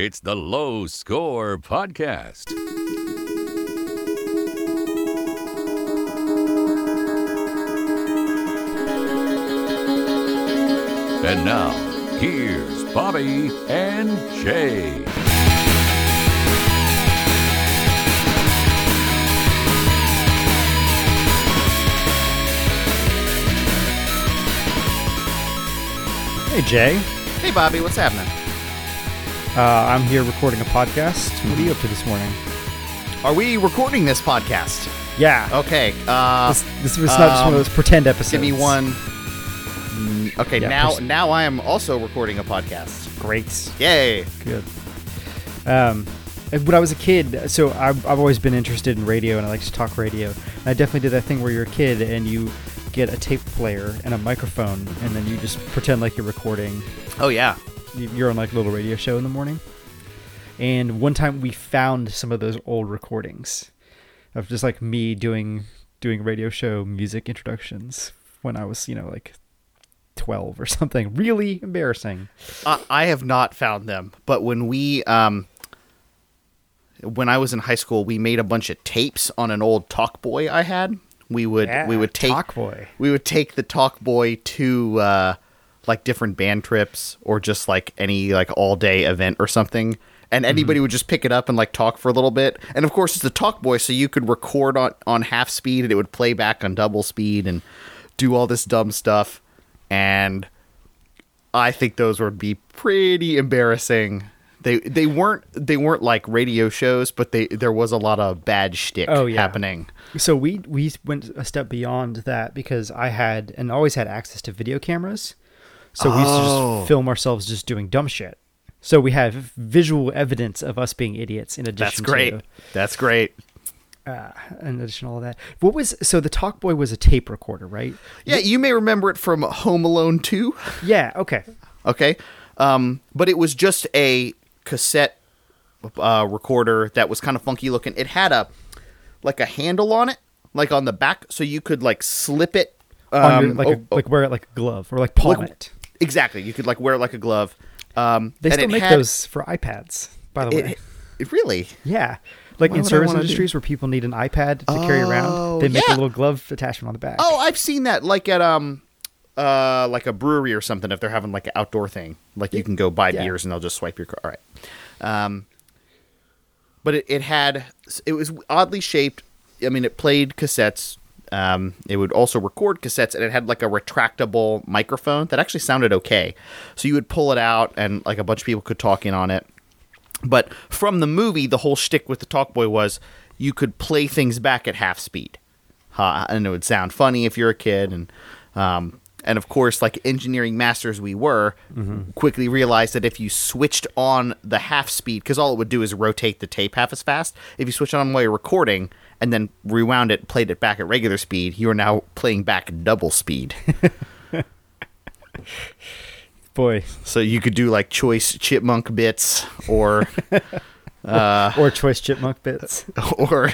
It's the Low Score Podcast. And now, here's Bobby and Jay. Hey Jay, Hey, Bobby, what's happening? Uh, I'm here recording a podcast. What are you up to this morning? Are we recording this podcast? Yeah, Okay. Uh, this, this was not just one of um, those pretend episodes. give me one. Mm, Okay, Yeah, now pers- now I am also recording a podcast. Great, Yay! good. Um, when I was a kid, so I've, I've always been interested in radio, and I like to talk radio. And I definitely did that thing where you're a kid and you get a tape player and a microphone, and then you just pretend like you're recording. Oh yeah. You- You're on like a little radio show in the morning. And one time we found some of those old recordings of just like me doing doing radio show music introductions when I was, you know, like 12 or something. Really embarrassing. I, I have not found them, but when we um when I was in high school, we made a bunch of tapes on an old Talk Boy I had. We would we would take Talk Boy. we would take the Talkboy to uh, like different band trips or just like any like all day event or something. And mm-hmm. anybody would just pick it up and like talk for a little bit. And of course, it's a talk boy, so you could record on, on half speed and it would play back on double speed and do all this dumb stuff. And I think those would be pretty embarrassing. They they weren't they weren't like radio shows, but they there was a lot of bad shtick Oh, yeah. happening. So we we went a step beyond that because I had and always had access to video cameras. So we used to Oh. just film ourselves just doing dumb shit. So we have visual evidence of us being idiots in addition That's great. to That's great. uh, in addition to all that. What was so the Talkboy was a tape recorder, right? Yeah, you may remember it from Home Alone 2. Yeah. Okay. Okay. Um, but it was just a cassette uh, recorder that was kind of funky looking. It had a like a handle on it, like on the back, so you could like slip it. Your- Um, like oh, a, oh, like wear it like a glove or like palm like- it. Exactly. You could like wear it like a glove. Um, They still make had- those for iPads, by the way. It, it really. yeah. Like Why in service wanna do- industries where people need an iPad to carry Oh, around, they make yeah. a little glove attachment on the back. Oh, I've seen that. Like at um, uh, like a brewery or something. If they're having like an outdoor thing, like you can go buy Yeah. beers and they'll just swipe your card. All right. Um, but it, it had it was oddly shaped. I mean, it played cassettes. Um, it would also record cassettes, and it had like a retractable microphone that actually sounded okay. So you would pull it out, and like a bunch of people could talk in on it. But from the movie, the whole shtick with the Talkboy was you could play things back at half speed, uh, and it would sound funny if you're a kid, and um, and of course, like engineering masters we were, quickly realized that if you switched on the half speed, because all it would do is rotate the tape half as fast. If you switch on while you're recording and then rewound it, played it back at regular speed, you are now playing back double speed. Boy. so you could do like choice chipmunk bits or. or choice chipmunk bits. or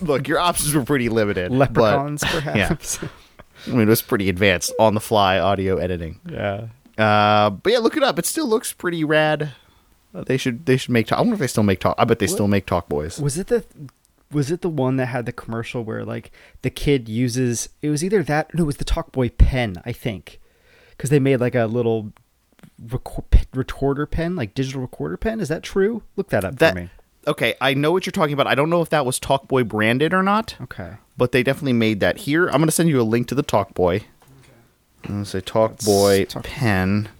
look, your options were pretty limited. but- Leprechauns, perhaps. I mean, it was pretty advanced on the fly audio editing. Yeah. Uh, but yeah, look it up. It still looks pretty rad. They should they should make talk. I wonder if they still make talk. I bet they still make talk boys. Was it the was it the one that had the commercial where like the kid uses it was either that no it was the Talkboy pen I think because they made like a little record, recorder pen like digital recorder pen is that true look that up That for me okay? I know what you're talking about. I don't know if that was Talkboy branded or not, okay but they definitely made that. Here, I'm gonna send you a link to the Talkboy. I'm gonna say Talkboy Talk- pen.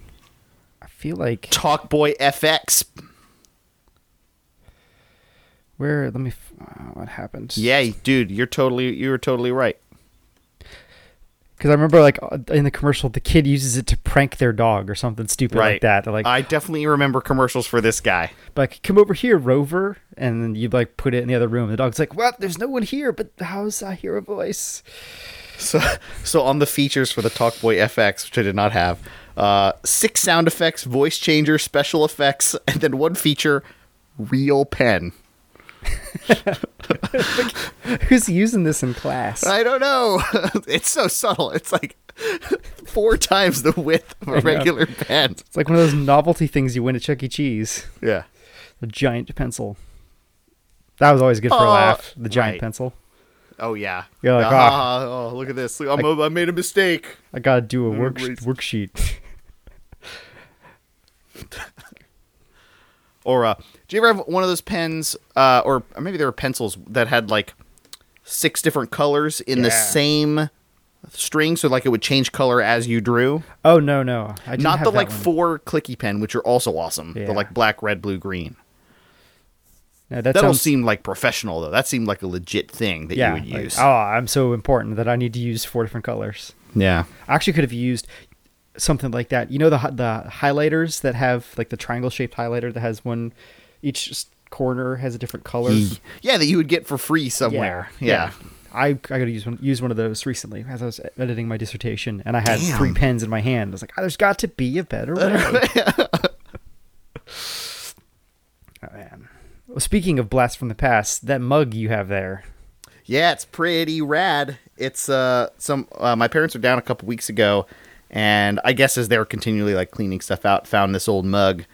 I feel like Talkboy FX. Where let me f- uh, what happened Yeah, dude, you're totally you were totally right. because I remember like uh, in the commercial the kid uses it to prank their dog or something stupid Right. like that They're like I definitely remember commercials for this guy. like come over here rover and then you like put it in the other room the dog's like what there's no one here but how's i hear a voice So, so on the features for the Talkboy FX, which I did not have, uh, six sound effects, voice changer, special effects, and then one feature, real pen. Who's using this in class? I don't know. it's so subtle. It's like four times the width of a regular pen. It's like one of those novelty things you win at Chuck E. Cheese. Yeah. The giant pencil. That was always good for a Oh, laugh. The giant right. pencil. Oh yeah. You're like, ah, oh, look at this. Look, I'm a, I made a mistake. I gotta do a Mm, work worksheet. Or uh, do you ever have one of those pens, uh, or, maybe there were pencils that had like six different colors in the same string, so like it would change color as you drew. Oh no, no, I didn't Not the like one. four clicky pen, which are also awesome. Yeah. The like black, red, blue, green. No, that That, all sounds, seemed like professional though. That seemed like a legit thing that yeah. you would like, use. oh, I'm so important that I need to use four different colors. yeah. I actually could have used something like that. You know the the highlighters that have like the triangle shaped highlighter that has one each corner has a different color. Yeah, that you would get for free somewhere. Yeah. I I got to use one use one of those recently as I was editing my dissertation, and I had Damn. three pens in my hand. I was like, oh, "There's got to be a better way." oh man. Well, speaking of blast from the past, that mug you have there. Yeah, it's pretty rad. It's uh some uh, my parents were down a couple weeks ago, and I guess as they were continually like cleaning stuff out, found this old mug,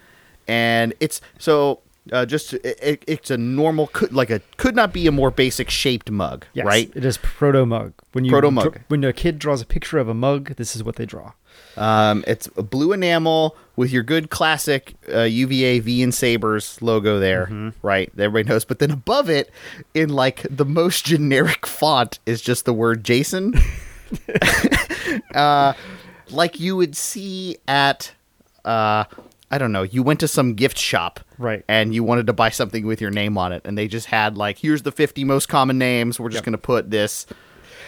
and it's so uh, just it, it- it's a normal could like a could not be a more basic shaped mug, Yes, right? It is proto mug. When you Proto mug. dr- when a kid draws a picture of a mug, this is what they draw. Um, it's a blue enamel with your good classic uh, UVA V and Sabers logo there, Mm-hmm. right? Everybody knows. But then above it, in like the most generic font, is just the word Jason. uh, like you would see at, uh, I don't know, you went to some gift shop. Right. And you wanted to buy something with your name on it. And they just had like, here's the 50 most common names. We're just going to put this.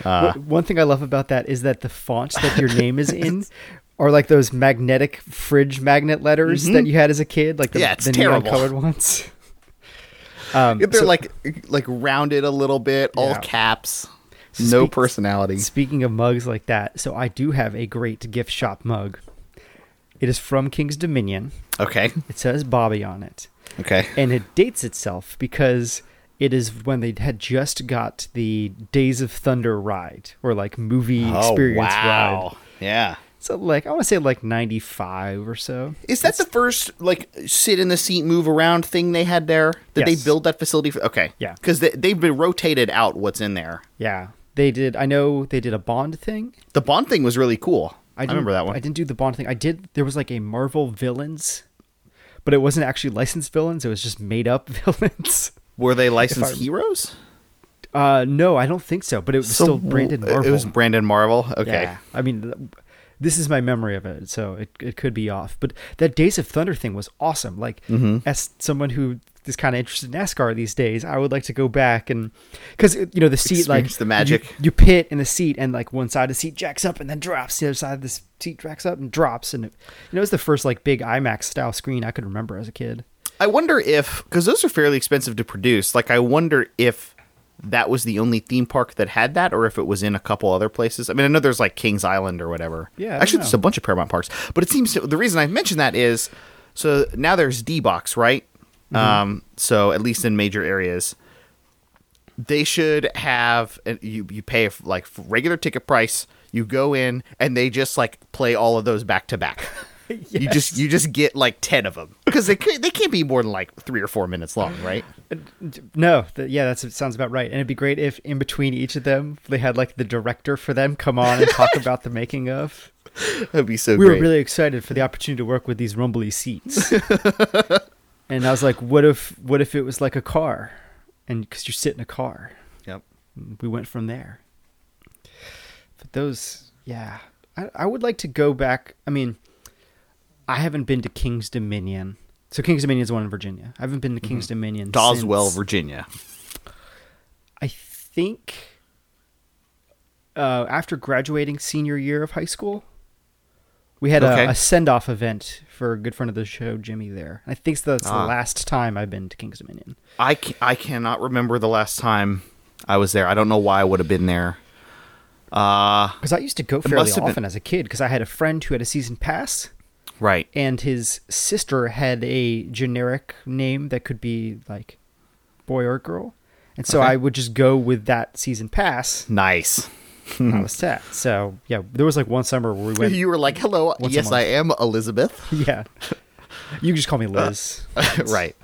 Uh, One thing I love about that is that the fonts that your name is in are like those magnetic fridge magnet letters that you had as a kid, like the, Mm-hmm. Yeah, it's the neon terrible. colored ones. Um, They're so like like rounded a little bit, all Yeah. caps, no Speak- personality. Speaking of mugs like that, so I do have a great gift shop mug. It is from King's Dominion. Okay, It says Bobby on it. okay. and it dates itself because it is when they had just got the Days of Thunder ride or like movie oh, experience ride. Yeah. So like I want to say like 95 or so. Is that the first like sit in the seat, move around thing they had there? Did Yes. they build that facility? For, okay, Yeah. because they, they've been rotated out what's in there. Yeah. They did I know they did a Bond thing. The Bond thing was really cool. I, didn't- remember that one. I didn't do the Bond thing. I did there was like a Marvel villains but it wasn't actually licensed villains, it was just made up villains. Were they licensed I- heroes? Uh no, I don't think so, but it was still branded Marvel. It was Brandon Marvel. Okay. Yeah. I mean, this is my memory of it, so it, it could be off. But that Days of Thunder thing was awesome. Like, Mm-hmm. as someone who is kind of interested in NASCAR these days, I would like to go back and because you know the seat like Experience the magic. You, you pit in the seat, and like one side of the seat jacks up and then drops. The other side of the seat jacks up and drops, and it, you know it was the first like big IMAX style screen I could remember as a kid. I wonder if because those are fairly expensive to produce. Like, I wonder if that was the only theme park that had that, or if it was in a couple other places. I mean, I know there's like Kings Island or whatever. Yeah, I actually, there's a bunch of Paramount parks, but it seems to, the reason I mentioned that is so now there's D Box, right? Mm-hmm. Um, so at least in major areas, they should have you you pay a, like regular ticket price. You go in and they just like play all of those back to back. You just you just get like ten of them because they they can't be more than like three or four minutes long, right? Uh, no, th- yeah, that sounds about right. And it'd be great if in between each of them they had like the director for them come on and talk about the making of. That'd be so we great. were really excited for the opportunity to work with these rumbly seats. and I was like, what if what if it was like a car? And because you sit in a car, yep. we went from there. But those, yeah, I, I would like to go back. I mean, I haven't been to King's Dominion. So King's Dominion is one in Virginia. I haven't been to King's Dominion. Doswell, since- Virginia. I think uh, after graduating senior year of high school, we had Okay. a, a send off event for a good friend of the show, Jimmy. There, I think that's Ah. the last time I've been to King's Dominion. I, ca- I cannot remember the last time I was there. I don't know why I would have been there. Uh, Because I used to go fairly have been- often as a kid. Because I had a friend who had a season pass, right. and his sister had a generic name that could be like boy or girl, and so Okay. I would just go with that season pass. Nice. I was set. So yeah, there was like one summer where we went. you were like, "Hello, yes. I am Elizabeth." yeah, you can just call me Liz. right.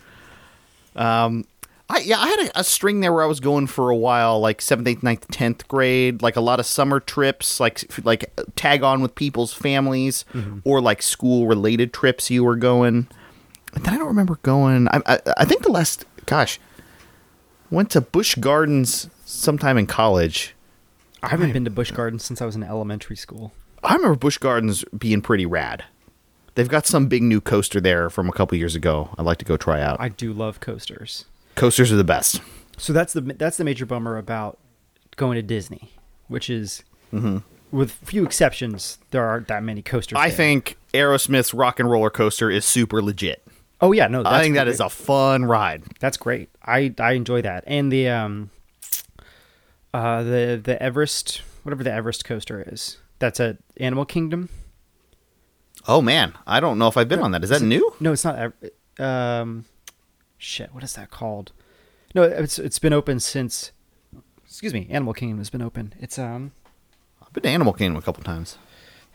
Um, I yeah, I had a, a string there where I was going for a while, like seventh, eighth, ninth, tenth grade, like a lot of summer trips, like like tag on with people's families, mm-hmm. or like school related trips you were going. But then I don't remember going. I, I I think the last, gosh, went to Busch Gardens sometime in college. I haven't been to Busch Gardens since I was in elementary school. I remember Busch Gardens being pretty rad. They've got some big new coaster there from a couple years ago. I'd like to go try out. I do love coasters. Coasters are the best. So that's the that's the major bummer about going to Disney, which is, with few exceptions, there aren't that many coasters. I there. think Aerosmith's Rock and Roller Coaster is super legit. Oh yeah, no, I think that great. is a fun ride. That's great. I I enjoy that. And the um uh the the Everest whatever the Everest coaster is. That's at Animal Kingdom. Oh man, I don't know if I've been on that. Is that new? No, it's not um shit, what is that called? No, it's it's been open since excuse me, Animal Kingdom has been open. It's um I've been to Animal Kingdom a couple times.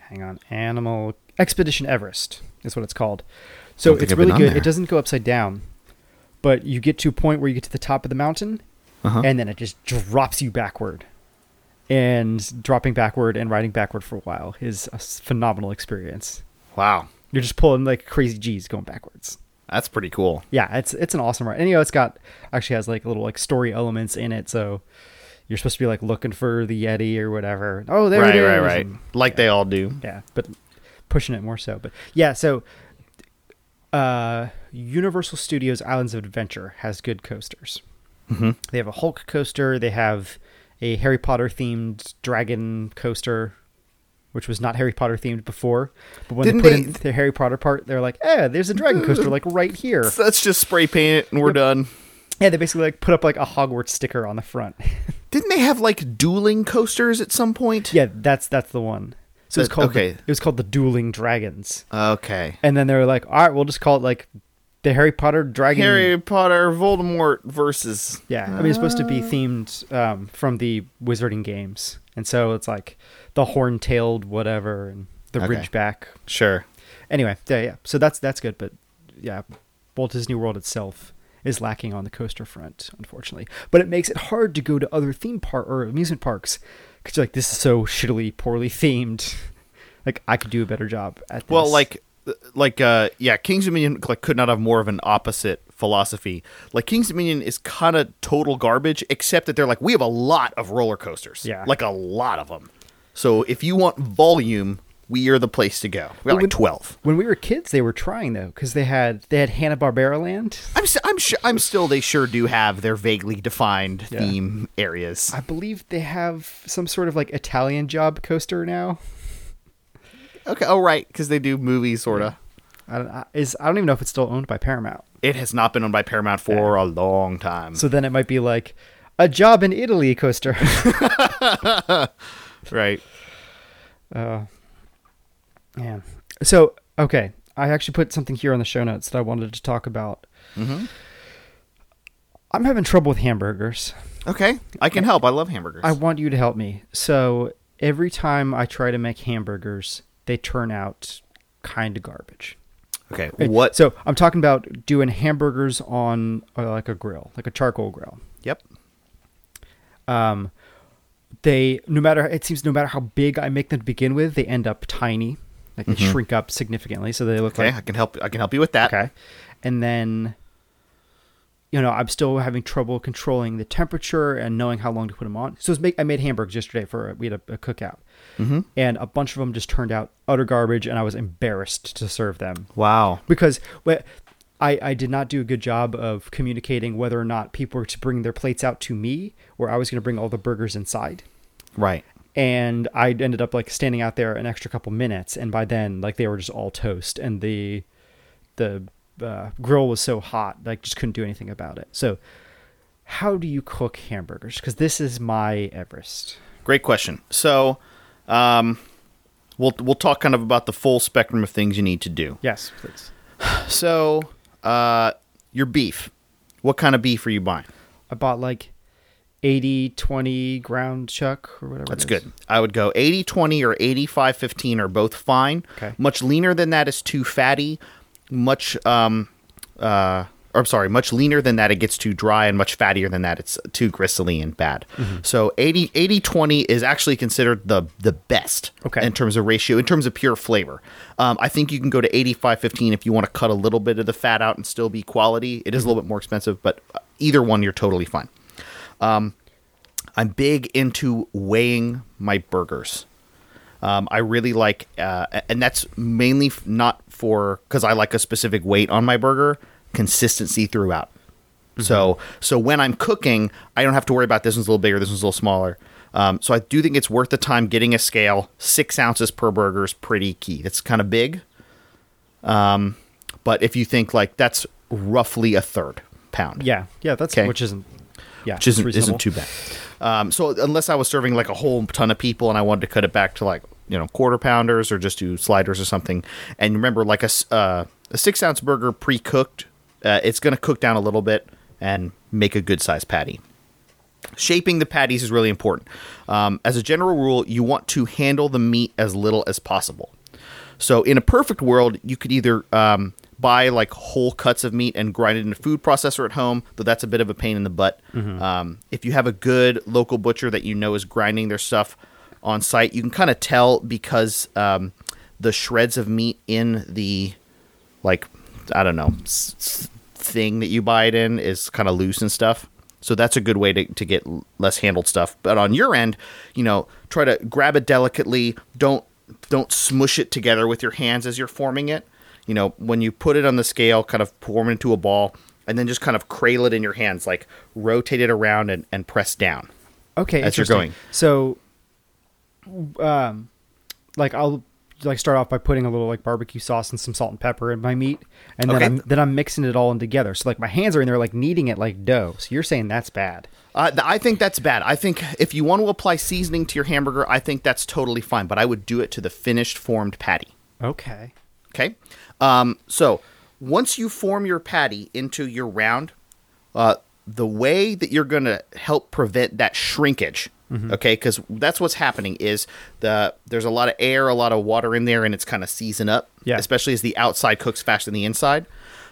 hang on, Animal Expedition Everest is what it's called. So it's I've really good. there. It doesn't go upside down, but you get to a point where you get to the top of the mountain, Uh-huh. and then it just drops you backward. And dropping backward and riding backward for a while is a phenomenal experience. Wow, You're just pulling like crazy G's going backwards. That's pretty cool. Yeah, it's it's an awesome ride. And you know, it's got actually has like little like story elements in it, so you're supposed to be like looking for the Yeti or whatever. Oh, there right, it is. right, right. and- Like they all do. yeah, but pushing it more so. But yeah, so uh, Universal Studios Islands of Adventure has good coasters. Mm-hmm. They have a Hulk coaster. They have a Harry Potter themed dragon coaster, which was not Harry Potter themed before. But when Didn't they put they- in the Harry Potter part, they're like, "Eh, there's a dragon coaster like right here." Let's just spray paint it and we're done. Yeah, they basically like put up like a Hogwarts sticker on the front. Didn't they have like dueling coasters at some point? yeah, that's that's the one. So it's called okay. the, it was called the Dueling Dragons. Okay. And then they were like, all right, we'll just call it like the Harry Potter Dragon. Harry Potter Voldemort versus. Yeah, I mean, it's supposed to be themed um, from the Wizarding games. And so it's like the horn tailed whatever and the Okay. Ridgeback. Sure. Anyway, yeah, yeah. So that's that's good. But yeah, Walt Disney World itself is lacking on the coaster front, unfortunately. But it makes it hard to go to other theme park or amusement parks because like, this is so shittily, poorly themed. like, I could do a better job at this. Well, like, like, uh, yeah, Kings Dominion like could not have more of an opposite philosophy. Like, Kings Dominion is kind of total garbage, except that they're like, we have a lot of roller coasters, Yeah. like a lot of them. So if you want volume, we are the place to go. We got like when- twelve. when we were kids, they were trying though because they had they had Hanna Barbera Land. I'm, s- I'm sure. I'm still. They sure do have their vaguely defined Yeah. theme areas. I believe they have some sort of like Italian job coaster now. Okay. Oh, right, because they do movies, sort of. I don't, I- is I don't even know if it's still owned by Paramount. It has not been owned by Paramount for a long time. So then it might be like a job in Italy coaster. right. uh, yeah. So okay, I actually put something here on the show notes that I wanted to talk about. Mhm. I'm having trouble with hamburgers. Okay. I can help. I love hamburgers. I want you to help me. So every time I try to make hamburgers, they turn out kind of garbage. Okay. What? So I'm talking about doing hamburgers on uh, like a grill, like a charcoal grill. Yep. Um, they no matter it seems no matter how big I make them to begin with, they end up tiny, like they shrink up significantly, so they look Okay. like I can help. I can help you with that. okay. And then, you know, I'm still having trouble controlling the temperature and knowing how long to put them on. So it's make, I made hamburgers yesterday for we had a, a cookout, Mhm. and a bunch of them just turned out utter garbage, and I was embarrassed to serve them Wow. because I, I did not do a good job of communicating whether or not people were to bring their plates out to me or I was going to bring all the burgers inside. Right. And I ended up like standing out there an extra couple minutes, and by then like they were just all toast, and the the uh, grill was so hot like just couldn't do anything about it. So, how do you cook hamburgers? Because this is my Everest. Great question. So, um, we'll we'll talk kind of about the full spectrum of things you need to do. Yes, please. So, uh, your beef. What kind of beef are you buying? I bought like 80 20 ground chuck or whatever. That's good. I would go 80 20 or 85 15 are both fine. Okay. Much leaner than that is too fatty. Much um uh I'm sorry, much leaner than that it gets too dry and much fattier than that it's too gristly and bad. Mm-hmm. So 80 80 20 is actually considered the the best Okay. in terms of ratio in terms of pure flavor. Um, I think you can go to 85 15 if you want to cut a little bit of the fat out and still be quality. It is a little bit more expensive, but uh, either one you're totally fine. I'm big into weighing my burgers. Um, I really like, uh, and that's mainly not for because I like a specific weight on my burger. Consistency throughout. So, so when I'm cooking, I don't have to worry about this one's a little bigger, this one's a little smaller. Um, so I do think it's worth the time getting a scale. Six ounces per burger is pretty key. That's kind of big. Um, but if you think like that's roughly a third pound, Yeah, yeah, that's Okay. which isn't yeah, which isn't isn't too bad. Um, so unless I was serving like a whole ton of people and I wanted to cut it back to like you know quarter pounders or just do sliders or something, and remember like a uh, a six ounce burger pre cooked, uh, it's going to cook down a little bit and make a good size patty. Shaping the patties is really important. Um, as a general rule, you want to handle the meat as little as possible. So, in a perfect world, you could either um, buy like whole cuts of meat and grind it in a food processor at home, though that's a bit of a pain in the butt. Um, if you have a good local butcher that you know is grinding their stuff on site, you can kind of tell because um, the shreds of meat in the like I don't know s- thing that you buy it in is kind of loose and stuff. So that's a good way to, to get less handled stuff. But on your end, you know, try to grab it delicately. Don't don't smush it together with your hands as you're forming it. You know, when you put it on the scale, kind of form it into a ball, and then just kind of cradle it in your hands, like rotate it around and, and press down. Okay, As you're going. So, um, like I'll like start off by putting a little like barbecue sauce and some salt and pepper in my meat, and then Okay. I'm then I'm mixing it all in together. So like my hands are in there like kneading it like dough. So you're saying that's bad? Uh, I think that's bad. I think if you want to apply seasoning to your hamburger, I think that's totally fine. But I would do it to the finished formed patty. Okay. Okay. Um, so once you form your patty into your round, uh, the way that you're going to help prevent that shrinkage, okay, because that's what's happening is the there's a lot of air, a lot of water in there, and it's kind of season up. Yeah. Especially as the outside cooks faster than the inside.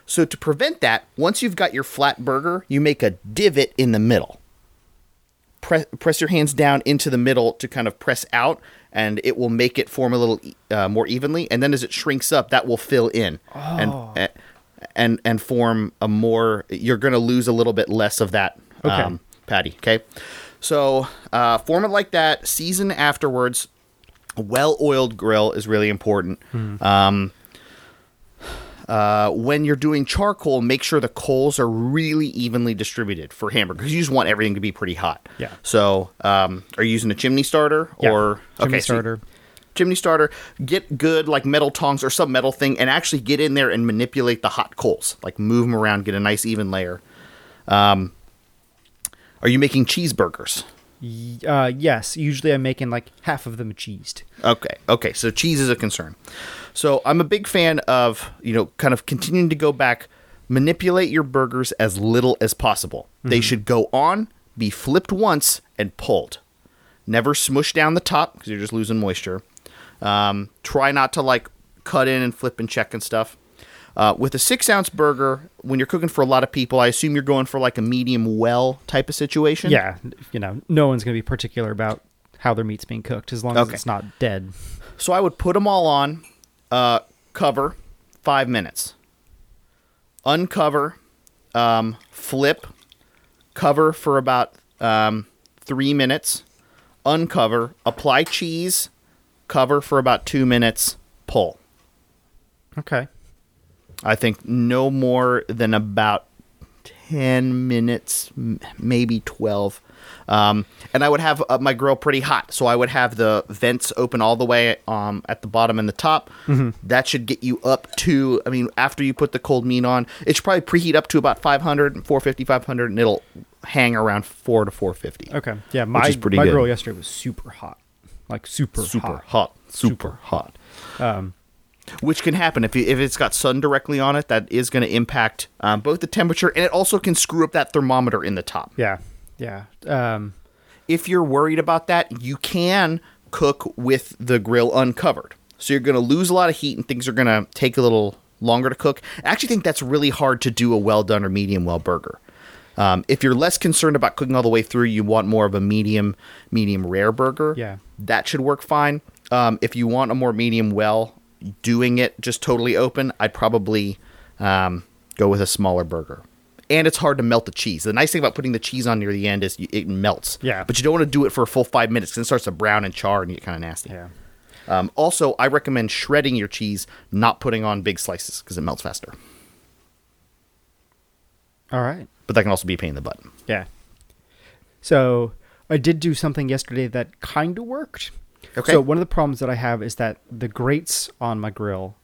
So to prevent that, once you've got your flat burger, you make a divot in the middle press press your hands down into the middle to kind of press out and it will make it form a little uh, more evenly and then as it shrinks up that will fill in Oh. and and and form a more you're going to lose a little bit less of that Okay. um, patty okay so uh, form it like that season afterwards a well-oiled grill is really important Hmm. um, uh, when you're doing charcoal, make sure the coals are really evenly distributed for hamburger because you just want everything to be pretty hot. Yeah. So, um, are you using a chimney starter Yeah, or chimney so- starter. chimney starter. Get good like metal tongs or some metal thing, and actually get in there and manipulate the hot coals. Like move them around, get a nice even layer. Um, are you making cheeseburgers? Uh, yes. Usually I'm making like half of them cheesed. Okay. Okay. So cheese is a concern. So I'm a big fan of, you know, kind of continuing to go back, manipulate your burgers as little as possible. They should go on, be flipped once, and pulled. Never smush down the top because you're just losing moisture. Um, try not to like cut in and flip and check and stuff. Uh, with a six ounce burger, when you're cooking for a lot of people, I assume you're going for like a medium well type of situation. Yeah. You know, no one's gonna be particular about how their meat's being cooked as long as it's not dead. So I would put them all on, uh, cover five minutes, uncover, um, flip, cover for about um, three minutes, uncover, apply cheese, cover for about two minutes, pull. Okay. I think no more than about 10 minutes, m- maybe 12. Um, and I would have uh, my grill pretty hot. So I would have the vents open all the way um, at the bottom and the top. That should get you up to, I mean, after you put the cold meat on, it should probably preheat up to about 500, 450, 500, and it'll hang around 4 to 450. Okay. Yeah. My my good. grill yesterday was super hot. Like super Super hot. hot. Super, Super hot. Um, which can happen if, if it's got sun directly on it. That is going to impact um, both the temperature and it also can screw up that thermometer in the top. Yeah. Yeah. Um, If you're worried about that, you can cook with the grill uncovered. So you're going to lose a lot of heat and things are going to take a little longer to cook. I actually think that's really hard to do a well done or medium well burger. Um, if you're less concerned about cooking all the way through, you want more of a medium, medium rare burger. Yeah. that should work fine. Um, if you want a more medium well, doing it just totally open, I'd probably um, go with a smaller burger. And it's hard to melt the cheese. The nice thing about putting the cheese on near the end is you, it melts. Yeah. But you don't want to do it for a full five minutes because it starts to brown and char and get kind of nasty. yeah. Um, also, I recommend shredding your cheese, not putting on big slices because it melts faster. All right. But that can also be a pain in the butt. Yeah. So I did do something yesterday that kind of worked. Okay. So one of the problems that I have is that the grates on my grill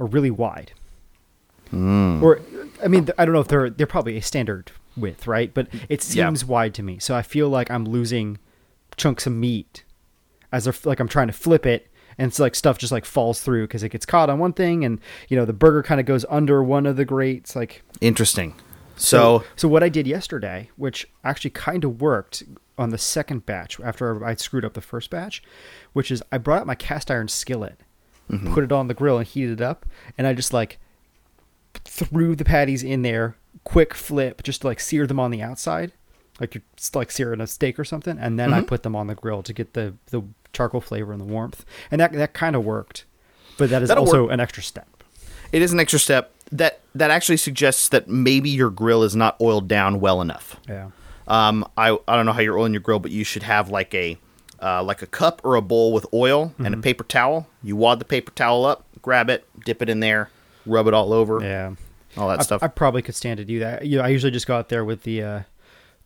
are really wide. Hmm. Or, I mean, I don't know if they're they're probably a standard width, right? But it Yeah. seems wide to me. So I feel like I'm losing chunks of meat as if like I'm trying to flip it, and it's like stuff just like falls through because it gets caught on one thing, and you know the burger kind of goes under one of the grates, like Interesting. So, so what I did yesterday, which actually kind of worked on the second batch after I screwed up the first batch, which is I brought out my cast iron skillet, mm-hmm. put it on the grill and heated it up, and I just like threw the patties in there, quick flip, just to like sear them on the outside, like you're like searing a steak or something, and then I mm-hmm. put them on the grill to get the the charcoal flavor and the warmth, and that that kind of worked, but that is That'll also work. an extra step. it is an extra step that that actually suggests that maybe your grill is not oiled down well enough. Yeah. Um, I I don't know how you're oiling your grill, but you should have like a uh, like a cup or a bowl with oil and a paper towel. You wad the paper towel up, grab it, dip it in there, rub it all over, Yeah. all that I, stuff. I probably could stand to do that. You know, I usually just go out there with the uh,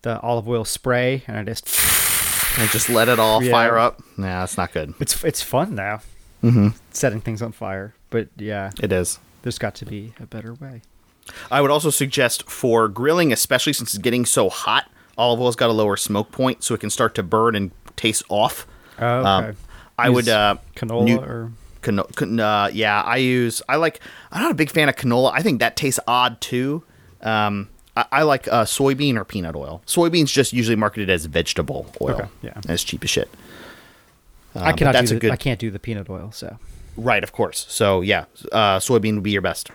the olive oil spray, and I just and just let it all Yeah. fire up. Nah, that's not good. it's it's fun now, mm-hmm. setting things on fire. But yeah, It is. There's got to be a better way. I would also suggest for grilling, especially since it's getting so hot, olive oil's got a lower smoke point, so it can start to burn and taste off. Oh, Um, okay. I would uh, canola nu- or Cano- can, uh, yeah, I use. I like. I'm not a big fan of canola. I think that tastes odd too. Um, I, I like uh, soybean or peanut oil. Soybeans just usually marketed as vegetable oil. Okay, yeah. and it's cheap as shit. I cannot that's do a the, good I can't do the peanut oil. So right, of course. So yeah, uh, soybean would be your best,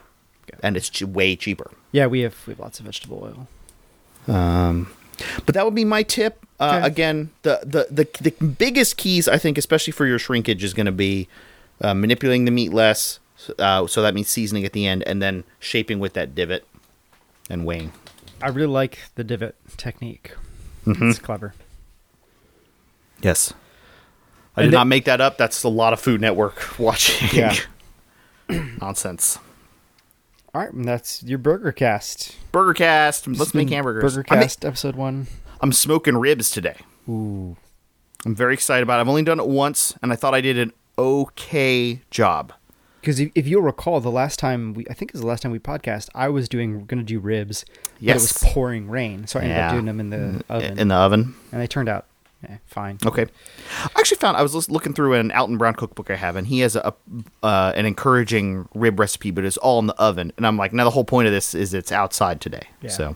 and it's ch- way cheaper. yeah, we have we have lots of vegetable oil. Um, But that would be my tip. Uh, Okay. Again, the, the the the biggest keys I think, especially for your shrinkage, is going to be uh, manipulating the meat less. Uh, so that means seasoning at the end, and then shaping with that divot and weighing. I really like the divot technique. Mm-hmm. It's clever. Yes. I And did the- not make that up. That's a lot of Food Network watching. Yeah. Nonsense. All right, and that's your burger cast. Burger cast. Let's make hamburgers. Burger ma- cast episode one. I'm smoking ribs today. Ooh, I'm very excited about it. I've only done it once, and I thought I did an okay job. Because if, if you'll recall, the last time we, I think it was the last time we podcast, I was doing going to do ribs, but it was pouring rain, so I ended Yeah. up doing them in the mm-hmm. oven, In the oven. and they turned out eh, fine. Okay. I actually found I was looking through an Alton Brown cookbook I have, and he has a, uh, an encouraging rib recipe, but it's all in the oven. And I'm like, now the whole point of this is it's outside today. Yeah. So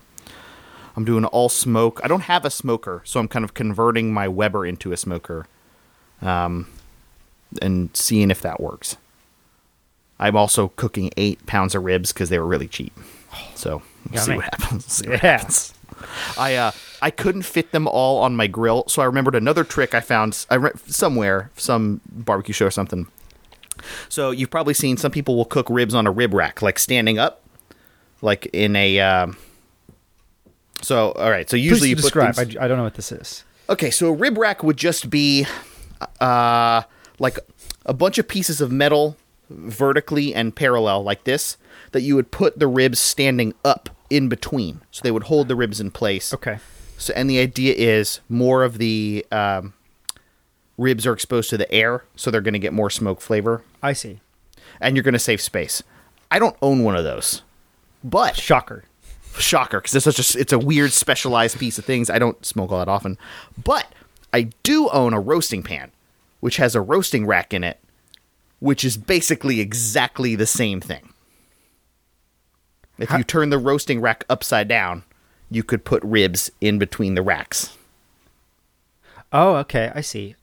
I'm doing all smoke. I don't have a smoker, so I'm kind of converting my Weber into a smoker, um, and seeing if that works. I'm also cooking eight pounds of ribs because they were really cheap. So we'll see what happens. We'll see what Yeah. happens. I uh I couldn't fit them all on my grill, so I remembered another trick I found I re- somewhere, some barbecue show or something. So you've probably seen some people will cook ribs on a rib rack, like standing up, like in a. Um, so all right, so usually Please you put describe. things- I, I don't know what this is. Okay, so a rib rack would just be uh, like a bunch of pieces of metal vertically and parallel like this that you would put the ribs standing up in between. So they would hold the ribs in place. Okay. So and the idea is more of the um, ribs are exposed to the air, so they're going to get more smoke flavor, I see. and you're going to save space. I don't own one of those, but Shocker. shocker because it's such a it's a weird specialized piece of things i don't smoke all that often but i do own a roasting pan which has a roasting rack in it which is basically exactly the same thing. If you turn the roasting rack upside down, you could put ribs in between the racks. Oh, okay, I see.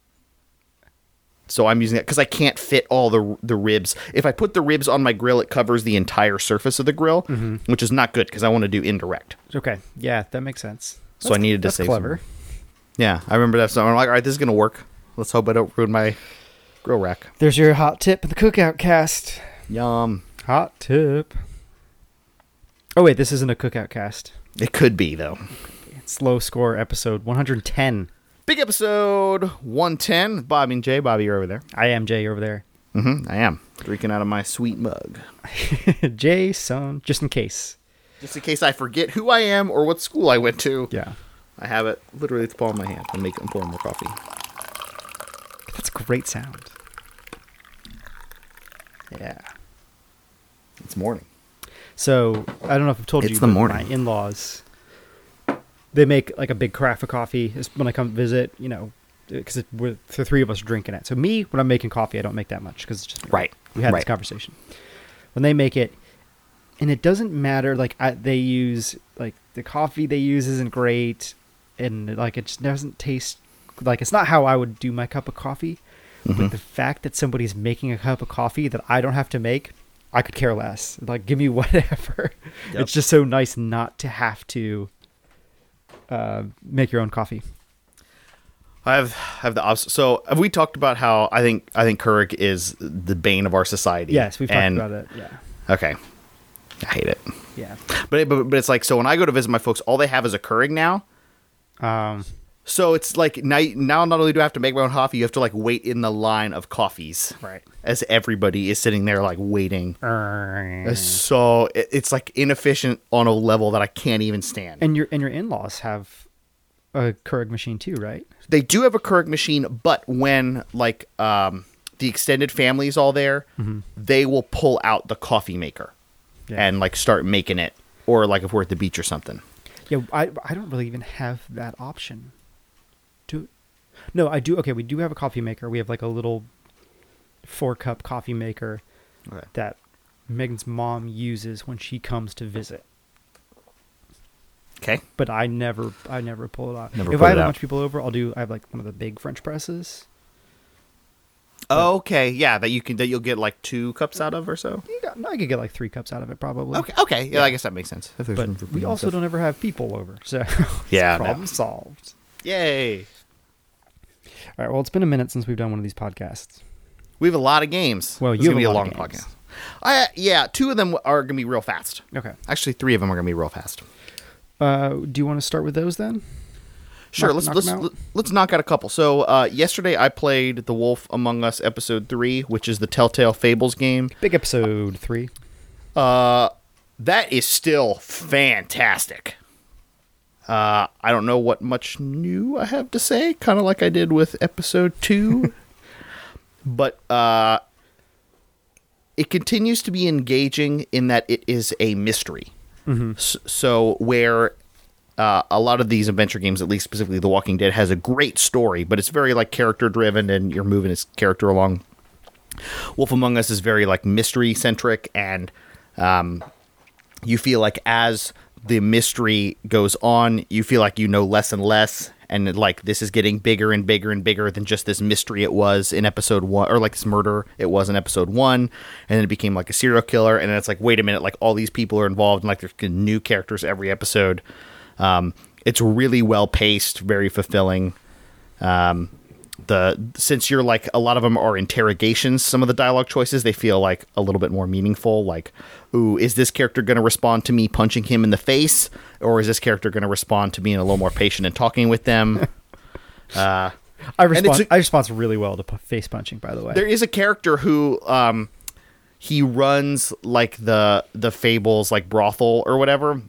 So I'm using it because I can't fit all the the ribs. If I put the ribs on my grill, it covers the entire surface of the grill, Mm-hmm. which is not good because I want to do indirect. Okay, yeah, that makes sense. So I needed to That's save clever. Some. Yeah, I remember that. So I'm like, all right, this is gonna work. Let's hope I don't ruin my grill rack. There's your hot tip of the cookout cast. Yum. Hot tip. Oh wait, this isn't a cookout cast. It could be though. It's low score episode 110. Big episode 110. Bobby and Jay. Bobby, you're over there. I am Jay You're over there. Mm-hmm. I am drinking out of my sweet mug, Jay, son, just in case. just in case I forget who I am or what school I went to. Yeah, I have it literally at the palm of my hand. I'm making pouring more coffee. that's a great sound. Yeah. It's morning. So I don't know if I've told It's you, the but morning. my in-laws, they make like a big craft of coffee when I come visit. You know, because the three of us are drinking it. So me, when I'm making coffee, I don't make that much because it's just. Right. We had this conversation. When they make it, and it doesn't matter. Like I, they use like the coffee they use isn't great, and like it just doesn't taste like it's not how I would do my cup of coffee. Mm-hmm. But the fact that somebody's making a cup of coffee that I don't have to make, I could care less. Like, give me whatever. Yep. It's just so nice not to have to uh, make your own coffee. I have I have the opposite. So have we talked about how I think I think Keurig is the bane of our society? Yes, we've talked about it. Yeah, Okay. I hate it. yeah. But, but but it's like so when I go to visit my folks, all they have is a Keurig now. Um, So it's like now, now not only do I have to make my own coffee, you have to like wait in the line of coffees. Right. As everybody is sitting there like waiting. So it- it's like inefficient on a level that I can't even stand. And your and your in-laws have a Keurig machine too, right? they do have a Keurig machine, but when like um, the extended family is all there, they will pull out the coffee maker Yeah. and like start making it, or like if we're at the beach or something. Yeah, I I don't really even have that option. No, I do. Okay, we do have a coffee maker. We have like a little four cup coffee maker Okay. that Megan's mom uses when she comes to visit. Okay. But I never, I never pull it out. Never if I have a bunch of people over, I'll do. I have like one of the big French presses. Oh, okay. Yeah, that you can that you'll get like two cups out of or so. Got, I could get like three cups out of it probably. Okay. Okay. Yeah, I guess that makes sense. But we also stuff. don't ever have people over, so Yeah, no. problem solved. Yay. All right. Well, it's been a minute since we've done one of these podcasts. We have a lot of games. Well, you is have gonna a be lot a of long podcast. I yeah, two of them are gonna be real fast. Okay. Actually, three of them are gonna be real fast. Uh, do you want to start with those then? Sure, Knock- let's knock let's out? let's knock out a couple. So uh, yesterday I played The Wolf Among Us episode three, which is the Telltale Fables game. Big episode three. Uh, that is still fantastic. Uh, I don't know what much new I have to say, kind of like I did with episode two, but uh, it continues to be engaging in that it is a mystery. S- so where uh, a lot of these adventure games, at least specifically The Walking Dead, has a great story, but it's very like character driven, and you're moving its character along. Wolf Among Us is very like mystery centric, and um, you feel like as the mystery goes on, you feel like you know less and less, and like this is getting bigger and bigger and bigger than just this mystery it was in episode one, or like this murder it was in episode one, and then it became like a serial killer, and then it's like wait a minute, like all these people are involved, and like there's new characters every episode. Um, it's really well paced, very fulfilling um, the since you're like a lot of them are interrogations some of the dialogue choices they feel like a little bit more meaningful like ooh is this character going to respond to me punching him in the face or is this character going to respond to being a little more patient and talking with them I respond. I respond really well to face punching. By the way, there is a character who um he runs like the the fables like brothel or whatever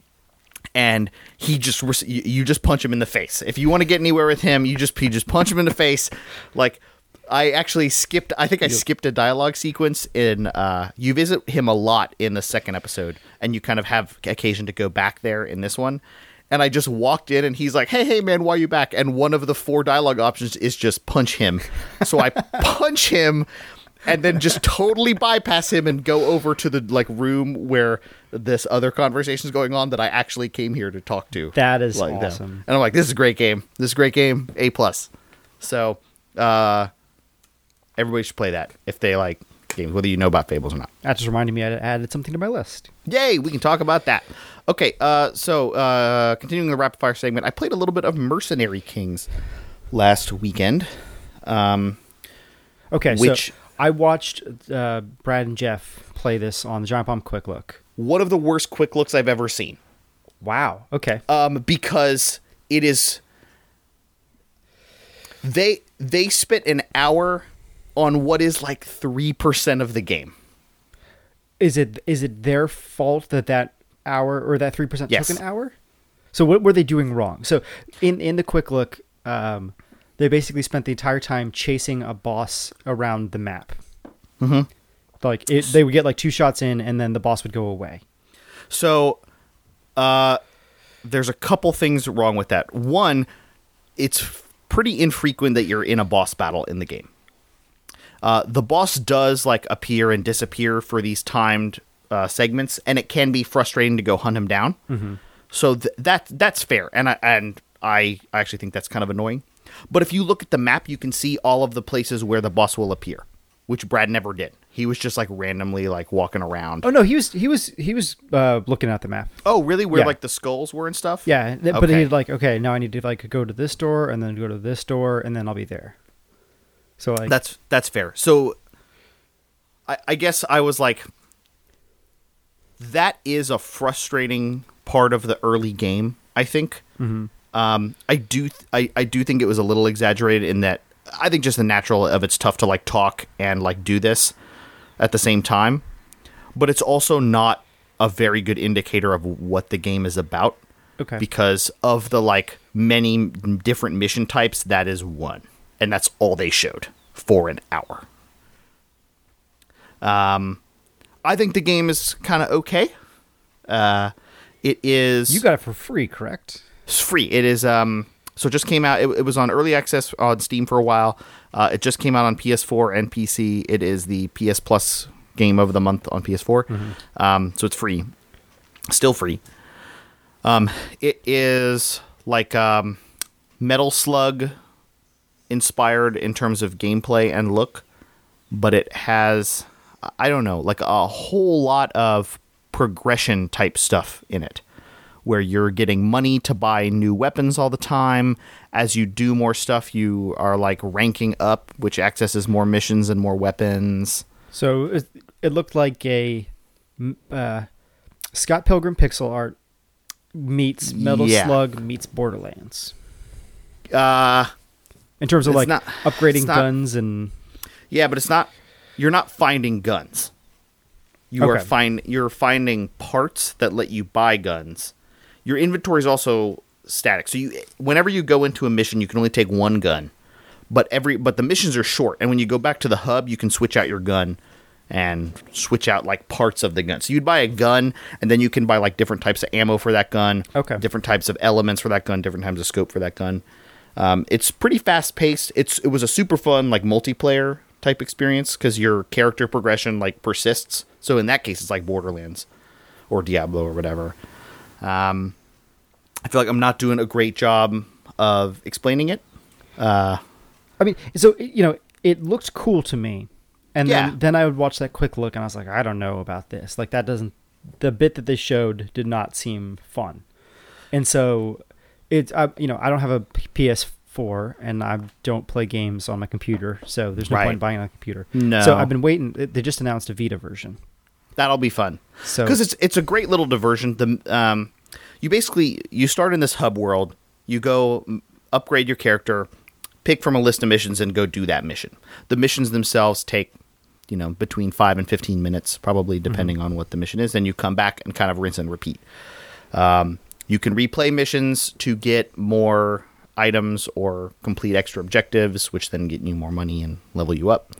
and he just you just punch him in the face if you want to get anywhere with him you just you just punch him in the face like I actually skipped. I think I skipped a dialogue sequence in. Uh, you visit him a lot in the second episode, and you kind of have occasion to go back there in this one. And I just walked in, and he's like, "Hey, hey, man, why are you back?" And one of the four dialogue options is just punch him. So I punch him, and then just totally bypass him and go over to the like room where this other conversation is going on that I actually came here to talk to. That is like them. awesome. And I'm like, this is a great game. This is a great game. A plus. So, uh, everybody should play that if they like games, whether you know about Fables or not. That just reminded me I added something to my list. Yay, we can talk about that. Okay, uh, so uh, continuing the rapid fire segment, I played a little bit of Mercenary Kings last weekend. Um, Okay, Which- so I watched uh, Brad and Jeff play this on the Giant Bomb Quick Look. one of the worst quick looks I've ever seen. Wow. Okay. um, because it is they they spent an hour on what is like three percent of the game. is it is it their fault that that hour or that three percent Yes. took an hour? So what were they doing wrong? So in in the quick look, um, they basically spent the entire time chasing a boss around the map. Mm-hmm. Like it, they would get like two shots in, and then the boss would go away. So, uh, there's a couple things wrong with that. One, it's pretty infrequent that you're in a boss battle in the game. Uh, the boss does like appear and disappear for these timed uh, segments, and it can be frustrating to go hunt him down. So th- that that's fair, and I and I, I actually think that's kind of annoying. But if you look at the map, you can see all of the places where the boss will appear, which Brad never did. He was just like randomly like walking around. Oh no, he was he was he was uh, looking at the map. Oh, really? Where Yeah. like the skulls were and stuff? Yeah, th- but Okay. he'd like okay, now I need to like go to this door and then go to this door and then I'll be there. So like That's that's fair. So, I, I guess I was like, that is a frustrating part of the early game. I think. Um, I do th- I, I do think it was a little exaggerated in that I think just the natural of it's tough to like talk and like do this at the same time, but it's also not a very good indicator of what the game is about okay. because of the like many different mission types that is one and that's all they showed for an hour um i think the game is kind of okay uh it is you got it for free, correct? It's free. It is um so it just came out. It, it was on early access on steam for a while. Uh it just came out on ps4 and pc it is the ps plus game of the month on ps4 um so it's free. Still free. Um, it is like um, Metal Slug inspired in terms of gameplay and look, but it has I don't know, like a whole lot of progression type stuff in it where you're getting money to buy new weapons all the time. As you do more stuff, you are like ranking up, which accesses more missions and more weapons. So it, it looked like a uh, Scott Pilgrim pixel art meets Metal Yeah. Slug meets Borderlands Uh in terms of like not- upgrading not- guns and Yeah, but it's not. You're not finding guns. You are find you're finding parts that let you buy guns. Your inventory is also static. So you whenever you go into a mission, you can only take one gun. But every but the missions are short, and when you go back to the hub, you can switch out your gun and switch out like parts of the gun. So you'd buy a gun, and then you can buy like different types of ammo for that gun. Okay. Different types of elements for that gun, different types of scope for that gun. Um, it's pretty fast paced. It's it was a super fun like multiplayer type experience because your character progression like persists. So in that case, it's like Borderlands or Diablo or whatever. Um, I feel like I'm not doing a great job of explaining it. I mean, so you know, it looked cool to me, and Yeah. then then I would watch that quick look, and I was like, I don't know about this. Like that doesn't. The bit that they showed did not seem fun, and so it's I, you know I don't have a PS4 and I don't play games on my computer, so there's no Right. point in buying a computer. No. So I've been waiting. They just announced a Vita version. That'll be fun. So- because it's it's a great little diversion. The um, you basically you start in this hub world. You go upgrade your character, pick from a list of missions, and go do that mission. The missions themselves take you know between five and fifteen minutes, probably depending on what the mission is. Then you come back and kind of rinse and repeat. Um, you can replay missions to get more items or complete extra objectives, which then get you more money and level you up.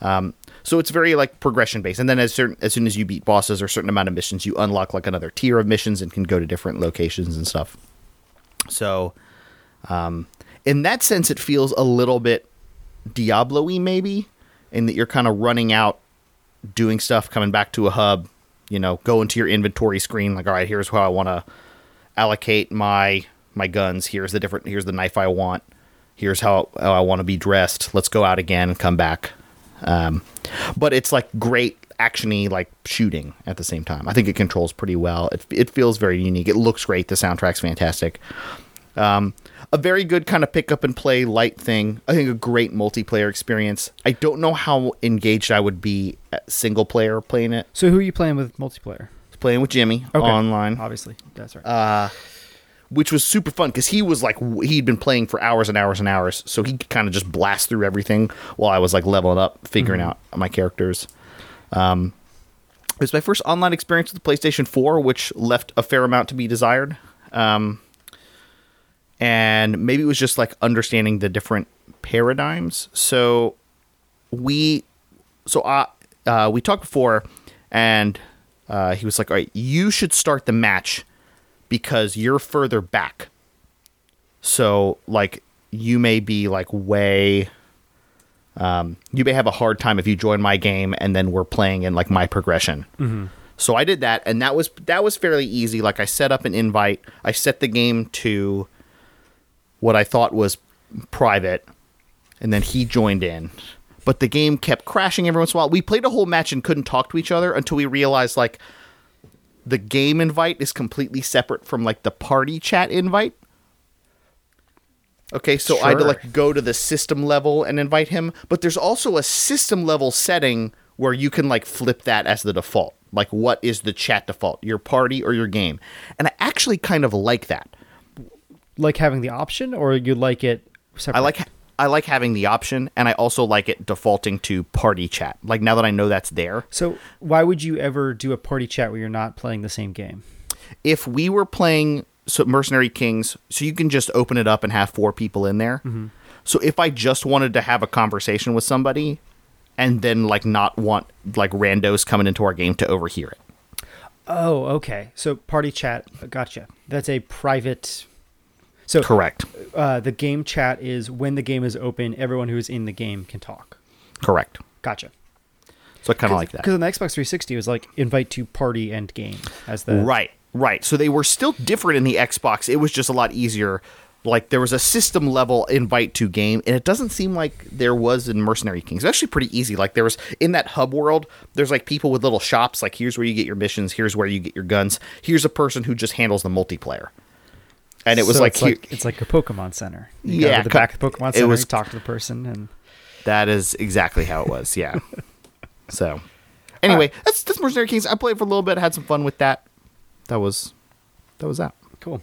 Um, so it's very like progression based, and then as certain as soon as you beat bosses or a certain amount of missions, you unlock like another tier of missions and can go to different locations and stuff. So, um, in that sense, it feels a little bit Diablo-y maybe in that you're kind of running out, doing stuff, coming back to a hub, you know, go into your inventory screen, like, all right, here's how I want to allocate my my guns. Here's the different. Here's the knife I want. Here's how, how I want to be dressed. Let's go out again and come back. Um, but it's like great actiony like shooting at the same time. I think it controls pretty well. It it feels very unique. It looks great. The soundtrack's fantastic. Um, a very good kind of pick up and play light thing. I think a great multiplayer experience. I don't know how engaged I would be at single player playing it. So who are you playing with multiplayer? Playing with Jimmy online Obviously, that's right. Uh, which was super fun because he was like he'd been playing for hours and hours and hours, so he could kind of just blast through everything while I was like leveling up, figuring out my characters. Um, it was my first online experience with the PlayStation 4, which left a fair amount to be desired. Um, and maybe it was just like understanding the different paradigms. So we, so I, uh, we talked before, and uh, he was like, "All right, you should start the match because you're further back. So like you may be like way um, you may have a hard time if you join my game and then we're playing in like my progression. So I did that, and that was that was fairly easy. Like I set up an invite, I set the game to what I thought was private, and then he joined in. But the game kept crashing every once in a while. We played a whole match and couldn't talk to each other until we realized like the game invite is completely separate from like the party chat invite. Okay, so I had to like go to the system level and invite him, but there's also a system level setting where you can like flip that as the default. Like what is the chat default, your party or your game? And I actually kind of like that. like having the option, or you like it separate? I like I like having the option and I also like it defaulting to party chat. Like now that I know that's there. So why would you ever do a party chat where you're not playing the same game? if we were playing so Mercenary Kings, so you can just open it up and have four people in there. Mm-hmm. So if I just wanted to have a conversation with somebody and then like not want like randos coming into our game to overhear it. Oh, okay. So party chat, gotcha. That's a private. So Correct. uh, the game chat is when the game is open, everyone who's in the game can talk. Correct. Gotcha. So I kind of like that. Because on the Xbox 360, it was like invite to party and game as the Right, right. So they were still different in the Xbox. It was just a lot easier. Like there was a system level invite to game, and it doesn't seem like there was in Mercenary Kings. It's actually pretty easy. Like there was in that hub world, there's like people with little shops. Like here's where you get your missions. Here's where you get your guns. Here's a person who just handles the multiplayer. And it was So like, it's like here- it's like a Pokemon Center. You Yeah, the co- back of the Pokemon Center. it was- you talk to the person, and that is exactly how it was. Yeah. so anyway, that's that's Mercenary Kings. I played for a little bit, had some fun with that. That was that was that. cool.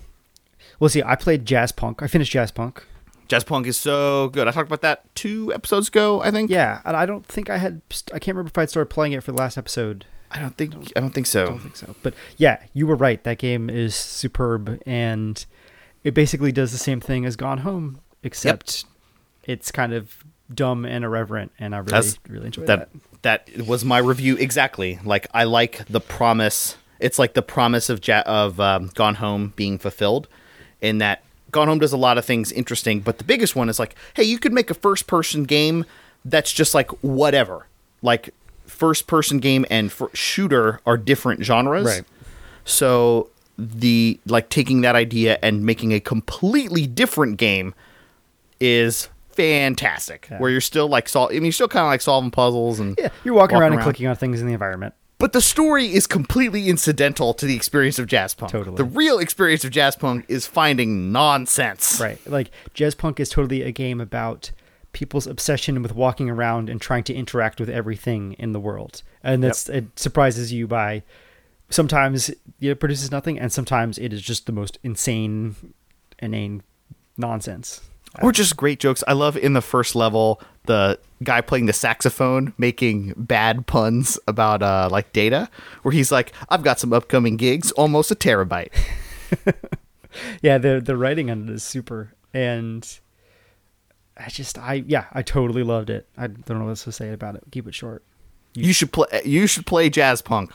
Well, see, I played Jazz Punk. I finished Jazz Punk. Jazz Punk is so good. I talked about that two episodes ago, I think. Yeah, and I don't think I had. I can't remember if I'd started playing it for the last episode. I don't think I don't think so. I don't think so. But yeah, you were right. That game is superb, and it basically does the same thing as Gone Home, except it's kind of dumb and irreverent, and I really, That's- really enjoy that. that. That was my review exactly. Like I like the promise. It's like the promise of ja- of um, Gone Home being fulfilled, in that Gone Home does a lot of things interesting. But the biggest one is like, hey, you could make a first person game that's just like whatever. Like first person game and fir- shooter are different genres. Right. So the like taking that idea and making a completely different game is fantastic. Yeah. Where you're still like sol- I mean, you're still kind of like solving puzzles and Yeah, you're walking, around and clicking on things in the environment. But the story is completely incidental to the experience of jazz punk. Totally. The real experience of jazz punk is finding nonsense. Right. Like Jazz Punk is totally a game about people's obsession with walking around and trying to interact with everything in the world. And that's it surprises you by sometimes it produces nothing and sometimes it is just the most insane inane nonsense. Or just great jokes. I love in the first level the guy playing the saxophone making bad puns about uh like data where he's like I've got some upcoming gigs almost a terabyte. Yeah, the the writing on it is super and I just I yeah, I totally loved it. I don't know what else to say about it. Keep it short. You should play you should play jazz punk.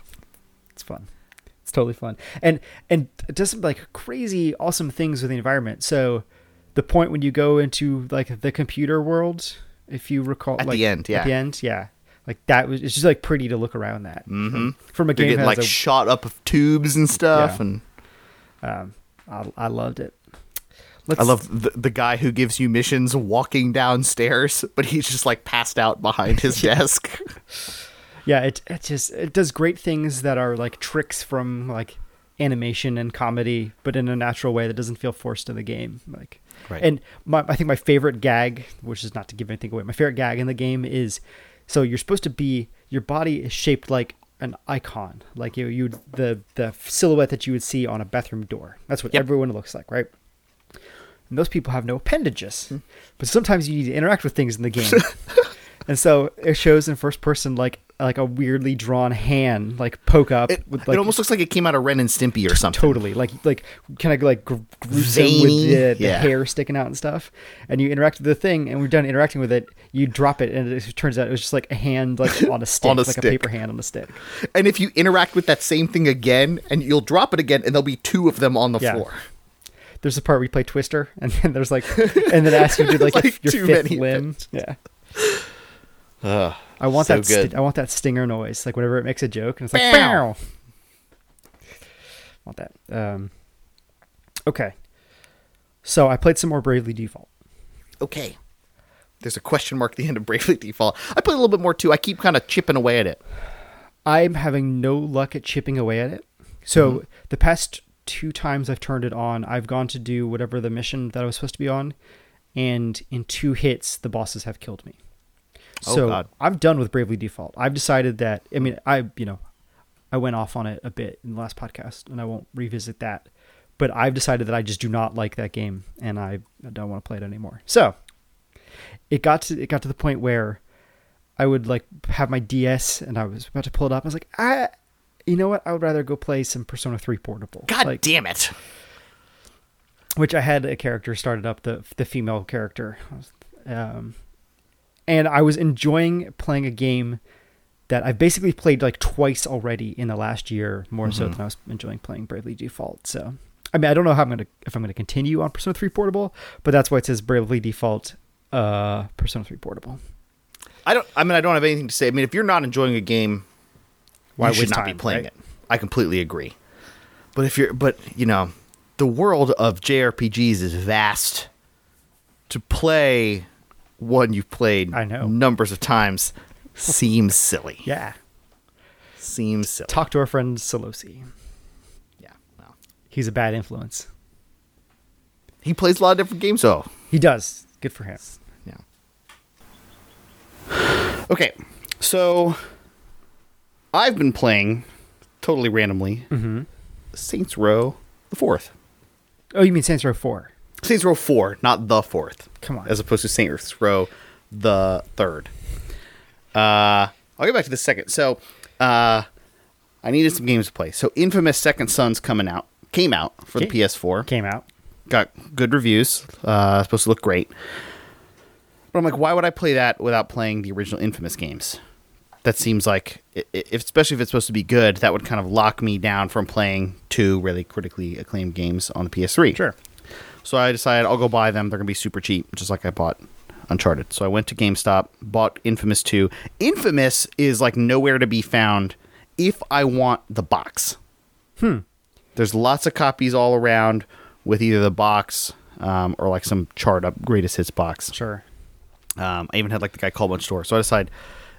It's fun. It's totally fun. And and it does some like crazy awesome things with the environment. So the point when you go into like the computer world if you recall. At the end, yeah. At the end, yeah. Like that was it's just like pretty to look around that. Mm-hmm. From a game getting like a, shot up of tubes and stuff, Yeah. and um, I, I loved it. Let's, I love the, the guy who gives you missions walking downstairs, but he's just like passed out behind his desk. Yeah, it it just it does great things that are like tricks from like animation and comedy, but in a natural way that doesn't feel forced in the game. Like, Right. and my, I think my favorite gag, which is not to give anything away, my favorite gag in the game is so you're supposed to be your body is shaped like an icon, like you you the the silhouette that you would see on a bathroom door. That's what Yep. everyone looks like, right? And those people have no appendages, Hmm. but sometimes you need to interact with things in the game. And so it shows in first person like like a weirdly drawn hand like poke up It, with it almost looks like it came out of Ren and Stimpy or something. totally like like kind of like gr- gruesome Veiny, with the, the yeah. hair sticking out and stuff. And you interact with the thing, and we're done interacting with it. You drop it, and it turns out it was just like a hand like on a stick, On a like a paper hand on a stick. And if you interact with that same thing again, and you'll drop it again, and there'll be two of them on the Yeah. floor. There's a part where you play Twister, and then there's like, and then asks you to do like, Like your too fifth limb. Yeah. Ugh, I want so that. Sti-. I want that stinger noise, like whenever it makes a joke, and it's like. "Bow." Want that? Um, okay. So I played some more Bravely Default. okay. There's a question mark at the end of Bravely Default. I played a little bit more too. I keep kind of chipping away at it. I'm having no luck at chipping away at it. So Mm-hmm. the past two times I've turned it on, I've gone to do whatever the mission that I was supposed to be on, and in two hits, the bosses have killed me. Oh, So God. I'm done with Bravely Default. I've decided that. I mean, I you know, I went off on it a bit in the last podcast, and I won't revisit that. But I've decided that I just do not like that game, and I, don't want to play it anymore. So it got to it got to the point where I would like have my DS and I was about to pull it up. I was like, I, you know what? I would rather go play some Persona Three Portable. God like, damn it. which I had a character started up the the female character, um, and I was enjoying playing a game that I've basically played like twice already in the last year, more so than I was enjoying playing Bravely Default. So, I mean, I don't know how I'm gonna if I'm gonna continue on Persona Three Portable, but that's why it says Bravely Default, uh, Persona Three Portable. I don't. I mean, I don't have anything to say. I mean, if you're not enjoying a game, Why you should waste not be playing right? it. I completely agree. But if you're, but you know, the world of JRPGs is vast. To play one you've played, I know. numbers of times, seems silly. Yeah, Seems silly. talk to our friend Solosi. Yeah. Well, He's a bad influence. he plays a lot of different games, though. He does. Good for him. Yeah. Okay, so I've been playing totally randomly Mm-hmm. Saints Row the fourth. Oh, you mean Saints Row Four? Saints Row four, not the fourth. Come on. As opposed to Saints Row the third. Uh, I'll get back to the second. So, uh, I needed some games to play. So, Infamous Second Son's coming out. Came out for the Ca- PS4. Came out. got good reviews. Uh, supposed to look great. But I'm like, why would I play that without playing the original Infamous games? That seems like, i- i- if, especially if it's supposed to be good, that would kind of lock me down from playing two really critically acclaimed games on the PS3. Sure. So I decided I'll go buy them. They're gonna be super cheap, just like I bought Uncharted. So I went to GameStop, bought Infamous 2. Infamous is like nowhere to be found if I want the box. Hmm. There's lots of copies all around with either the box um, or like some chart up greatest hits box. Sure. Um, I even had like the guy call a store. So I decided,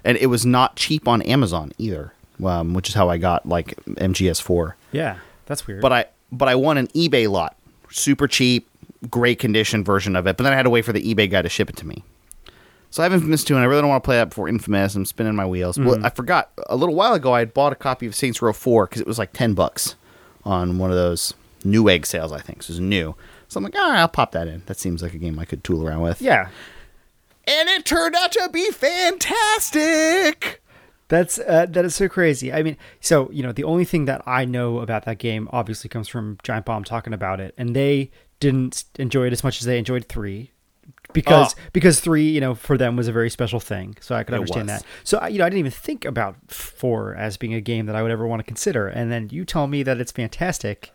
and it was not cheap on Amazon either, um, which is how I got like MGS4 Yeah, that's weird. but I but I won an eBay lot, super cheap, great condition version of it. But then I had to wait for the eBay guy to ship it to me. So I have Infamous 2, and I really don't want to play that before Infamous. I'm spinning my wheels. Well, I forgot a little while ago I had bought a copy of Saints Row 4 because it was like 10 bucks on one of those Newegg sales, I think. So it was new. So I'm like, all right, I'll pop that in. That seems like a game I could tool around with. yeah, And it turned out to be fantastic. that's uh, that is so crazy. I mean, so you know, the only thing that I know about that game obviously comes from Giant Bomb talking about it, and they didn't enjoy it as much as they enjoyed three. Because Oh. because three, you know, for them was a very special thing, so I could understand that. So I- you know, I didn't even think about four as being a game that I would ever want to consider, and then you tell me that it's fantastic.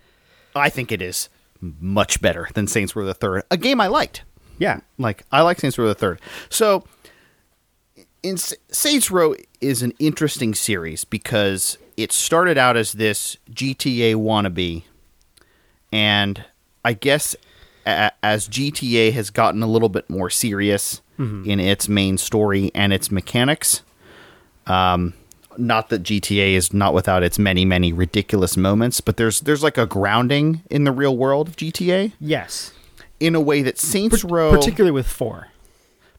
I think it is much better than Saints Row the Third, a game I liked. Yeah, Like I like Saints Row the Third. So in Saints Row is an interesting series because it started out as this GTA wannabe, and I guess a- as GTA has gotten a little bit more serious in its main story and its mechanics. Um, not that GTA is not without its many many ridiculous moments, but there's there's like a grounding in the real world of GTA Yes. in a way that Saints Row Particularly with four.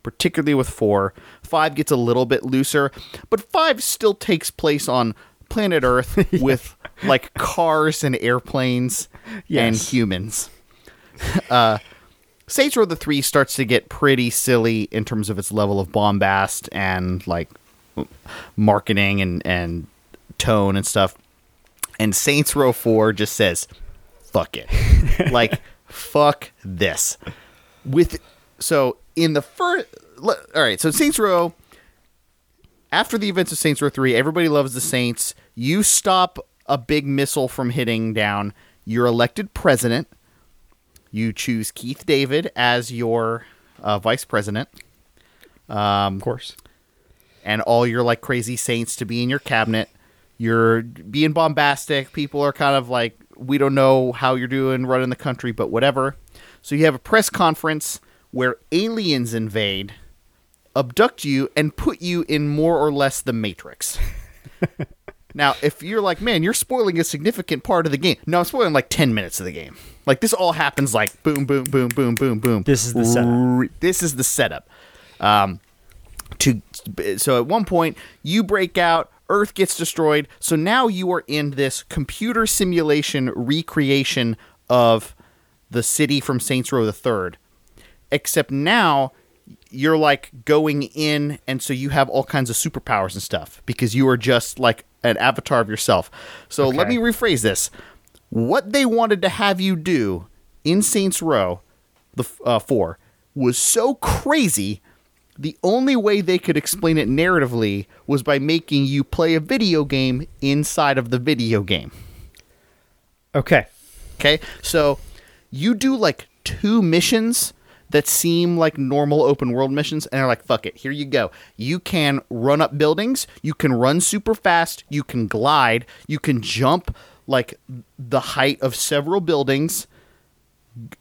particularly with four. Five gets a little bit looser, but five still takes place on planet Earth with like cars and airplanes and humans. Uh, Saints Row the Three starts to get pretty silly in terms of its level of bombast and like marketing and and tone and stuff. And Saints Row Four just says, "Fuck it," like fuck this. With so in the first, all right. So Saints Row. After the events of Saints Row 3, everybody loves the Saints. You stop a big missile from hitting down. You're elected president. You choose Keith David as your uh, vice president, Of course. and all your like crazy saints to be in your cabinet. You're being bombastic. People are kind of like, we don't know how you're doing running the country, but whatever. So you have a press conference where aliens invade, abduct you, and put you in more or less the Matrix. now, if you're like, man, you're spoiling a significant part of the game. No, I'm spoiling like 10 minutes of the game. Like this all happens like boom, boom, boom, boom, boom, boom. This is the setup. This is the setup. Um, to so at one point you break out earth gets destroyed so now you are in this computer simulation recreation of the city from saints row the third except now you're like going in and so you have all kinds of superpowers and stuff because you are just like an avatar of yourself so let me rephrase this what they wanted to have you do in saints row the uh, 4 was so crazy the only way they could explain it narratively was by making you play a video game inside of the video game. Okay. Okay? So you do like two missions that seem like normal open world missions and they're like fuck it here you go you can run up buildings you can run super fast you can glide you can jump like the height of several buildings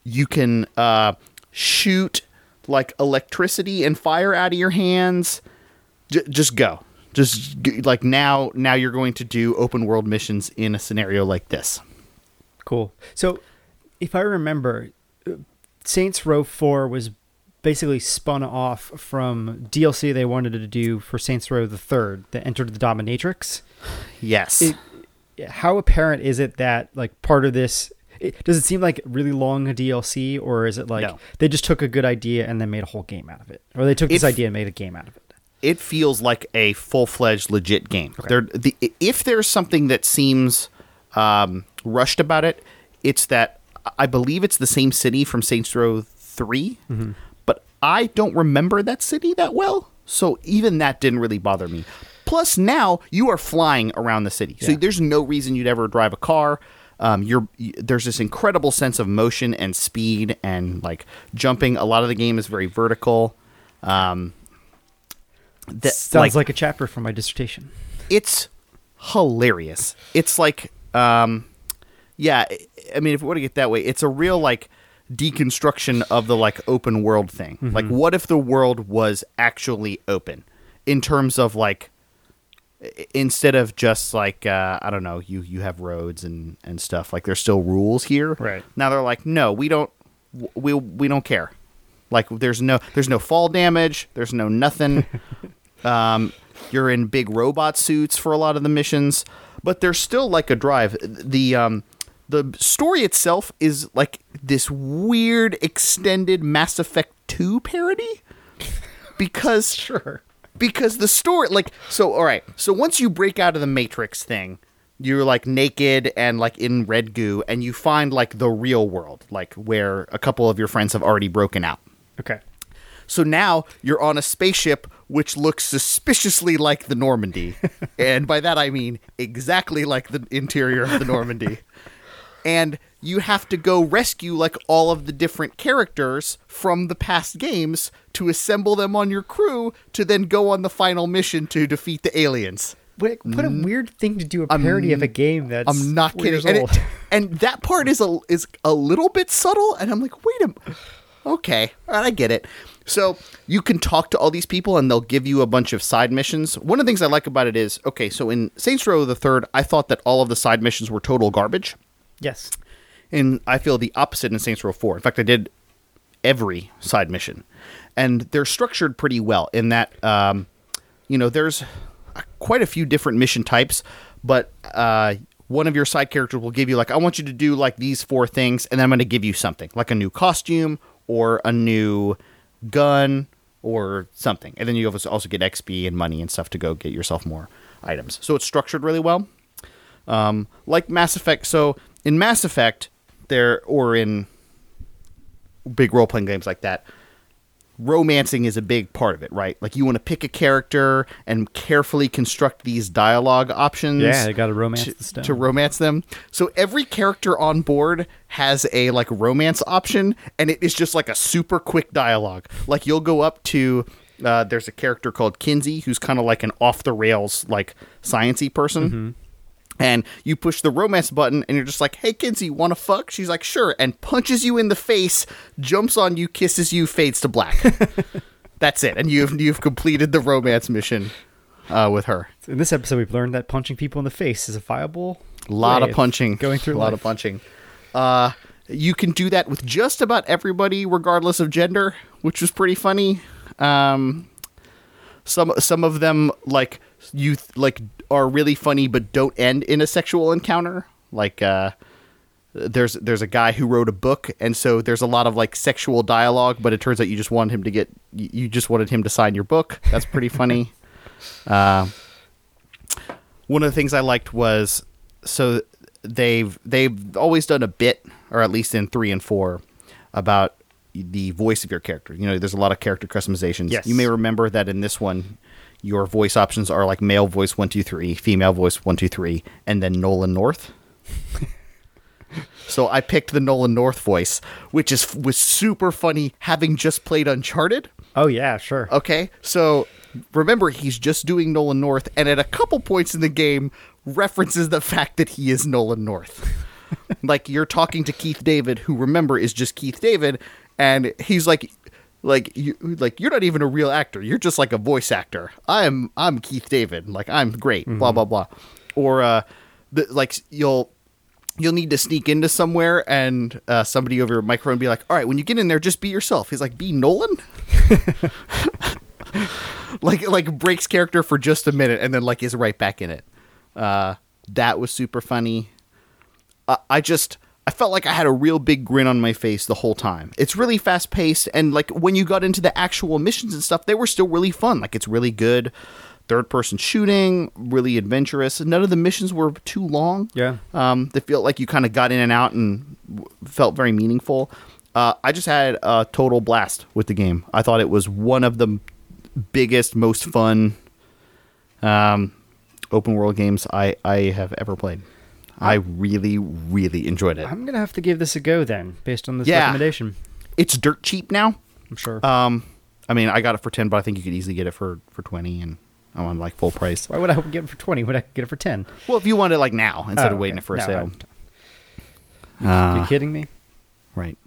you can uh, shoot like electricity and fire out of your hands. J- just go. Just like now. Now you're going to do open world missions in a scenario like this. Cool. So, if I remember, Saints Row 4 was basically spun off from DLC they wanted to do for Saints Row the Third that entered the Dominatrix. Yes. It- How apparent is it that like part of this? It, does it seem like really long DLC, or is it like No. they just took a good idea and then made a whole game out of it, or they took this idea and made a game out of it? it feels like a full fledged legit game. There, the if there's something that seems um, rushed about it, it's that I believe it's the same city from Saints Row 3 but I don't remember that city that well, so even that didn't really bother me. Plus, now you are flying around the city, so Yeah. there's no reason you'd ever drive a car. Um, you're y- there's this incredible sense of motion and speed and like jumping. A lot of the game is very vertical. Um, that Sounds like, a chapter from my dissertation. it's hilarious. It's like, um, yeah, I- mean, if we want to get that way, it's a real like deconstruction of the like open world thing. Like, what if the world was actually open in terms of like instead of just like uh, I don't know, you you have roads and and stuff. Like, there's still rules here. Right. now, they're like, no, we don't, we we don't care. Like, there's no there's no fall damage. There's no nothing. Um, you're in big robot suits for a lot of the missions, but there's still like a drive. The um, the story itself is like this weird extended Mass Effect 2 parody because Sure. because the story like so all right so once you break out of the matrix thing you're like naked and like in red goo and you find like the real world like where a couple of your friends have already broken out Okay. so now you're on a spaceship which looks suspiciously like the Normandy. and by that I mean exactly like the interior of the Normandy. and you have to go rescue like all of the different characters from the past games to assemble them on your crew to then go on the final mission to defeat the aliens. What, what a mm. weird thing to do a parody of a game that's I'm not kidding. And, it, and that part is a is a little bit subtle, and I'm like, wait a, m- okay, right, I get it. So you can talk to all these people, and they'll give you a bunch of side missions. One of the things I like about it is, okay, so in Saints Row the Third, I thought that all of the side missions were total garbage, yes. and I feel the opposite in Saints Row Four. In fact, I did every side mission, and they're structured pretty well in that, um, you know, there's quite a few different mission types, but uh, one of your side characters will give you like, I want you to do like these four things, and then I'm going to give you something like a new costume or a new gun or something, and then you also get XP and money and stuff to go get yourself more items. So it's structured really well um, like Mass Effect. So in Mass Effect, there or in big role playing games like that, romancing is a big part of it, right? Like you want to pick a character and carefully construct these dialogue options. Yeah, they gotta romance to, the stone. to romance them. So every character on board has a like romance option, and it is just like a super quick dialogue. Like you'll go up to. Uh, there's a character called Kinsey who's kind of like an off the rails like sciency person Mm-hmm. And you push the romance button and you're just like hey kinsey want to fuck? She's like sure and punches you in the face jumps on you kisses you fades to black. That's it and you've you've completed the romance mission uh, with her. In this episode, we've learned that punching people in the face is a viable. a lot of punching. Going through a lot life. of punching. Uh, you can do that with just about everybody regardless of gender which was pretty funny. Um, some some of them like you th- like are really funny but don't end in a sexual encounter? Like uh there's there's a guy who wrote a book and so there's a lot of like sexual dialogue but it turns out you just wanted him to get you just wanted him to sign your book. That's pretty funny. Uh, one of the things i liked was so they've they've always done a bit or at least in 3 and 4 about the voice of your character. You know there's a lot of character customizations. Yes. you may remember that in this one your voice options are like male voice 123 female voice 123 and then nolan north so I picked the Nolan North voice, which is was super funny having just played Uncharted. Oh yeah, sure. Okay, so remember he's just doing Nolan North, and at a couple points in the game references the fact that he is Nolan North. like you're talking to Keith David, who remember is just Keith David, and he's like, like you, like you're not even a real actor. You're just like a voice actor. I'm I'm Keith David. Like I'm great. Blah blah blah. Or uh, the, like you'll you'll need to sneak into somewhere and uh, somebody over your microphone be like, "All right, when you get in there, just be yourself." He's like, "Be Nolan." like like breaks character for just a minute and then like is right back in it. Uh, that was super funny. I, I just I felt like I had a real big grin on my face the whole time. It's really fast paced and like when you got into the actual missions and stuff, they were still really fun. Like it's really good. Third person shooting, really adventurous. None of the missions were too long. Yeah. Um, they felt like you kind of got in and out and w- felt very meaningful. Uh, I just had a total blast with the game. I thought it was one of the biggest, most fun um, open world games I, I have ever played. I really, really enjoyed it. I'm gonna have to give this a go then, based on this Yeah. recommendation. It's dirt cheap now. I'm sure. Um, I mean, I got it for ten, but I think you could easily get it for for twenty, and I'm on like full price. Why would I hope get it for twenty when I get it for ten? Well, if you want it like now instead Oh, of waiting okay. for a sale, Uh, you kidding me? Right.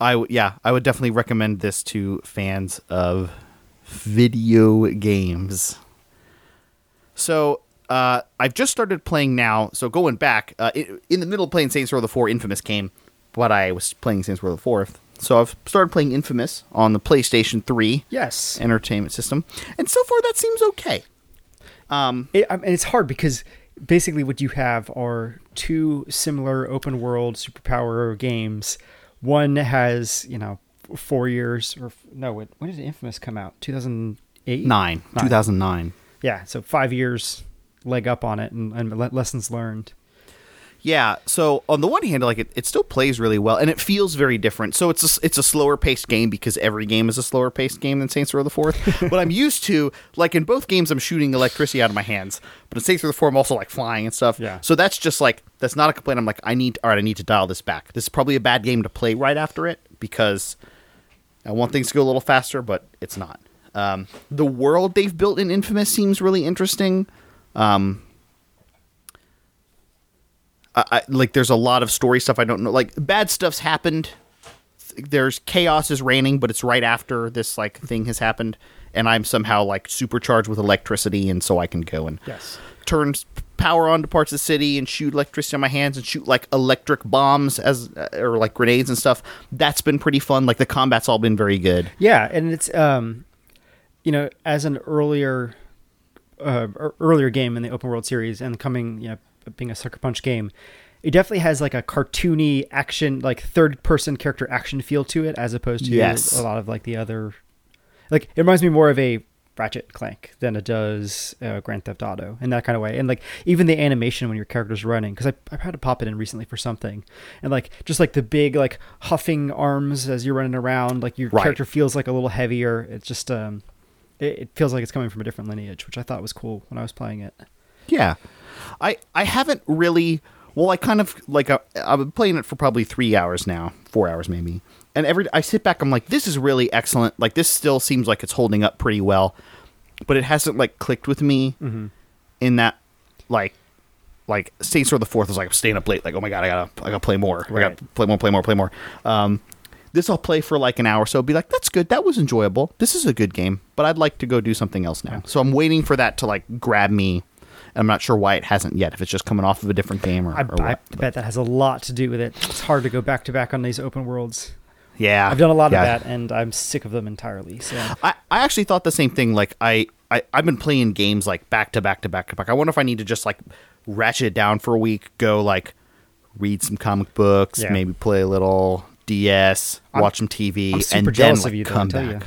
I w- yeah, I would definitely recommend this to fans of video games. So uh, I've just started playing now. So going back uh, in the middle of playing Saints Row the Four, Infamous came, but I was playing Saints Row the Fourth. So I've started playing Infamous on the PlayStation Three Yes. entertainment system, and so far that seems okay. Um, It, I mean, it's hard because basically what you have are two similar open world superpower games. One has you know four years or no, when when did Infamous come out? 2008, 2009. Yeah, so five years leg up on it and, and le- lessons learned. Yeah. So on the one hand, like it, it still plays really well, and it feels very different. So it's a, it's a slower paced game because every game is a slower paced game than Saints Row the Fourth. but I'm used to like in both games, I'm shooting electricity out of my hands, but in Saints Row the Fourth, I'm also like flying and stuff. Yeah. So that's just like that's not a complaint. I'm like I need all right. I need to dial this back. This is probably a bad game to play right after it because I want things to go a little faster, but it's not. Um, the world they've built in Infamous seems really interesting. Um, I, I, like there's a lot of story stuff I don't know. Like bad stuff's happened. There's chaos is reigning, but it's right after this like thing has happened, and I'm somehow like supercharged with electricity, and so I can go and Yes. turn power on to parts of the city and shoot electricity on my hands and shoot like electric bombs as uh, or like grenades and stuff. That's been pretty fun. Like the combat's all been very good. Yeah, and it's um, you know, as an earlier, uh, earlier game in the open world series, and coming, you know, being a sucker punch game, it definitely has like a cartoony action, like third person character action feel to it, as opposed to Yes. a lot of like the other, like it reminds me more of a Ratchet Clank than it does uh, Grand Theft Auto in that kind of way, and like even the animation when your character's running, because I I've had to pop it in recently for something, and like just like the big like huffing arms as you're running around, like your Right. character feels like a little heavier. It's just um, it, it feels like it's coming from a different lineage, which I thought was cool when I was playing it. Yeah, I I haven't really. Well, I kind of like uh, I've been playing it for probably three hours now, four hours maybe. And every I sit back, I'm like, this is really excellent. Like this still seems like it's holding up pretty well, but it hasn't like clicked with me in that like like Saints Row the Fourth was like I'm staying up late. Like oh my god, I gotta I gotta play more. I gotta play more, play more, play more. Um, this I'll play for like an hour, so be like, that's good. That was enjoyable. This is a good game, but I'd like to go do something else now. So I'm waiting for that to like grab me. I'm not sure why it hasn't yet. If it's just coming off of a different game or, I, or I bet that has a lot to do with it. It's hard to go back to back on these open worlds. Yeah, I've done a lot yeah. of that, and I'm sick of them entirely. So I, I actually thought the same thing. Like I, I I've been playing games like back to back to back to back. I wonder if I need to just like ratchet it down for a week, go like read some comic books, Yeah. maybe play a little DS, I'm- watch some TV, and then like of you. Come tell back.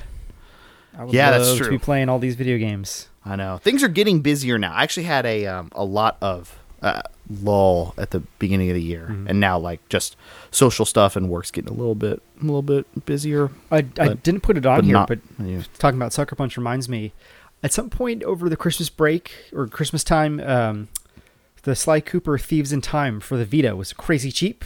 I would Yeah, that's love To true. be playing all these video games. I know things are getting busier now. I actually had a um, a lot of uh, lull at the beginning of the year, Mm-hmm. and now like just social stuff and work's getting a little bit a little bit busier. I, I didn't put it on but here, not- but yeah. talking about Sucker Punch reminds me. At some point over the Christmas break or Christmas time, um, the Sly Cooper Thieves in Time for the Vita was crazy cheap.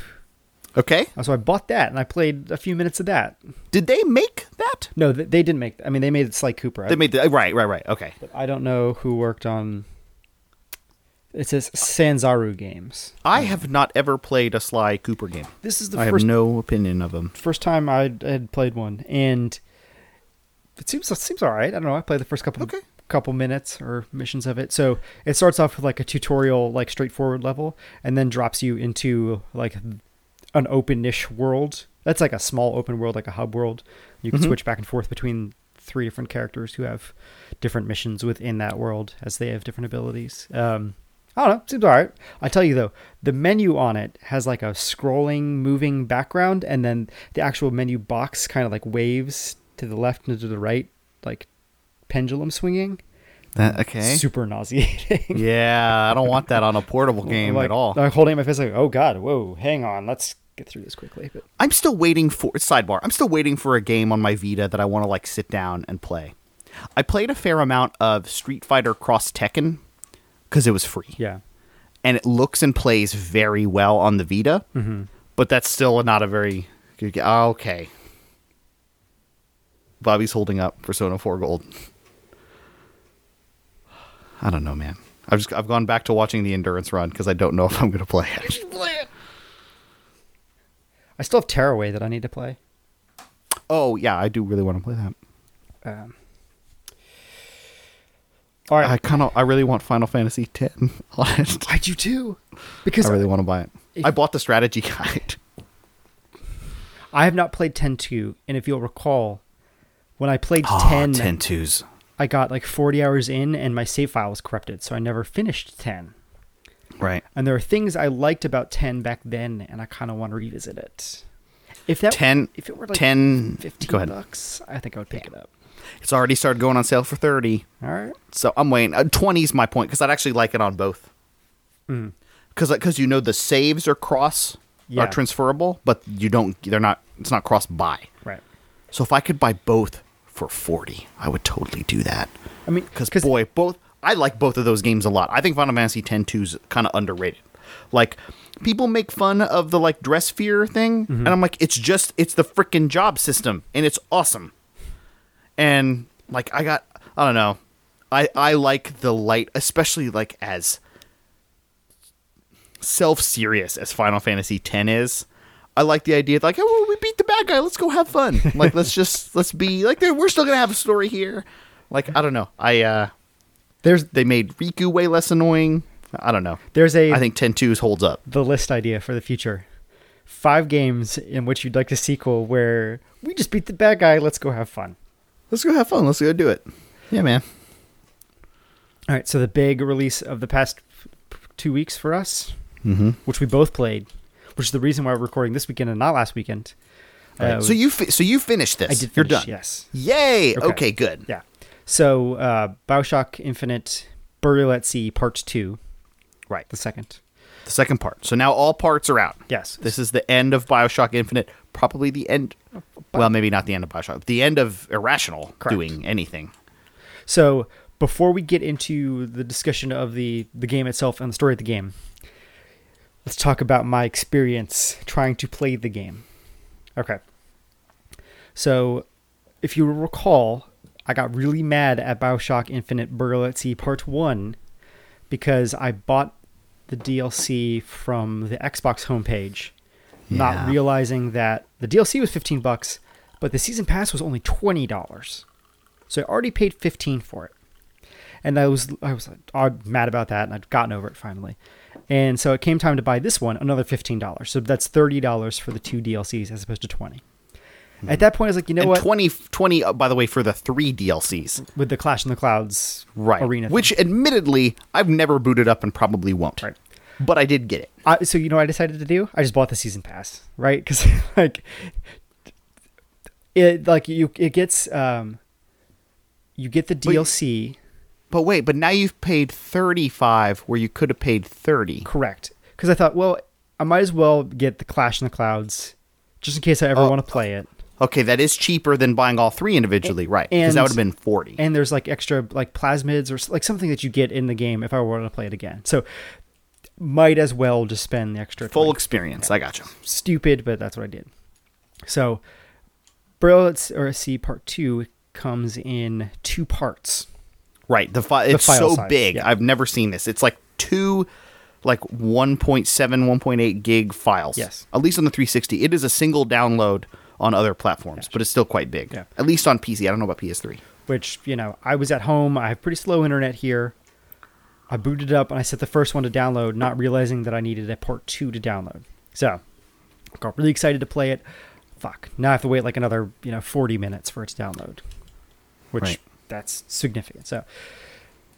Okay, uh, So I bought that and I played a few minutes of that. did they make that? No, they didn't make. I mean, they made it Sly Cooper. They made the uh, right, right, right. Okay. but I don't know who worked on. It says Sanzaru Games. I have not ever played a Sly Cooper game. This is the I first have no opinion of him. first time I had played one, and it seems it seems all right. I don't know. I played the first couple Okay. couple minutes or missions of it. So it starts off with like a tutorial, like straightforward level, and then drops you into like an open-ish world. That's like a small open world, like a hub world. You can Mhm. switch back and forth between three different characters who have different missions within that world as they have different abilities. Um, I don't know. It seems all right. I tell you though, the menu on it has like a scrolling, moving background, and then the actual menu box kind of like waves to the left and to the right, like pendulum swinging. That okay? Super nauseating. yeah, I don't want that on a portable game like, at all. I'm holding my fist like, oh god, whoa, hang on, let's get through this quickly. But I'm still waiting for sidebar. I'm still waiting for a game on my Vita that I want to like sit down and play. I played a fair amount of Street Fighter Cross Tekken because it was free, yeah, and it looks and plays very well on the Vita. Mhm. But that's still not a very good game. Okay, Bobby's holding up Persona 4 Gold. I don't know, man. I've just I've gone back to watching the endurance run because I don't know if I'm going to play it. I still have Tearaway that I need to play. Oh yeah, I do really want to play that. Um, all right, I kind of, I really want Final Fantasy X on it. I do too, because I really want to buy it. If- I bought the strategy guide. I have not played 10-2, and if you'll recall, when I played Ah, 10, 10 twos. I got like 40 hours in, and my save file was corrupted, so I never finished 10. Right. And there are things I liked about 10 back then, and I kind of want to revisit it. If that 10 if it were like 10 15 go ahead. bucks, I think I would pick it up. It's already started going on sale for 30. All right. So I'm waiting. Uh, 20 is my point because I'd actually like it on both. Mm. because because you know the saves are cross Yeah. are transferable, but you don't. They're not. It's not cross buy. Right. So if I could buy both for forty, I would totally do that. I mean, Because boy, both I like both of those games a lot. I think Final Fantasy X 2 is kind of underrated. Like people make fun of the like dressphere thing, and I'm like, it's just it's the freaking job system, and it's awesome. And like I got, I don't know, I I like the light, especially like as self serious as Final Fantasy X is. I like the idea of like, oh, we beat the bad guy. Let's go have fun. Like, let's just let's be like, we're still gonna have a story here. Like, I don't know. I uh, there's they made Rikku way less annoying. I don't know. there's a I think 10-2's holds up. the list idea for the future. Five games in which you'd like a sequel where we just beat the bad guy. Let's go have fun. Let's go have fun. Let's go do it. Yeah, man. All right. So the big release of the past two weeks for us, mm-hmm. which we both played, which is the reason why we're recording this weekend and not last weekend. uh, so you fi- so you finished this. I did. You're done. Yes. Yay. Okay. Okay. Good. Yeah. So uh, Bioshock Infinite, Burial at Sea Part Two, Right. the second. The second part. So now all parts are out. Yes. This is the end of Bioshock Infinite. Probably the end. Well, maybe not the end of Bioshock. The end of Irrational Correct. doing anything. So before we get into the discussion of the the game itself and the story of the game, let's talk about my experience trying to play the game. Okay. So, if you recall, I got really mad at Bioshock Infinite Burial at Sea Part 1 because I bought the DLC from the Xbox homepage, not realizing that the DLC was 15 bucks, but the season pass was only $20. So I already paid 15 for it. And I was I was uh, mad about that and I'd gotten over it finally. And so it came time to buy this one, another $15. So that's $30 for the two DLCs as opposed to 20. At that point I was like, you know and what? 20, 20 uh, by the way, for the three DLCs. With the Clash in the Clouds Right. arena. thing. Which, admittedly, I've never booted up and probably won't. Right. But I did get it. I, so you know what I decided to do? I just bought the season pass, right? Because like it, like you, it gets um, you get the. DLC But wait, but now you've paid 35 where you could have paid 30. correct. Because I thought, well, I might as well get the Clash in the Clouds, just in case I ever Oh. want to play it. Okay, that is cheaper than buying all three individually, right? Because that would have been 40. And there's like extra like plasmids or like something that you get in the game if I were to play it again. So might as well just spend the extra Full 20. experience. I got you. stupid, but that's what I did. So, Burial at Sea Part Two comes in two parts. Right. The, fi- it's file so size, big. yeah. I've never seen this. It's like two like 1.7 1.8 gig files. Yes. At least on the 360. It is a single download on other platforms, but it's still quite big. Yeah. At least on PC. I don't know about PS3. Which you know, I was at home. I have pretty slow internet here. I booted it up and I set the first one to download, not realizing that I needed a Part Two to download. So, got really excited to play it. Fuck! Now I have to wait like another you know 40 minutes for it to download, which Right. that's significant. So,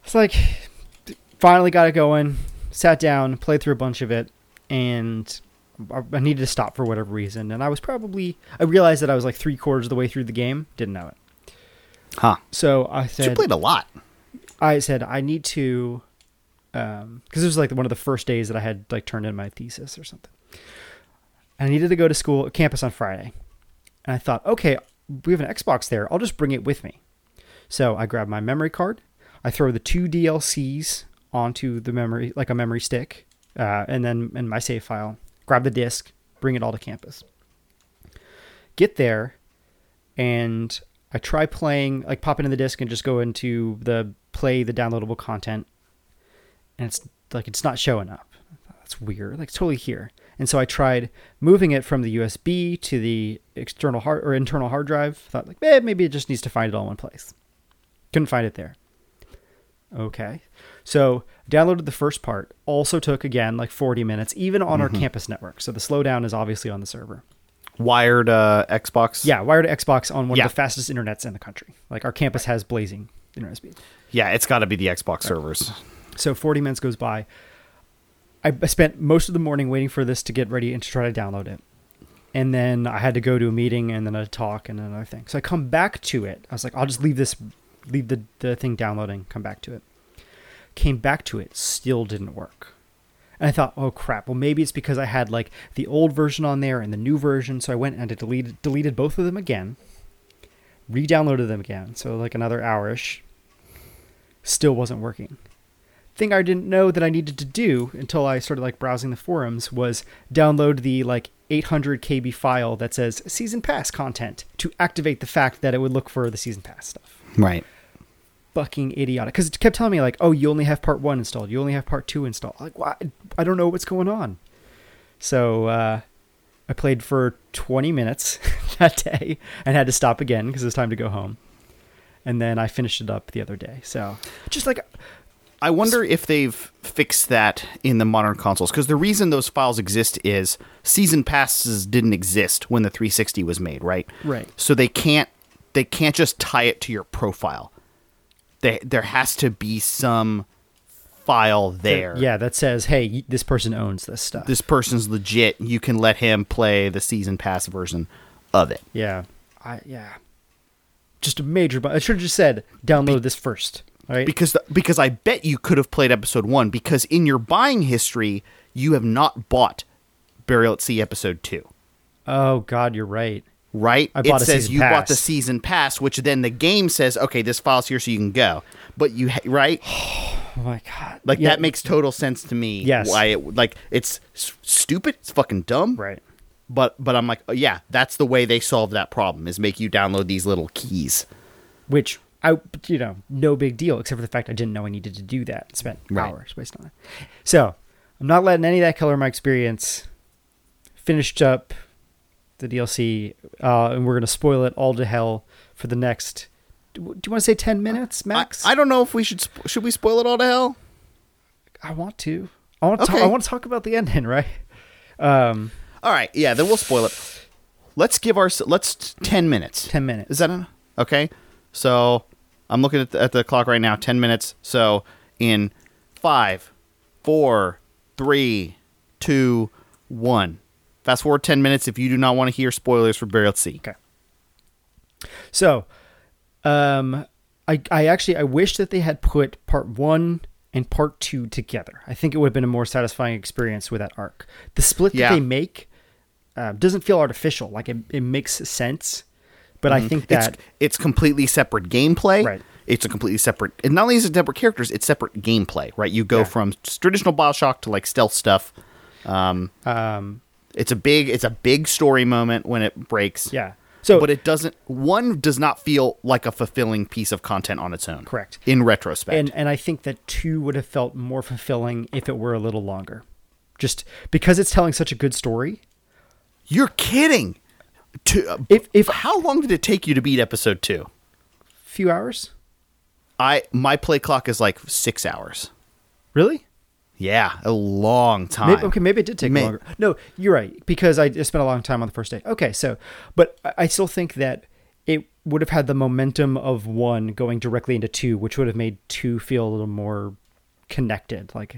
it's like finally got it going. Sat down, played through a bunch of it, and I needed to stop for whatever reason. And I was probably I realized that I was like three quarters of the way through the game. Didn't know it. Huh. So I said, you played a lot. I said I need to, um, because it was like one of the first days that I had like turned in my thesis or something. And I needed to go to school campus on Friday, and I thought, okay, we have an Xbox there. I'll just bring it with me. So I grab my memory card. I throw the two DLCs onto the memory, like a memory stick, uh, and then in my save file, grab the disc, bring it all to campus. Get there, and I try playing, like pop into the disc and just go into the play the downloadable content, and it's like it's not showing up. That's weird. Like it's totally here. And so I tried moving it from the USB to the external hard or internal hard drive. Thought like, eh, maybe it just needs to find it all in one place. Couldn't find it there. Okay. So downloaded the first part. Also took again like 40 minutes, even on our campus network. So the slowdown is obviously on the server. Wired uh, Xbox. Yeah, wired Xbox on one Yeah. of the fastest internets in the country. Like our campus has blazing internet speed. Yeah, it's got to be the Xbox servers. So 40 minutes goes by. I I spent most of the morning waiting for this to get ready and to try to download it. And then I had to go to a meeting and then a talk and another thing. So I come back to it. I was like, I'll just leave this, leave the, the thing downloading, come back to it. Came back to it, still didn't work. And I thought, oh crap, well maybe it's because I had like the old version on there and the new version, so I went and I deleted deleted both of them again, re-downloaded them again, so like another hourish. Still wasn't working. Thing I didn't know that I needed to do until I started like browsing the forums was download the like 800 KB file that says season pass content to activate the fact that it would look for the season pass stuff Right. Fucking idiotic. Because it kept telling me like oh you only have part one installed. You only have part two installed. Like why? I don't know what's going on. So uh i played for 20 minutes that day and had to stop again because it was time to go home. And then i finished it up the other day. So just like I wonder if they've fixed that in the modern consoles. Because the reason those files exist is season passes didn't exist when the 360 was made, right? Right. So they can't they can't just tie it to your profile. They, there has to be some file there. yeah that says hey this person owns this stuff This person's legit. You can let him play the season pass version of it. yeah i yeah just a major bu- i should have just said download this first Right? because the, because I bet you could have played episode one because in your buying history you have not bought Burial at Sea episode two, oh god you're right right? I bought it a says season you bought the season pass, which then the game says, okay, this file's here so you can go. But you ha- right oh my god like Yeah, that makes total sense to me. Yes. why it like it's s- stupid, it's fucking dumb, right But but I'm like, oh, yeah, that's the way they solve that problem is make you download these little keys. which I, you know, no big deal, except for the fact I didn't know I needed to do that. Spent Right. hours wasting on it. So I'm not letting any of that color my experience. Finished up the DLC, uh, and we're gonna spoil it all to hell for the next. Do, you want to say ten minutes, max? I don't know if we should sp- should we spoil it all to hell. I want to. I want to. Okay. I want to talk about the ending, right? Um, All right, yeah, then we'll spoil it. Let's give our let's ten minutes. ten minutes. Is that enough? Okay. So I'm looking at the, at the clock right now. Ten minutes. So in five, four, three, two, one. Fast forward ten minutes if you do not want to hear spoilers for Burial at Sea. Okay. So, um, I I actually I wish that they had put part one and part two together. I think it would have been a more satisfying experience with that arc. The split Yeah. that they make uh, doesn't feel artificial. Like it, it makes sense, but I think that it's it's completely separate gameplay. Right. It's a completely separate. And not only is it separate characters, it's separate gameplay. Right. You go Yeah. from traditional Bioshock to like stealth stuff. um, um, It's a big. It's a big story moment when it breaks. yeah. So but it doesn't. One does not feel like a fulfilling piece of content on its own. Correct. In retrospect, and and I think that two would have felt more fulfilling if it were a little longer, just because it's telling such a good story. you're kidding. To, uh, If if how long did it take you to beat episode two? few hours, I my play clock is like six hours. really. Yeah, a long time. Maybe, okay, maybe it did take longer. No, you're right because I spent a long time on the first day. Okay, so but I- still think that it would have had the momentum of one going directly into two, which would have made two feel a little more connected. Like,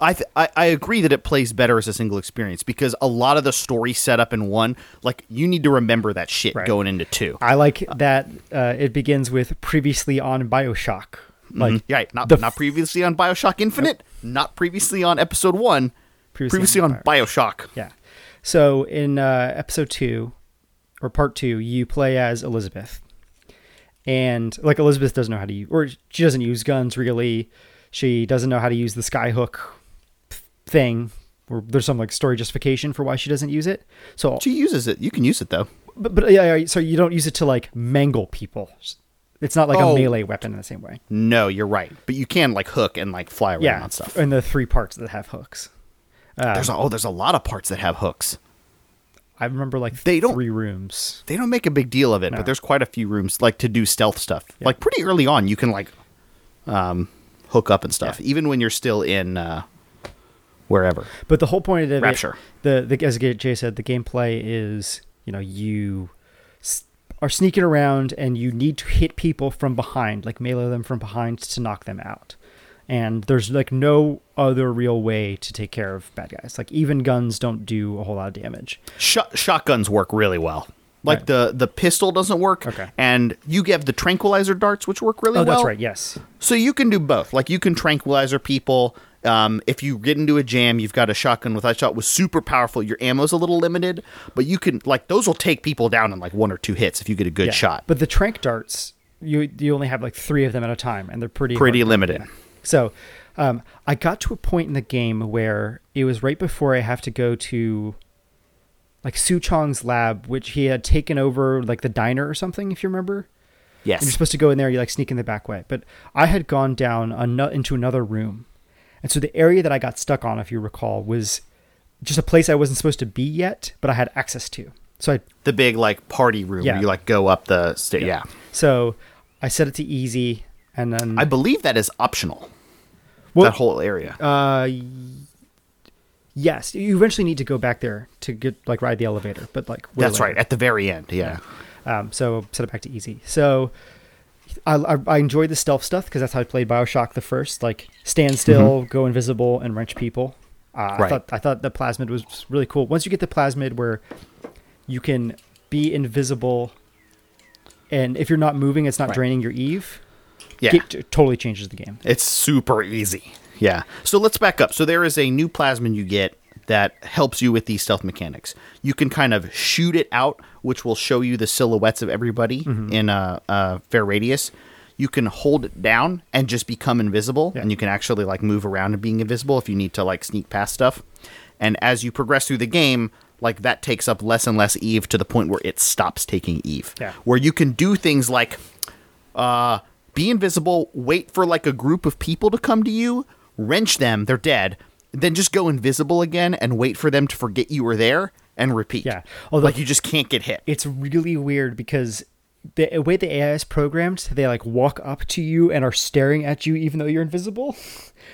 I, th- I I agree that it plays better as a single experience because a lot of the story set up in one, like you need to remember that shit Right. going into two. I like that uh, it begins with previously on Bioshock. Like, Yeah, not not previously on Bioshock Infinite, not previously on Episode One, Previously previously, on on Bioshock. Yeah. So in uh, episode two, or part two, you play as Elizabeth, and like Elizabeth doesn't know how to use, or she doesn't use guns really. She doesn't know how to use the skyhook thing. Or there's some like story justification for why she doesn't use it. So, She uses it. You can use it though. but, but yeah, so you don't use it to like mangle people. It's not like Oh. a melee weapon in the same way. No, you're right. But you can like hook and like fly around Yeah, on stuff. and the three parts that have hooks. there's a, oh, there's a lot of parts that have hooks. I remember like They don't- three rooms. They don't make a big deal of it, No. but there's quite a few rooms like to do stealth stuff. Like pretty early on, you can like um, hook up and stuff, Yeah. even when you're still in uh, wherever. But the whole point of it, Rapture. the the as Jay said, the gameplay is you know you are sneaking around and you need to hit people from behind, like melee them from behind to knock them out. And there's like no other real way to take care of bad guys. Like even guns don't do a whole lot of damage. Shot shotguns work really well. Like Right. the the pistol doesn't work, Okay. and you have the tranquilizer darts, which work really Oh, well. that's right. Yes. So you can do both. Like you can tranquilizer people Um, if you get into a jam, you've got a shotgun with ice shot was super powerful. Your ammo's a little limited, but you can like those will take people down in like one or two hits if you get a good Yeah. shot. But the trank darts, you you only have like three of them at a time, and they're pretty Pretty limited. So, um, I got to a point in the game where it was right before I have to go to like Su Chong's lab, which he had taken over like the diner or something, if you remember. yes. And you're supposed to go in there, you like sneak in the back way. But I had gone down ano- into another room. And so the area that I got stuck on, if you recall, was just a place I wasn't supposed to be yet, but I had access to. So I the big like party room Yeah. where you like go up the sta- yeah. so I set it to easy and then I believe that is optional. Well- that whole area. uh yes, you eventually need to go back there to get like ride the elevator, but like That's right. At the very end, yeah. Um, so set it back to easy. So I, I, I enjoyed the stealth stuff because that's how I played Bioshock the first. Like stand still, go invisible, and wrench people. Uh, I thought I thought the plasmid was really cool. Once you get the plasmid where you can be invisible, and if you're not moving, it's not Right. draining your Eve. Yeah. It totally changes the game. It's super easy. Yeah. So let's back up. So there is a new plasmid you get that helps you with these stealth mechanics. You can kind of shoot it out, which will show you the silhouettes of everybody in a, a fair radius. You can hold it down and just become invisible, Yeah. and you can actually like move around and being invisible if you need to like sneak past stuff. And as you progress through the game, like that takes up less and less Eve to the point where it stops taking Eve. Yeah. Where you can do things like uh, be invisible, wait for like a group of people to come to you, wrench them, they're dead, then just go invisible again and wait for them to forget you were there and repeat. Yeah. Although- like you just can't get hit. it's really weird because the way the AI is programmed, they like walk up to you and are staring at you even though you're invisible.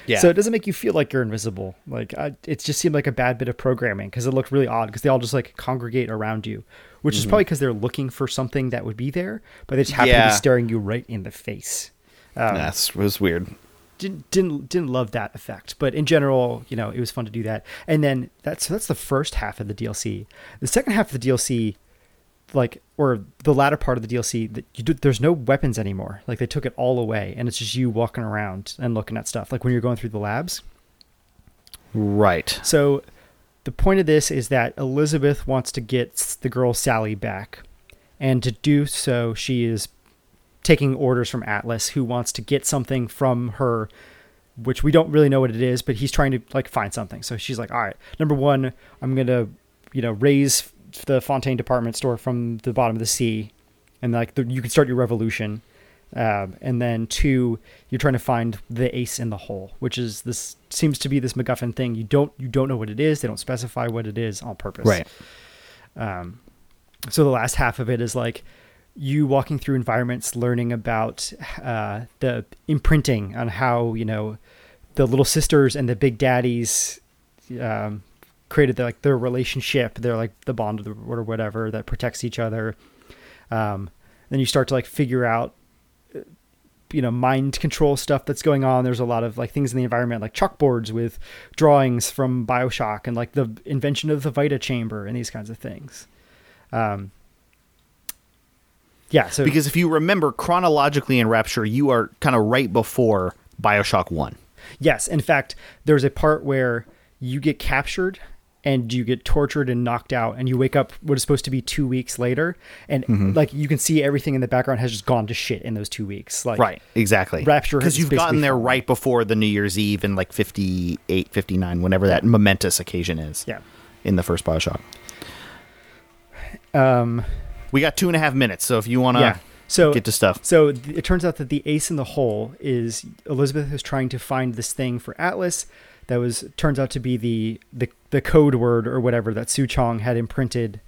Yeah. So it doesn't make you feel like you're invisible. Like I, it just seemed like a bad bit of programming because it looked really odd because they all just like congregate around you, which is probably because they're looking for something that would be there, but they just happen to Mm-hmm. Be staring you right in the face. Um, That's was weird. Didn't didn't didn't love that effect, but in general, you know, it was fun to do that. And then that's so that's the first half of the DLC. The second half of the DLC, like or the latter part of the DLC, that you do, there's no weapons anymore. Like they took it all away, and it's just you walking around and looking at stuff. Like when you're going through the labs. Right. So the point of this is that Elizabeth wants to get the girl Sally back. And to do so, she is taking orders from Atlas, who wants to get something from her, which we don't really know what it is, but he's trying to like find something. So she's like, all right, number one, I'm going to, you know, raise the Fontaine department store from the bottom of the sea. And like the, you can start your revolution. Um, and then two, you're trying to find the ace in the hole, which is this seems to be this MacGuffin thing. You don't you don't know what it is. They don't specify what it is on purpose. Right. Um, so the last half of it is like you walking through environments, learning about uh, the imprinting on how you know the little sisters and the big daddies um, created their, like their relationship. They're like the bond or whatever that protects each other. Um, then you start to like figure out uh, you know mind control stuff that's going on there's a lot of like things in the environment like chalkboards with drawings from bioshock and like the invention of the vita chamber and these kinds of things um yeah so Because if you remember chronologically in Rapture, you are kind of right before BioShock 1. yes in fact there's a part where you get captured and you get tortured and knocked out and you wake up what is supposed to be two weeks later and Mm-hmm. like you can see everything in the background has just gone to shit in those two weeks like Right, exactly. Rapture Because you've gotten there right before the New Year's Eve in like 58, 59, whenever that momentous occasion is. yeah In the first BioShock. um We got two and a half minutes, so if you want to yeah so get to stuff. So it turns out that the ace in the hole is Elizabeth is trying to find this thing for Atlas that was turns out to be the the, the code word or whatever that Su Chong had imprinted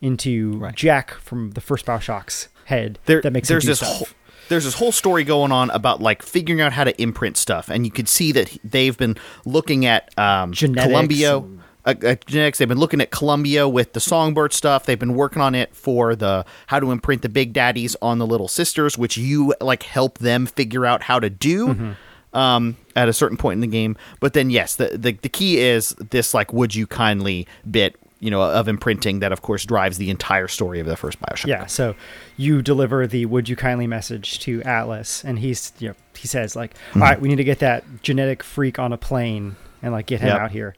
into Right. Jack from the first Bioshock's head there, that makes there's this stuff. whole there's this whole story going on about like figuring out how to imprint stuff, and you could see that they've been looking at um, Genetics Columbia. and- Uh, genetics. They've been looking at Columbia with the Songbird stuff. They've been working on it for the how to imprint the big daddies on the little sisters, which you like help them figure out how to do. Mm-hmm. Um, at a certain point in the game, but then yes, the, the the key is this like would you kindly bit you know of imprinting that of course drives the entire story of the first Bioshock. Yeah, so you deliver the "Would you kindly" message to Atlas, and he's you know he says like, Mm-hmm. "All right, we need to get that genetic freak on a plane and like get him Yep. out here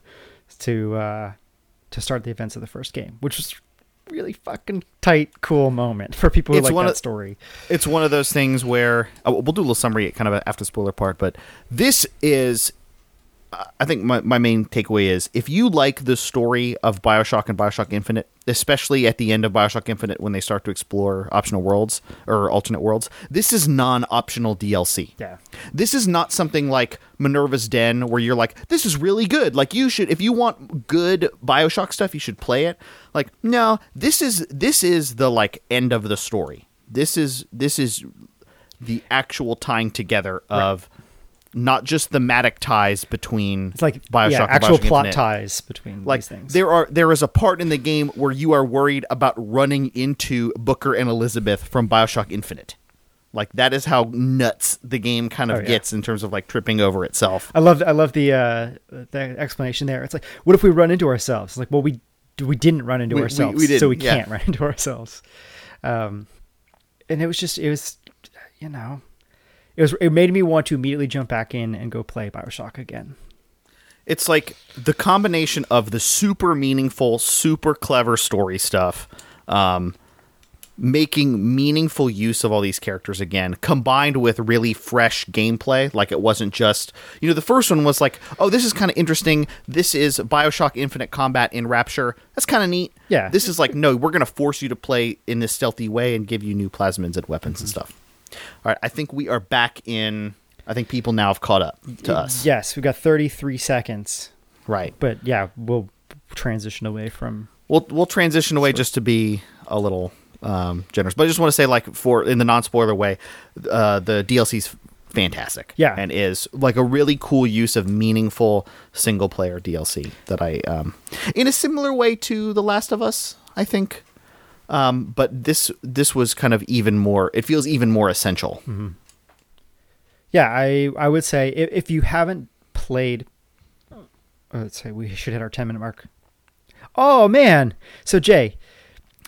to uh, to start the events of the first game," which was really fucking tight, cool moment for people who It's like one that of- story. it's one of those things where uh, we'll do a little summary kind of after spoiler part but this is i think my, my main takeaway is if you like the story of bioshock and bioshock infinite especially at the end of bioshock infinite when they start to explore optional worlds or alternate worlds this is non-optional dlc Yeah. this is not something like Minerva's Den where you're like, this is really good. Like you should if you want good BioShock stuff, you should play it. Like, no, this is this is the like end of the story. This is this is the actual tying together of not just thematic ties between It's like BioShock yeah, actual BioShock plot Infinite. ties between Like these things. there are there is a part in the game where you are worried about running into Booker and Elizabeth from BioShock Infinite. Like that is how nuts the game kind of Oh, yeah. gets in terms of like tripping over itself. I love I love the uh, the explanation there. It's like, what if we run into ourselves? It's like, well, we we didn't run into We- we- ourselves, we so we didn't, yeah. can't run into ourselves. Um, and it was just it was, you know, it was it made me want to immediately jump back in and go play Bioshock again. It's like the combination of the super meaningful, super clever story stuff, um, making meaningful use of all these characters again, combined with really fresh gameplay. Like it wasn't just, you know, the first one was like, oh, this is kind of interesting. This is Bioshock Infinite Combat in Rapture. That's kind of neat. Yeah. This is like, no, we're going to force you to play in this stealthy way and give you new plasmids and weapons and stuff. All right. I think we are back in. I think people now have caught up to us. Yes, we've got 33 seconds, Right. but yeah, we'll transition away from. We'll we'll transition away just to be a little um, generous, but I just want to say, like, for in the non spoiler way, uh, the DLC's fantastic, Yeah. and is like a really cool use of meaningful single player DLC that I, um, in a similar way to The Last of Us, I think. Um, but this this was kind of even more. It feels even more essential. Yeah, I I would say if, if you haven't played, uh, let's say we should hit our 10 minute mark. Oh man! So Jay,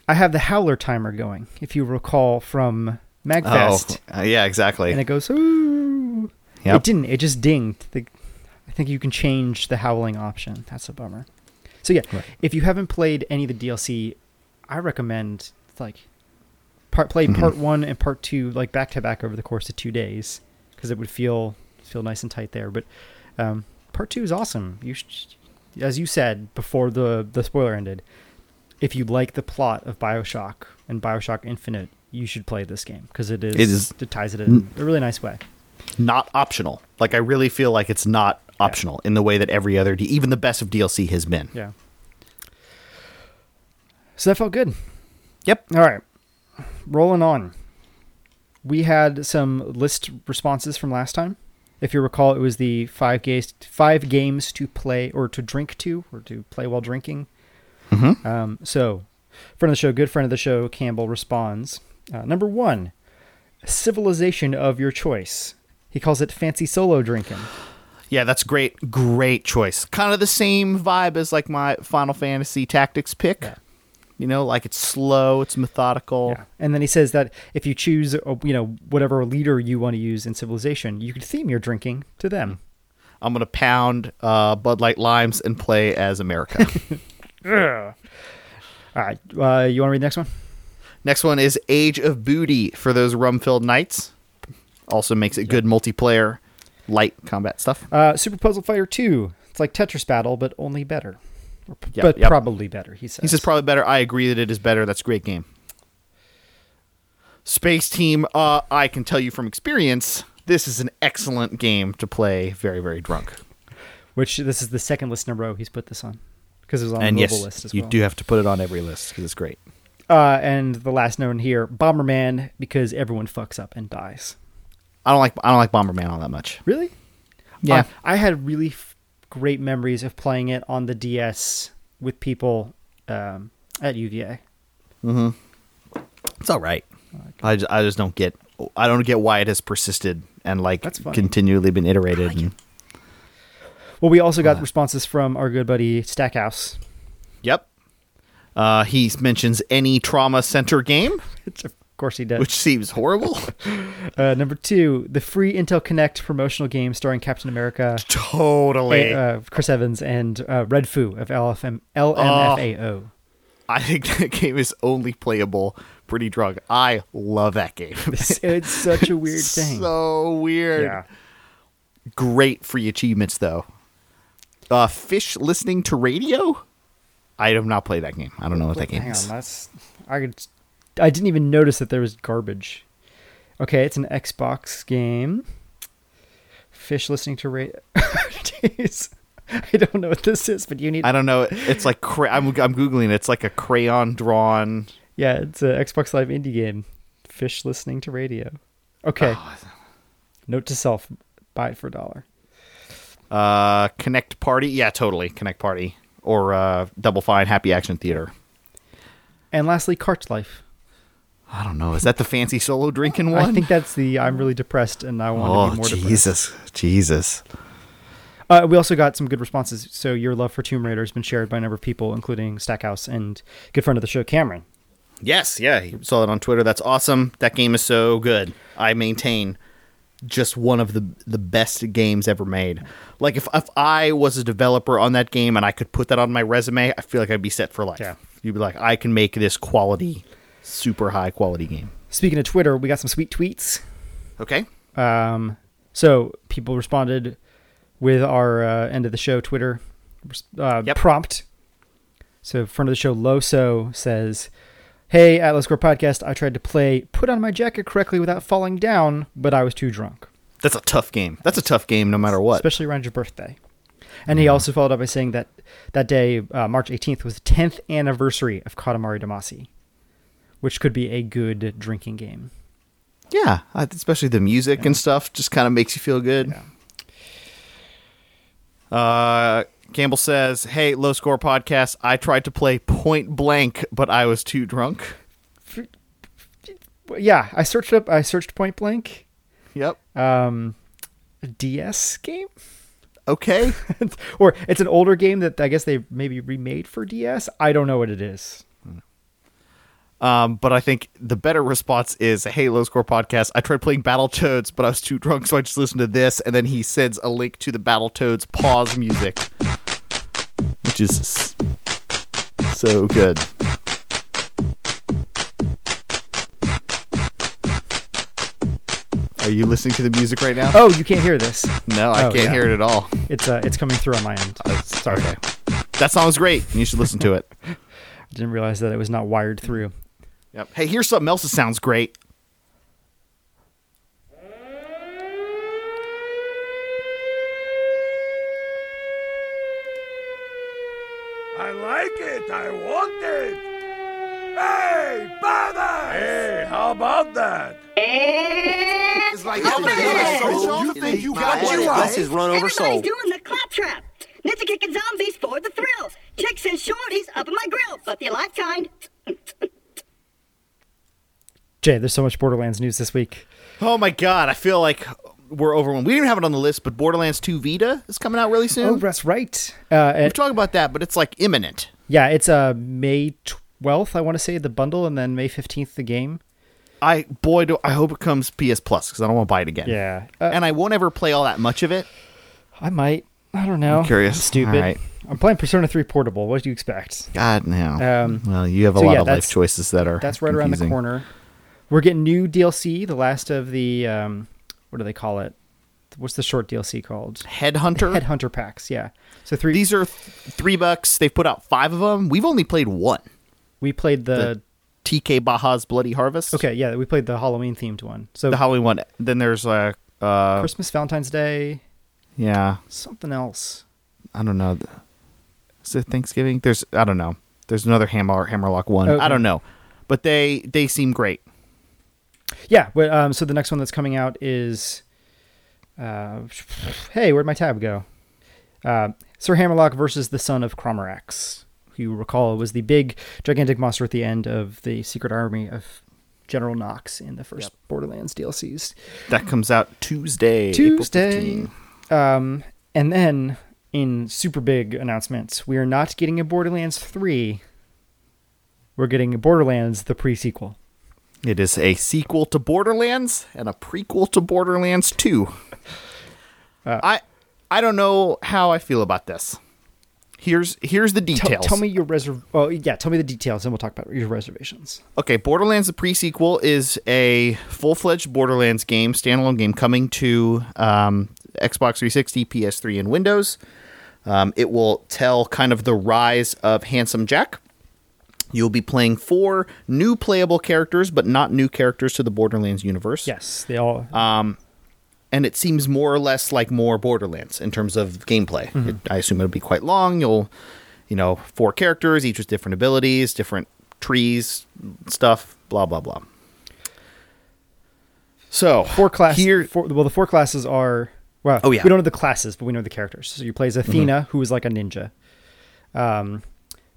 I have the Howler timer going. If you recall from Magfest, Oh, uh, yeah, exactly. and it goes ooh. Yep. It didn't. It just dinged. The, I think you can change the howling option. That's a bummer. So yeah, Right. if you haven't played any of the DLC, I recommend like part play Mm-hmm. part one and part two like back to back over the course of two days because it would feel feel nice and tight there. But um, part two is awesome. You sh- as you said before the the spoiler ended, if you like the plot of Bioshock and Bioshock Infinite, you should play this game because it is It is- it ties it in a really nice way. not optional. Like I really feel like it's not optional in the way that every other, even the best of DLC has been. Yeah. So that felt good. Yep. All right. Rolling on. We had some list responses from last time. If you recall, it was the five games, five games to play or to drink to or to play while drinking. Mm-hmm. Um, so, friend of the show, good friend of the show, Campbell responds. Uh, number one, civilization of your choice. He calls it fancy solo drinking. Yeah, that's great. Great choice. Kind of the same vibe as like my Final Fantasy Tactics pick. Yeah. You know, like it's slow, it's methodical. Yeah. And then he says that if you choose, uh, you know, whatever leader you want to use in Civilization, you could theme your drinking to them. I'm gonna pound uh, Bud Light limes and play as America. All right. Uh, you want to read the next one? Next one is Age of Booty for those rum-filled nights. Also makes it good multiplayer, light combat stuff. Uh, Super Puzzle Fighter 2. It's like Tetris Battle, but only better. Yep, but yep. probably better, he says. He says probably better. I agree that it is better. That's a great game. Space Team, uh, I can tell you from experience, this is an excellent game to play very, very drunk. Which this is the second list in a row he's put this on. Because it was on and the mobile yes, list as you well. do have to put it on every list because it's great. Uh, and the last known here Bomberman, because everyone fucks up and dies. I don't like I don't like Bomberman all that much. Really? Yeah. Uh, I had really great memories of playing it on the DS with people um, at UVA. It's all right. I just, I just don't get I don't get why it has persisted and like continually been iterated. and- Well, we also got responses from our good buddy Stackhouse. yep. Uh, he mentions any trauma center game, Which of course he does. which seems horrible. Uh, number two, the free Intel Connect promotional game starring Captain America, totally. uh, Chris Evans, and uh, Red Foo of LFM, LMFAO. I think that game is only playable pretty drunk. I love that game. It's, it's such a weird thing. so weird. yeah. Great free achievements though. Uh, fish listening to radio. I have not played that game. I don't know what that game Hang is. on, that's I could. I didn't even notice that there was garbage. Okay, it's an Xbox game. Fish listening to radio. Jeez, I don't know what this is, but you need. I don't know. It's like cra- I'm I'm googling. it. It's like a crayon drawn. Yeah, it's an Xbox Live indie game. Fish listening to radio. Okay. Oh. Note to self: buy it for a dollar. Uh, Kinect Party. Yeah, totally. Kinect Party or uh, Double Fine Happy Action Theater. And lastly, Cart Life. I don't know. Is that the fancy solo drinking one? I think that's the I'm really depressed and I want to Oh be more depressed. Jesus, Jesus! Uh, we also got some good responses. So your love for Tomb Raider has been shared by a number of people, including Stackhouse and good friend of the show, Cameron. Yes, yeah, you saw it on Twitter. That's awesome. That game is so good. I maintain just one of the the best games ever made. Like if if I was a developer on that game and I could put that on my resume, I feel like I'd be set for life. Yeah. You'd be like, I can make this quality, super high quality game. Speaking of Twitter, we got some sweet tweets. Okay. Um, so people responded with our uh, end of the show Twitter uh, Yep. prompt. So front of the show Loso says, "Hey Atlas Core podcast, I tried to play Put on My Jacket correctly without falling down, but I was too drunk, That's a tough game. That's a tough game no matter what. especially around your birthday." And he also followed up by saying that that day, uh, March 18th, was the 10th anniversary of Katamari Damacy, which could be a good drinking game. Yeah, especially the music and stuff just kind of makes you feel good. Uh, Campbell says, "Hey, low score podcast. I tried to play Point Blank, but I was too drunk." Yeah, I searched up. I searched Point Blank. Yep. um DS game Okay. or it's an older game that I guess they maybe remade for DS. I don't know what it is. Um, but I think the better response is, "Hey, low score podcast. I tried playing Battletoads, but I was too drunk, so I just listened to this." And then he sends a link to the Battletoads pause music, which is so good. Are you listening to the music right now? Oh, you can't hear this. No, I Oh, can't yeah. hear it at all. It's uh, it's coming through on my end. Sorry. That song's great. You should listen to it. I didn't realize that it was not wired through. Yep. Hey, here's something else that sounds great. I like it. I want it. Hey, Baba! Hey, how about that? It's like You think you got what? This is run over Everybody's soul. doing the clap trap. Ninja kicking zombies for the thrills. Chicks and shorties up in my grill, but the alive kind. Jay, there's so much Borderlands news this week. Oh my god, I feel like we're overwhelmed. We didn't even have it on the list, but Borderlands 2 Vita is coming out really soon. Oh, that's right. Uh, We're talking about that, but it's like imminent. yeah, it's uh May 12th. I want to say the bundle, and then May 15th the game. I boy, do I hope it comes PS Plus because I don't want to buy it again. Yeah, uh, and I won't ever play all that much of it. I might. I don't know. I'm curious. I'm stupid. Right. I'm playing Persona 3 Portable. What do you expect? God no. Um, well, you have a so lot yeah, of life choices that are That's right around the corner. We're getting new DLC. The last of the um, what do they call it? What's the short DLC called? Headhunter. Headhunter packs. Yeah. So three. These are th- three bucks. They've put out five of them. We've only played one. we played the, TK Baha's Bloody Harvest. okay. Yeah, we played the Halloween themed one. So The Halloween one. Then there's uh, uh Christmas, Valentine's Day, yeah. something else. I don't know. Is it Thanksgiving? There's I don't know. There's another Hammer Hammerlock one. Okay. I don't know, but they they seem great. Yeah. But, um, so the next one that's coming out is, uh, hey, where'd my tab go? Uh, Sir Hammerlock versus the son of Crawmerax. Who you recall was the big, gigantic monster at the end of the Secret Army of General Knoxx in the first Borderlands DLCs. That comes out Tuesday. Tuesday. Um, and then in super big announcements, we are not getting a Borderlands 3, we're getting Borderlands the pre-sequel. It is a sequel to Borderlands and a prequel to Borderlands 2. Uh, I I don't know how I feel about this. Here's here's the details. tell me your reserv. Oh yeah, tell me the details, and we'll talk about your reservations. Okay, Borderlands the pre-sequel is a full-fledged Borderlands game, standalone game coming to um, Xbox 360, PS3, and Windows. Um, it will tell kind of the rise of Handsome Jack. You'll be playing four new playable characters, but not new characters to the Borderlands universe. Yes, they all. Um, and it seems more or less like more Borderlands in terms of gameplay. Mm-hmm. It, I assume it'll be quite long. You'll, you know, four characters, each with different abilities, different trees, stuff, blah blah blah. So four classes. here. Four, well, the four classes are. Well, Oh, yeah. we don't know the classes, but we know the characters. So you play as Athena, mm-hmm. who is like a ninja. Um,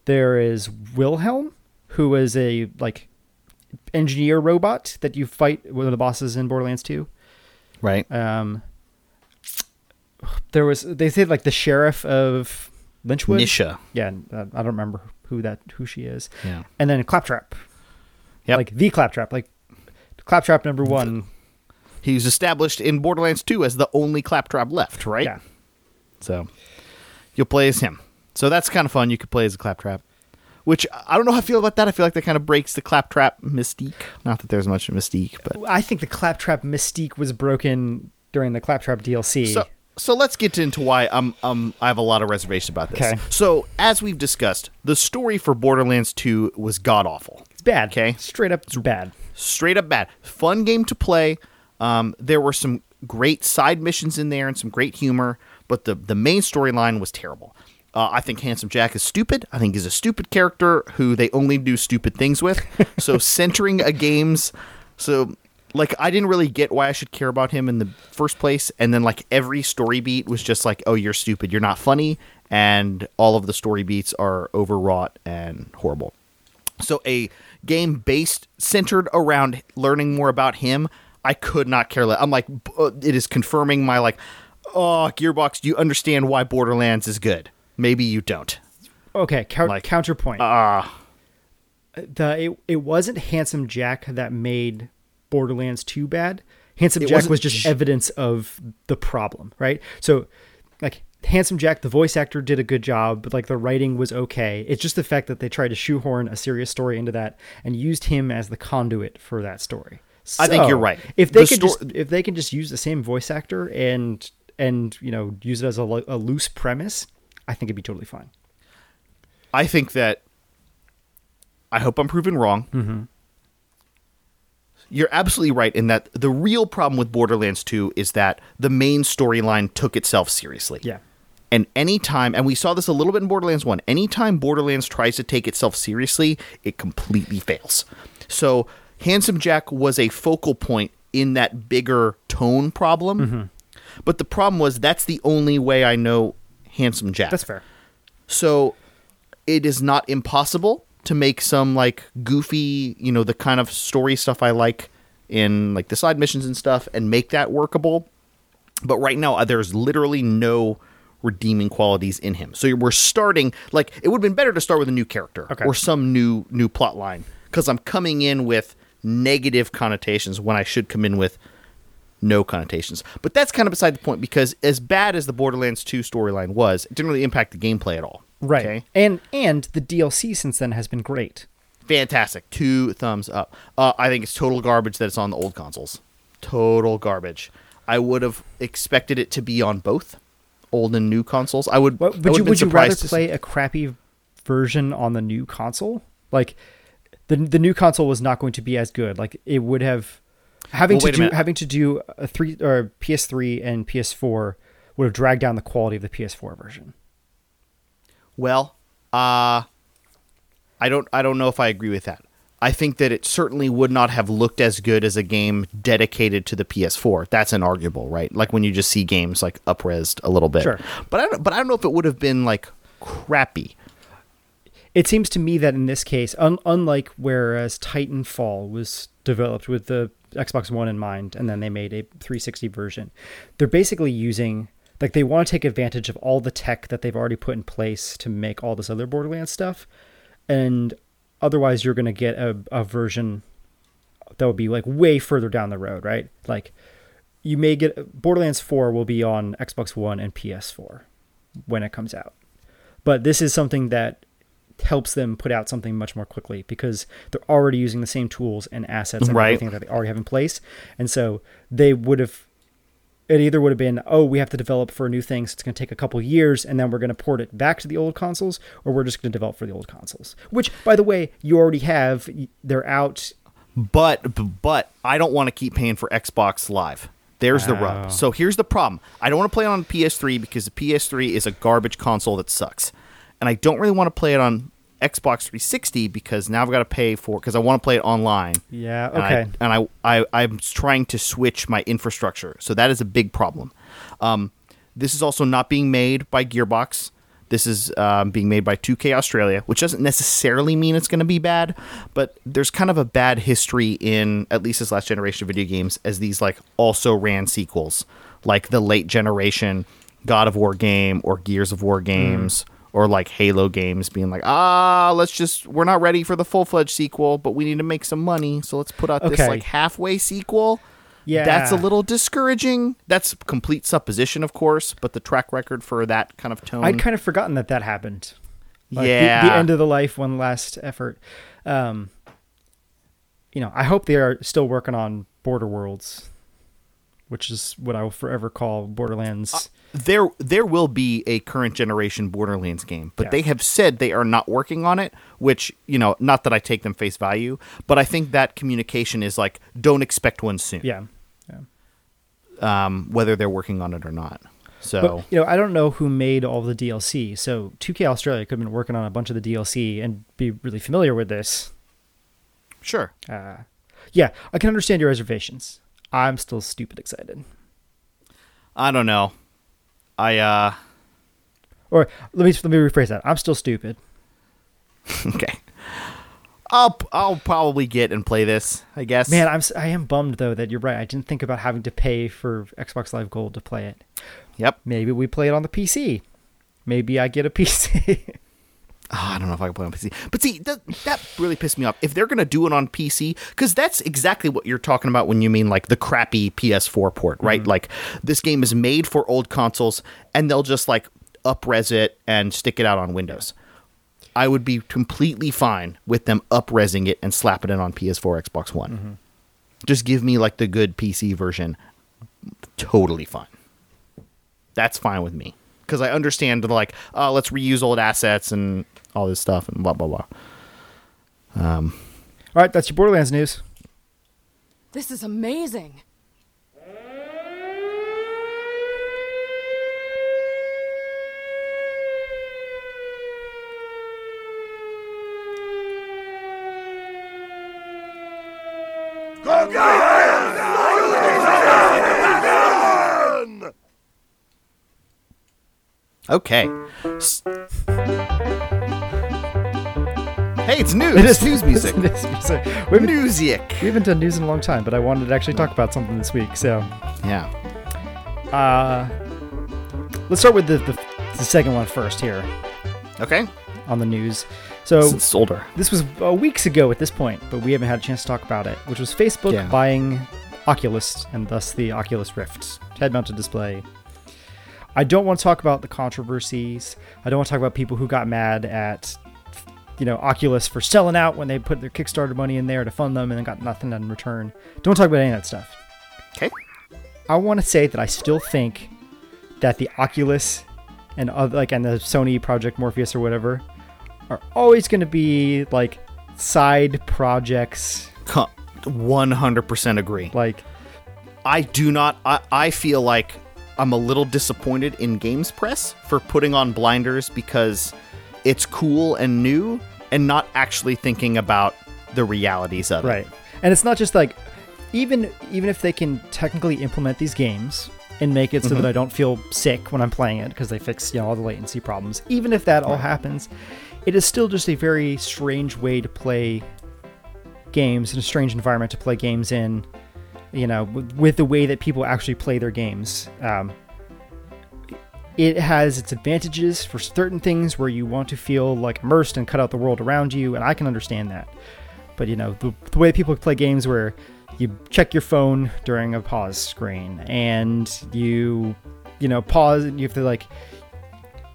there is Wilhelm, who is a like engineer robot that you fight one of the bosses in Borderlands Two. right. Um, there was they said like the sheriff of Lynchwood. Nisha. Yeah, uh, I don't remember who that who she is. Yeah. and then Claptrap. Yeah. like the Claptrap, like Claptrap number one. He's established in Borderlands 2 as the only claptrap left, right? Yeah, So you'll play as him. So that's kind of fun. You could play as a claptrap. Which I don't know how I feel about that. I feel like that kind of breaks the claptrap mystique. Not that there's much mystique, but I think the Claptrap mystique was broken during the Claptrap DLC. So, so let's get into why I'm um I have a lot of reservations about this. Okay. So as we've discussed, the story for Borderlands 2 was god awful. it's bad. okay. straight up, it's bad. Straight up bad. Fun game to play. Um, there were some great side missions in there and some great humor, but the the main storyline was terrible. Uh, I think Handsome Jack is stupid. I think he's a stupid character who they only do stupid things with. so centering a game's so like I didn't really get why I should care about him in the first place, and then like every story beat was just like, oh, you're stupid, you're not funny, and all of the story beats are overwrought and horrible. So a game based centered around learning more about him, I could not care less. I'm like, uh, it is confirming my like, oh, Gearbox, do you understand why Borderlands is good? Maybe you don't. Okay, cou- Like, counterpoint. Ah, the it, it wasn't Handsome Jack that made Borderlands 2 bad. Handsome Jack wasn't just evidence of the problem, right? So like Handsome Jack, the voice actor did a good job, but like the writing was okay. It's just the fact that they tried to shoehorn a serious story into that and used him as the conduit for that story. I think you're right. If they The could sto- just if they can just use the same voice actor and and you know use it as a, a loose premise, I think it'd be totally fine. I think that. I hope I'm proven wrong. Mm-hmm. You're absolutely right in that the real problem with Borderlands 2 is that the main storyline took itself seriously. Yeah. And anytime, and we saw this a little bit in Borderlands 1, anytime Borderlands tries to take itself seriously, it completely fails. So, Handsome Jack was a focal point in that bigger tone problem. Mm-hmm. But the problem was that's the only way I know Handsome Jack. That's fair. So it is not impossible to make some like goofy, you know, the kind of story stuff I like in like the side missions and stuff and make that workable. But right now, uh, there's literally no redeeming qualities in him. So we're starting like it would have been better to start with a new character Okay. or some new new plot line because I'm coming in with negative connotations when I should come in with no connotations. But that's kind of beside the point because as bad as the Borderlands 2 storyline was, it didn't really impact the gameplay at all. Right. Okay? And and the DLC since then has been great. Fantastic. Two thumbs up. Uh, I think it's total garbage that it's on the old consoles. Total garbage. I would have expected it to be on both old and new consoles. I would. What, I would you would've been would you rather to see- play a crappy version on the new console? Like the the new console was not going to be as good. Like it would have having Well, to do having to do a three or PS3 and PS4 would have dragged down the quality of the PS4 version. Well, uh I don't I don't know if I agree with that. I think that it certainly would not have looked as good as a game dedicated to the PS4. That's inarguable, right? Like when you just see games like upresed a little bit. Sure. But I don't, but I don't know if it would have been like crappy. It seems to me that in this case, un- unlike whereas Titanfall was developed with the Xbox One in mind, and then they made a 360 version, they're basically using like they want to take advantage of all the tech that they've already put in place to make all this other Borderlands stuff, and otherwise you're going to get a, a version that would be like way further down the road, right? Like you may get Borderlands 4 will be on Xbox One and PS4 when it comes out. But this is something that helps them put out something much more quickly because they're already using the same tools and assets and Right. everything that they already have in place. And so they would have it either would have been, oh, we have to develop for a new thing, so it's going to take a couple years, and then we're going to port it back to the old consoles, or we're just going to develop for the old consoles. Which, by the way, you already have. They're out. But but I don't want to keep paying for Xbox Live. There's the Oh. rub. So here's the problem. I don't want to play it on PS3 because the PS3 is a garbage console that sucks. And I don't really want to play it on Xbox 360 because now I've got to pay for because I want to play it online. Yeah, And I- okay. And I, I, I'm trying to switch my infrastructure. So that is a big problem. Um, this is also not being made by Gearbox. This is um, being made by 2K Australia, which doesn't necessarily mean it's going to be bad, but there's kind of a bad history in at least this last generation of video games as these like also ran sequels, like the late generation God of War game or Gears of War games or like Halo games being like, ah, let's just we're not ready for the full fledged sequel, but we need to make some money, so let's put out this like halfway sequel. Yeah. That's a little discouraging. That's complete supposition, of course, but the track record for that kind of tone. I'd kind of forgotten that that happened. Like, the- Yeah. The, end of the life, one last effort. Um, you know, I hope they are still working on Border Worlds, which is what I will forever call Borderlands. there there will be a current generation Borderlands game, but Yeah. they have said they are not working on it, which, you know, not that I take them face value, but I think that communication is like don't expect one soon. yeah. Um, whether they're working on it or not. So But you know, I don't know who made all the DLC. So 2K Australia could have been working on a bunch of the DLC and be really familiar with this. sure. Uh, yeah, I can understand your reservations. I'm still stupid excited. I don't know. I uh Or let me let me rephrase that. I'm still stupid. okay. I'll I'll probably get and play this, I guess. Man, I'm I am bummed though that you're right. I didn't think about having to pay for Xbox Live Gold to play it. Yep. Maybe we play it on the PC. Maybe I get a PC. Oh, I don't know if I can play on PC. But see, that, that really pissed me off. If they're going to do it on PC, because that's exactly what you're talking about when you mean like the crappy PS4 port, right? Mm-hmm. Like this game is made for old consoles and they'll just like upres it and stick it out on Windows. I would be completely fine with them upresing it and slapping it on PS4, Xbox One. Mm-hmm. Just give me like the good PC version. Totally fine. That's fine with me because I understand the like, oh, let's reuse old assets and all this stuff and blah blah blah. Um, all right, that's your Borderlands news. This is amazing. Go get him! Okay. S- hey, it's news. It is news music. It is music. We haven't, Music. we haven't done news in a long time, but I wanted to actually talk about something this week. So, Yeah. uh, let's start with the, the the second one first here Okay. on the news. So It's older. this was uh, weeks ago at this point, but we haven't had a chance to talk about it, which was Facebook Yeah. buying Oculus and thus the Oculus Rift head-mounted display. I don't want to talk about the controversies. I don't want to talk about people who got mad at you know Oculus for selling out when they put their Kickstarter money in there to fund them and then got nothing in return. Don't talk about any of that stuff. Okay. I want to say that I still think that the Oculus and other, like and the Sony Project Morpheus or whatever are always going to be like side projects. One hundred percent agree. Like I do not. I, I feel like I'm a little disappointed in Games Press for putting on blinders because it's cool and new and not actually thinking about the realities of it. right, and it's not just like even even if they can technically implement these games and make it so that I don't feel sick when I'm playing it because they fix you know all the latency problems. Even if that all happens, it is still just a very strange way to play games in a strange environment to play games in. You know, with, with the way that people actually play their games. Um, it has its advantages for certain things where you want to feel like immersed and cut out the world around you, and I can understand that. But you know, the, the way people play games where you check your phone during a pause screen and you, you know, pause and you have to like,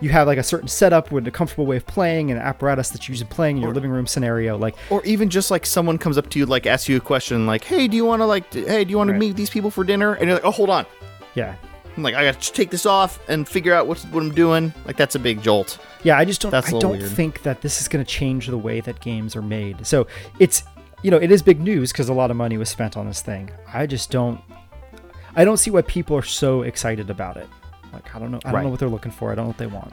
you have like a certain setup with a comfortable way of playing and apparatus that you use in playing in your living room scenario. Like, Or even just like someone comes up to you, like asks you a question, like, "Hey, do you want to like, hey, do you want Right. to meet these people for dinner?" And you're like, "Oh, hold on." yeah, I'm like, I got to take this off and figure out what's, what I'm doing. Like that's a big jolt. Yeah, I just don't. That's I don't weird. think that this is going to change the way that games are made. So it's you know it is big news because a lot of money was spent on this thing. I just don't. I don't see why people are so excited about it. Like I don't know. I don't Right. know what they're looking for. I don't know what they want.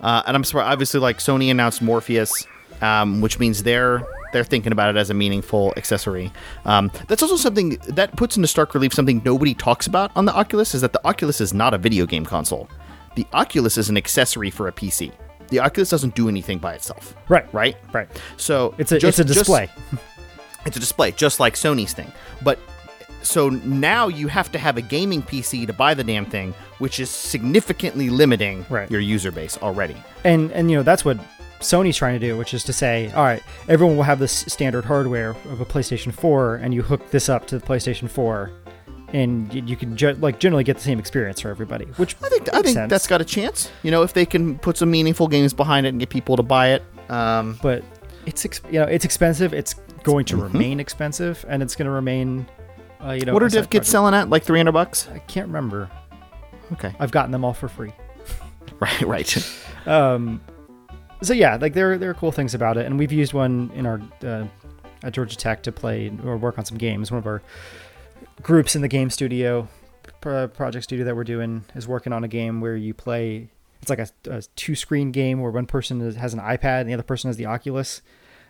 Uh, and I'm surprised. Obviously, like Sony announced Morpheus, um, which means they're they're thinking about it as a meaningful accessory. Um, that's also something that puts into stark relief something nobody talks about on the Oculus is that the Oculus is not a video game console. The Oculus is an accessory for a PC. The Oculus doesn't do anything by itself. Right. Right. Right. So It's a just- it's a just- display. it's a display, just like Sony's thing. But so now you have to have a gaming PC to buy the damn thing, which is significantly limiting Right. your user base already. and and you know that's what Sony's trying to do, which is to say, all right, everyone will have this standard hardware of a PlayStation 4, and you hook this up to the PlayStation 4, and you can ge- like generally get the same experience for everybody. Which I think I think sense. that's got a chance. You know, if they can put some meaningful games behind it and get people to buy it. Um, but it's ex- you know it's expensive. It's going to Mhm. remain expensive, and it's going to remain. Uh, you know, what are diff kits project. selling at? Like three hundred bucks. I can't remember. Okay, I've gotten them all for free. right, right. Um, so yeah, like there there are cool things about it, and we've used one in our uh, at Georgia Tech to play or work on some games. One of our groups in the game studio, project studio that we're doing, is working on a game where you play. It's like a, a two screen game where one person is, has an iPad and the other person has the Oculus.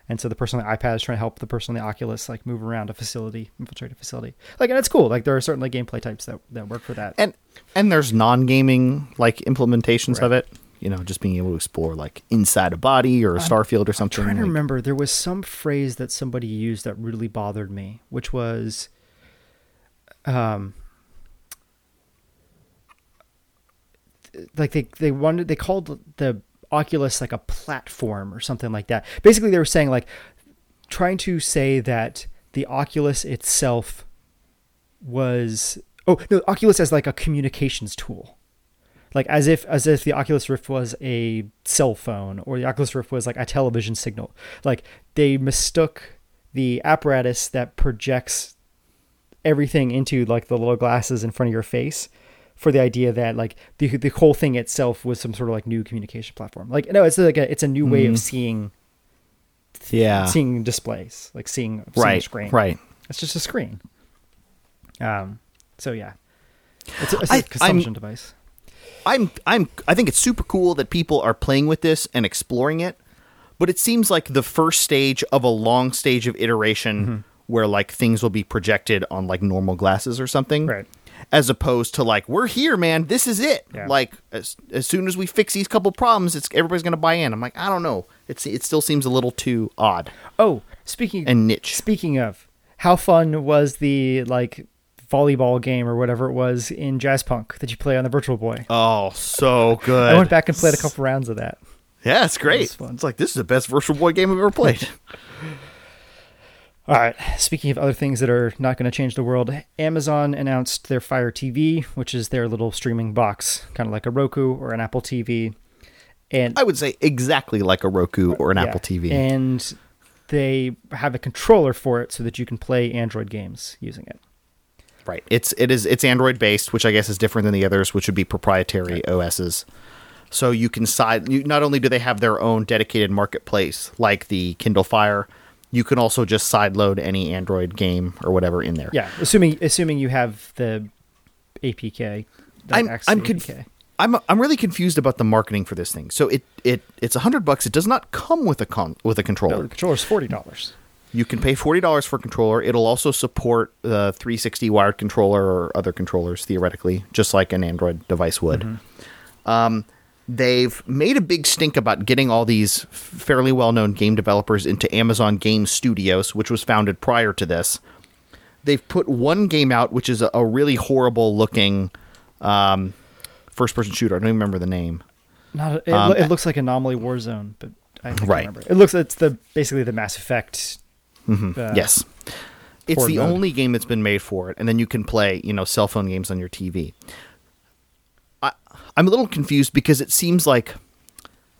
And so the person on the iPad is trying to help the person on the Oculus like move around a facility, infiltrate a facility. Like, and it's cool. Like, there are certainly gameplay types that, that work for that. And and there's non-gaming like implementations of it. You know, just being able to explore like inside a body or a starfield or something. trying to like- remember there was some phrase that somebody used that really bothered me which was um th- like they they wanted they called the oculus like a platform or something like that basically they were saying like trying to say that the oculus itself was oh no oculus as like a communications tool like as if as if the Oculus Rift was a cell phone or the Oculus Rift was like a television signal. Like they mistook the apparatus that projects everything into like the little glasses in front of your face for the idea that like the the whole thing itself was some sort of like new communication platform. Like no, it's like a it's a new way of seeing Yeah. seeing displays, like seeing, seeing a right. screen. Right. It's just a screen. Um. So yeah, it's a, it's I- I'm- consumption device. I'm I'm I think it's super cool that people are playing with this and exploring it, but it seems like the first stage of a long stage of iteration Mm-hmm. where like things will be projected on like normal glasses or something. Right. As opposed to like we're here, man. This is it. Yeah. Like as, as soon as we fix these couple problems, it's everybody's gonna buy in. I'm like I don't know. It's it still seems a little too odd Oh, speaking and niche. Speaking of, how fun was the like volleyball game or whatever it was in Jazzpunk that you play on the Virtual Boy? Oh, so good. I went back and played a couple rounds of that. Yeah, it's great. It's like this is the best Virtual Boy game I've ever played. All right. Speaking of other things that are not going to change the world, Amazon announced their Fire TV, which is their little streaming box, kind of like a Roku or an Apple TV. And I would say exactly like a Roku or an yeah, Apple TV. And they have a controller for it so that you can play Android games using it. Right. It's it is it's Android based, which I guess is different than the others, which would be proprietary OSs. So you can side. You, not only do they have their own dedicated marketplace, like the Kindle Fire, you can also just sideload any Android game or whatever in there. Yeah, assuming assuming you have the APK. I'm I'm conf- I'm I'm really confused about the marketing for this thing. So it it it's a hundred bucks. It does not come with a con with a controller. No, the controller's forty dollars. You can pay forty dollars for a controller. It'll also support the 360 wired controller or other controllers theoretically, just like an Android device would. Um, they've made a big stink about getting all these fairly well-known game developers into Amazon Game Studios, which was founded prior to this. They've put one game out, which is a, a really horrible-looking um, first person shooter. I don't even remember the name. Not a, it, Um, it looks like Anomaly Warzone, but I can't Right. remember. It looks it's the basically the Mass Effect. Uh, yes. It's the mode. only game that's been made for it, and then you can play, you know, cell phone games on your TV. I, I'm a little confused because it seems like,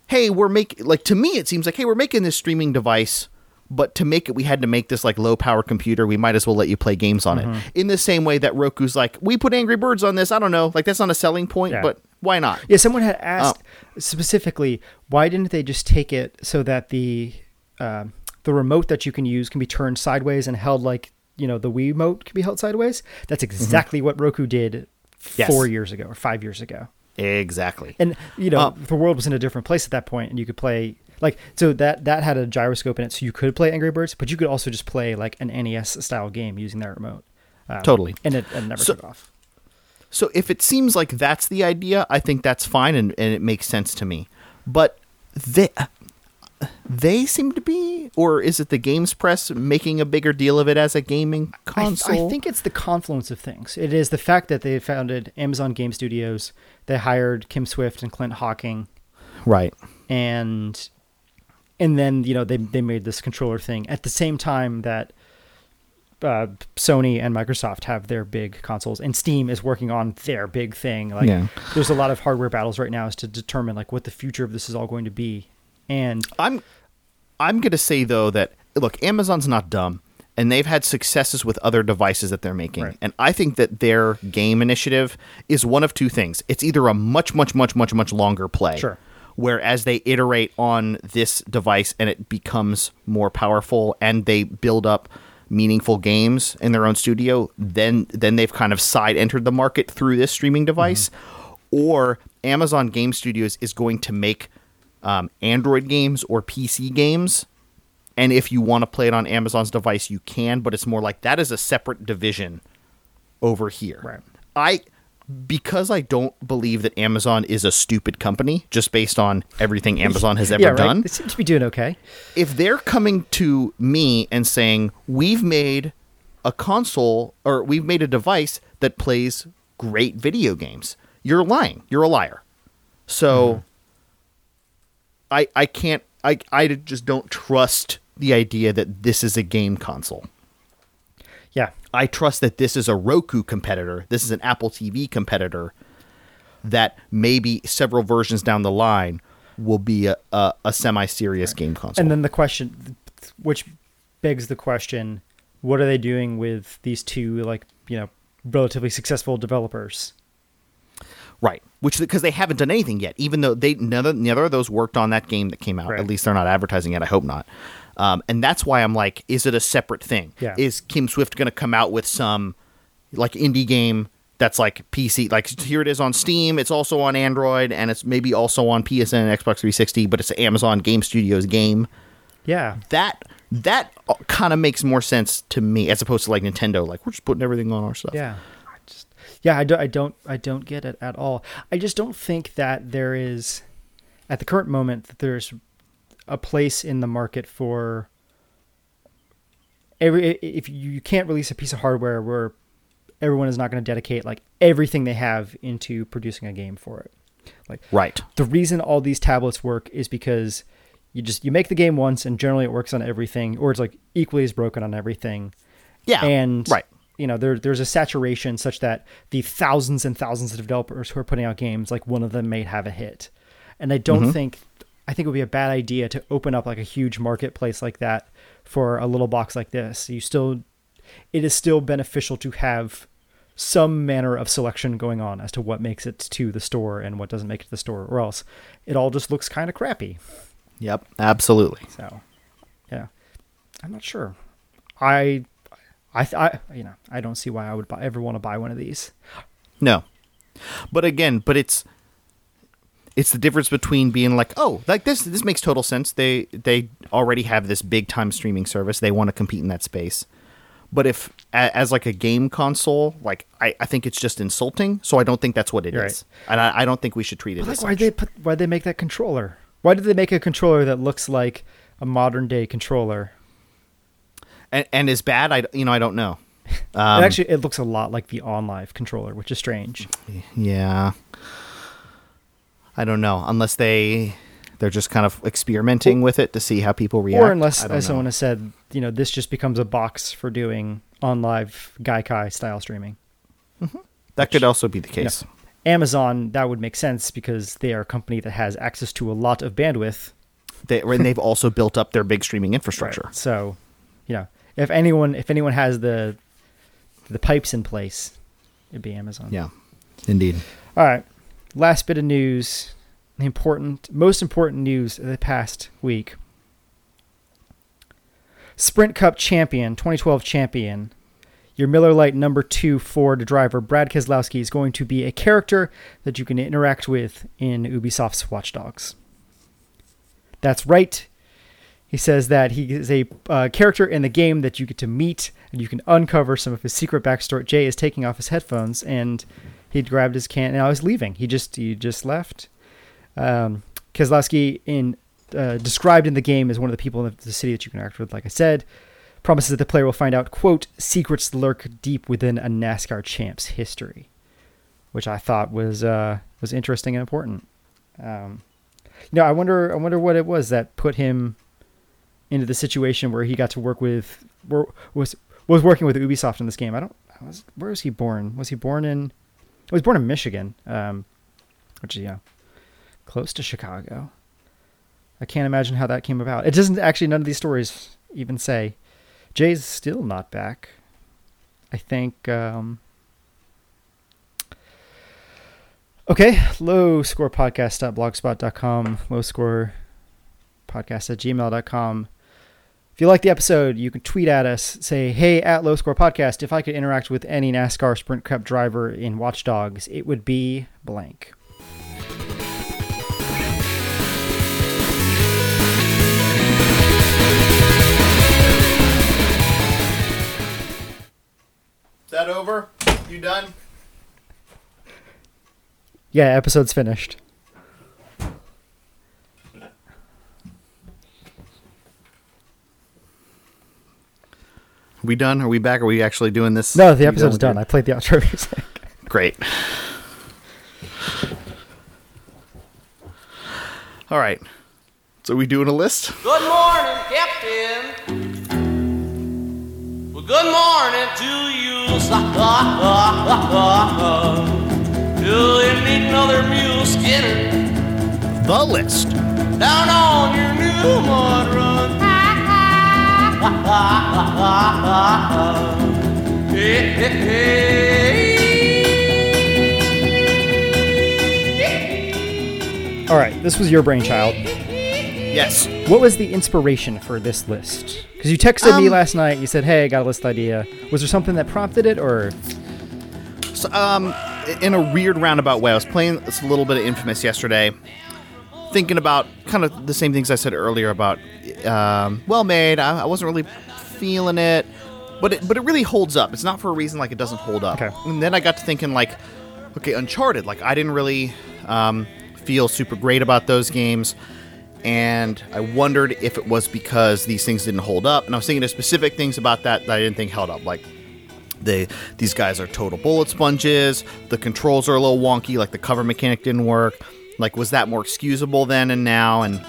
hey, we're making like to me it seems like, hey, we're making this streaming device, but to make it, we had to make this like low power computer. We might as well let you play games on Mm-hmm. it. In the same way that Roku's like, we put Angry Birds on this. I don't know, like that's not a selling point, Yeah. but why not? Yeah, someone had asked Oh. specifically why didn't they just take it so that the um the remote that you can use can be turned sideways and held like you know the Wii remote can be held sideways. That's exactly what Roku did Mm-hmm. Yes. four years ago or five years ago. Exactly. And you know Uh, the world was in a different place at that point, and you could play like so that that had a gyroscope in it, so you could play Angry Birds, but you could also just play like an NES style game using that remote. Um, Totally. and it, it never So- took off. So if it seems like that's the idea, I think that's fine and, and it makes sense to me. But they they seem to be, or is it the Games Press making a bigger deal of it as a gaming I, th- console? I think it's the confluence of things. It is the fact that they founded Amazon Game Studios. They hired Kim Swift and Clint Hocking, right. and and then you know they they made this controller thing at the same time that uh, Sony and Microsoft have their big consoles, and Steam is working on their big thing. Like, Yeah. there's a lot of hardware battles right now as to determine like what the future of this is all going to be. And I'm I'm gonna say though that look, Amazon's not dumb, and they've had successes with other devices that they're making, Right. and I think that their game initiative is one of two things. It's either a much, much, much, much, much longer play, Sure. where as they iterate on this device and it becomes more powerful, and they build up meaningful games in their own studio, then then they've kind of side entered the market through this streaming device, mm-hmm. or Amazon Game Studios is going to make um, Android games or PC games. And if you want to play it on Amazon's device, you can, but it's more like that is a separate division over here. Right. I because I don't believe that Amazon is a stupid company just based on everything Amazon has ever yeah, right? done. They seem to be doing okay. If they're coming to me and saying, "We've made a console or we've made a device that plays great video games." You're lying. You're a liar. So I I can't I I just don't trust the idea that this is a game console. Yeah, I trust that this is a Roku competitor. This is an Apple TV competitor that maybe several versions down the line will be a, a, a semi-serious game console. And then the question, which begs the question, what are they doing with these two, like, you know, relatively successful developers? right, which because they haven't done anything yet, even though they neither neither of those worked on that game that came out. Right. At least they're not advertising it. I hope not. Um, and that's why I'm like, is it a separate thing? Yeah. Is Kim Swift going to come out with some like indie game that's like PC? Like here it is on Steam. It's also on Android, and it's maybe also on PSN and Xbox 360. But it's an Amazon Game Studios game. Yeah. That that kind of makes more sense to me as opposed to like Nintendo. Like we're just putting everything on our stuff. Yeah. Yeah, I, do, I don't, I don't get it at all. I just don't think that there is, at the current moment, that there's a place in the market for every. If you, you can't release a piece of hardware where everyone is not going to dedicate like everything they have into producing a game for it. Like Right. the reason all these tablets work is because you just you make the game once and generally it works on everything or it's like equally as broken on everything Yeah. and right. You know there there's a saturation such that the thousands and thousands of developers who are putting out games like one of them may have a hit and i Mm-hmm. don't think i think it would be a bad idea to open up like a huge marketplace like that for a little box like this you still it is still beneficial to have some manner of selection going on as to what makes it to the store and what doesn't make it to the store or else it all just looks kind of crappy Yep. Absolutely. so, yeah, I'm not sure. I, I, I, you know, I don't see why I would buy, ever want to buy one of these. No. But again, but it's it's the difference between being like, oh, like this this makes total sense. They they already have this big time streaming service. They want to compete in that space. But if as like a game console, like I, I think it's just insulting. So I don't think that's what it is, You're right. and I, I don't think we should treat it But as like, why they put, why they make that controller? Why did they make a controller that looks like a modern day controller? And, and is bad. I you know I don't know. Um, and actually, it looks a lot like the OnLive controller, which is strange. Yeah. I don't know unless they they're just kind of experimenting with it to see how people react. or unless, as know. someone has said, you know, this just becomes a box for doing OnLive Gaikai style streaming. Mm-hmm. that could also be the case. Amazon, that would make sense because they are a company that has access to a lot of bandwidth. They, and they've also built up their big streaming infrastructure. So, you know, if anyone if anyone has the the pipes in place, it'd be Amazon. Yeah, indeed. All right. Last bit of news. The important, most important news of the past week. Sprint Cup champion, 2012 champion, your Miller Lite number two Ford driver, Brad Keselowski, is going to be a character that you can interact with in Ubisoft's Watch Dogs. That's right. He says that he is a uh, character in the game that you get to meet and you can uncover some of his secret backstory. Jay is taking off his headphones and he grabbed his can and I was leaving. He just he just left. Um, Keselowski in uh, described in the game as one of the people in the city that you can interact with. Like I said, promises that the player will find out quote secrets lurk deep within a NASCAR champ's history, which I thought was uh, was interesting and important. Um, you know, I wonder I wonder what it was that put him into the situation where he got to work with was was working with Ubisoft in this game. I don't. Was, where was he born? Was he born in? He was born in Michigan, um, which is yeah, close to Chicago. I can't imagine how that came about. It doesn't actually. None of these stories even say. Jay's still not back. I think. Um, okay, low score podcast.blogspot.com, low score podcast at gmail.com. If you like the episode, you can tweet at us, say, hey, at Low Score Podcast, if I could interact with any NASCAR Sprint Cup driver in Watch Dogs, it would be blank. Is that over? You done? Yeah, episode's finished. We done? Are we back? Are we actually doing this? No, the You episode's with done. I played the outro music. Great. All right. So we doing a list? Good morning, Captain. Well, good morning to you, Do you need another mule skinner The list. down on your new mud run? Hey, hey, hey. All right, this was your brainchild. Yes. What was the inspiration for this list? Because you texted me Um, last night. You said, "Hey, I got a list idea." Was there something that prompted it, or So, um, in a weird roundabout way, I was playing this little bit of Infamous yesterday, thinking about kind of the same things I said earlier about um, well made. I, I wasn't really feeling it, but it but it really holds up. It's not for a reason like it doesn't hold up. Okay. And then I got to thinking like, okay, Uncharted. Like I didn't really um, feel super great about those games. And I wondered if it was because these things didn't hold up. And I was thinking of specific things about that that I didn't think held up. Like they these guys are total bullet sponges. The controls are a little wonky, like the cover mechanic didn't work. Like was that more excusable then and now? And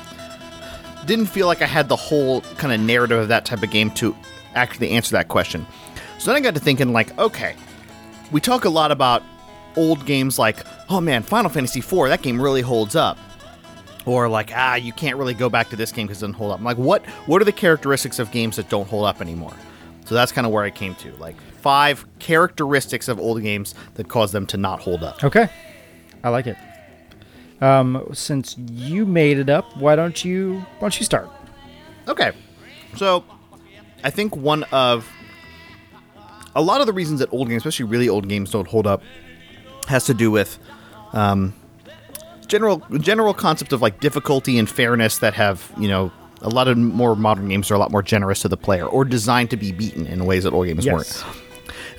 didn't feel like I had the whole kind of narrative of that type of game to actually answer that question. So then I got to thinking like, okay, we talk a lot about old games like, oh man, Final Fantasy IV, that game really holds up. Or like, ah, you can't really go back to this game because it doesn't hold up. I'm like, what what are the characteristics of games that don't hold up anymore? So that's kind of where I came to. Like five characteristics of old games that cause them to not hold up. okay? I like it. Um, since you made it up, why don't you why don't you start? Okay. So, I think one of a lot of the reasons that old games, especially really old games, don't hold up, has to do with um, general general concept of like difficulty and fairness that have you know a lot of more modern games are a lot more generous to the player or designed to be beaten in ways that old games Yes. weren't.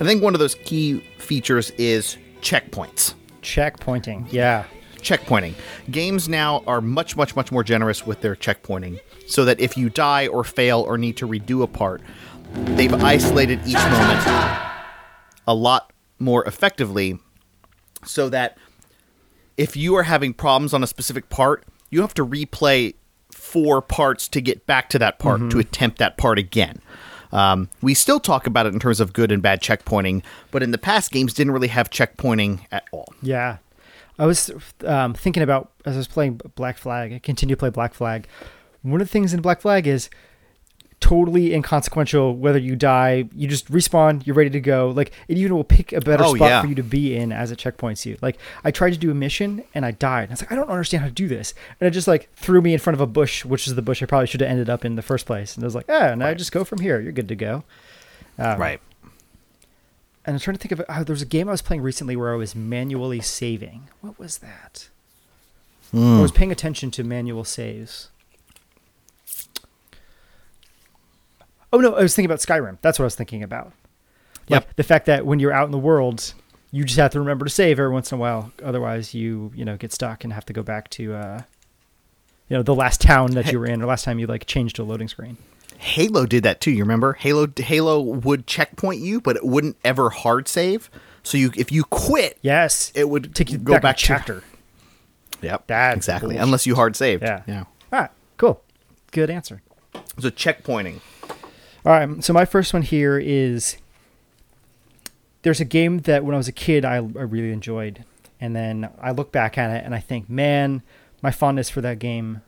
I think one of those key features is checkpoints Checkpointing. Yeah. Checkpointing. Games now are much, much, much more generous with their checkpointing, so that if you die or fail or need to redo a part, they've isolated each moment a lot more effectively, so that if you are having problems on a specific part, you have to replay four parts to get back to that part to attempt that part again. Um, we still talk about it in terms of good and bad checkpointing, but in the past, games didn't really have checkpointing at all. Yeah. I was um, thinking about as I was playing Black Flag, I continue to play Black Flag. One of the things in Black Flag is totally inconsequential whether you die, you just respawn, you're ready to go. Like it even will pick a better Oh, spot yeah. for you to be in as it checkpoints you. Like I tried to do a mission and I died. And I was like, I don't understand how to do this. And it just like threw me in front of a bush, which is the bush I probably should have ended up in the first place. And I was like, ah, now I just go from here. You're good to go. Um, Right. And I'm trying to think of oh, there was a game I was playing recently where I was manually saving. What was that? I was paying attention to manual saves. Oh no, I was thinking about Skyrim. That's what I was thinking about. Like Yep. the fact that when you're out in the world, you just have to remember to save every once in a while. Otherwise, you you know get stuck and have to go back to uh, you know the last town that you were in or last time you like changed a loading screen. Halo did that too. You remember? Halo Halo would checkpoint you, but it wouldn't ever hard save. So you, if you quit, Yes, it would take you go back, back to- chapter. Yep, That's exactly. bullshit. Unless you hard saved. Yeah. yeah. All right, cool, good answer. So checkpointing. All right, so my first one here is there's a game that when I was a kid I, I really enjoyed, and then I look back at it and I think, man, my fondness for that game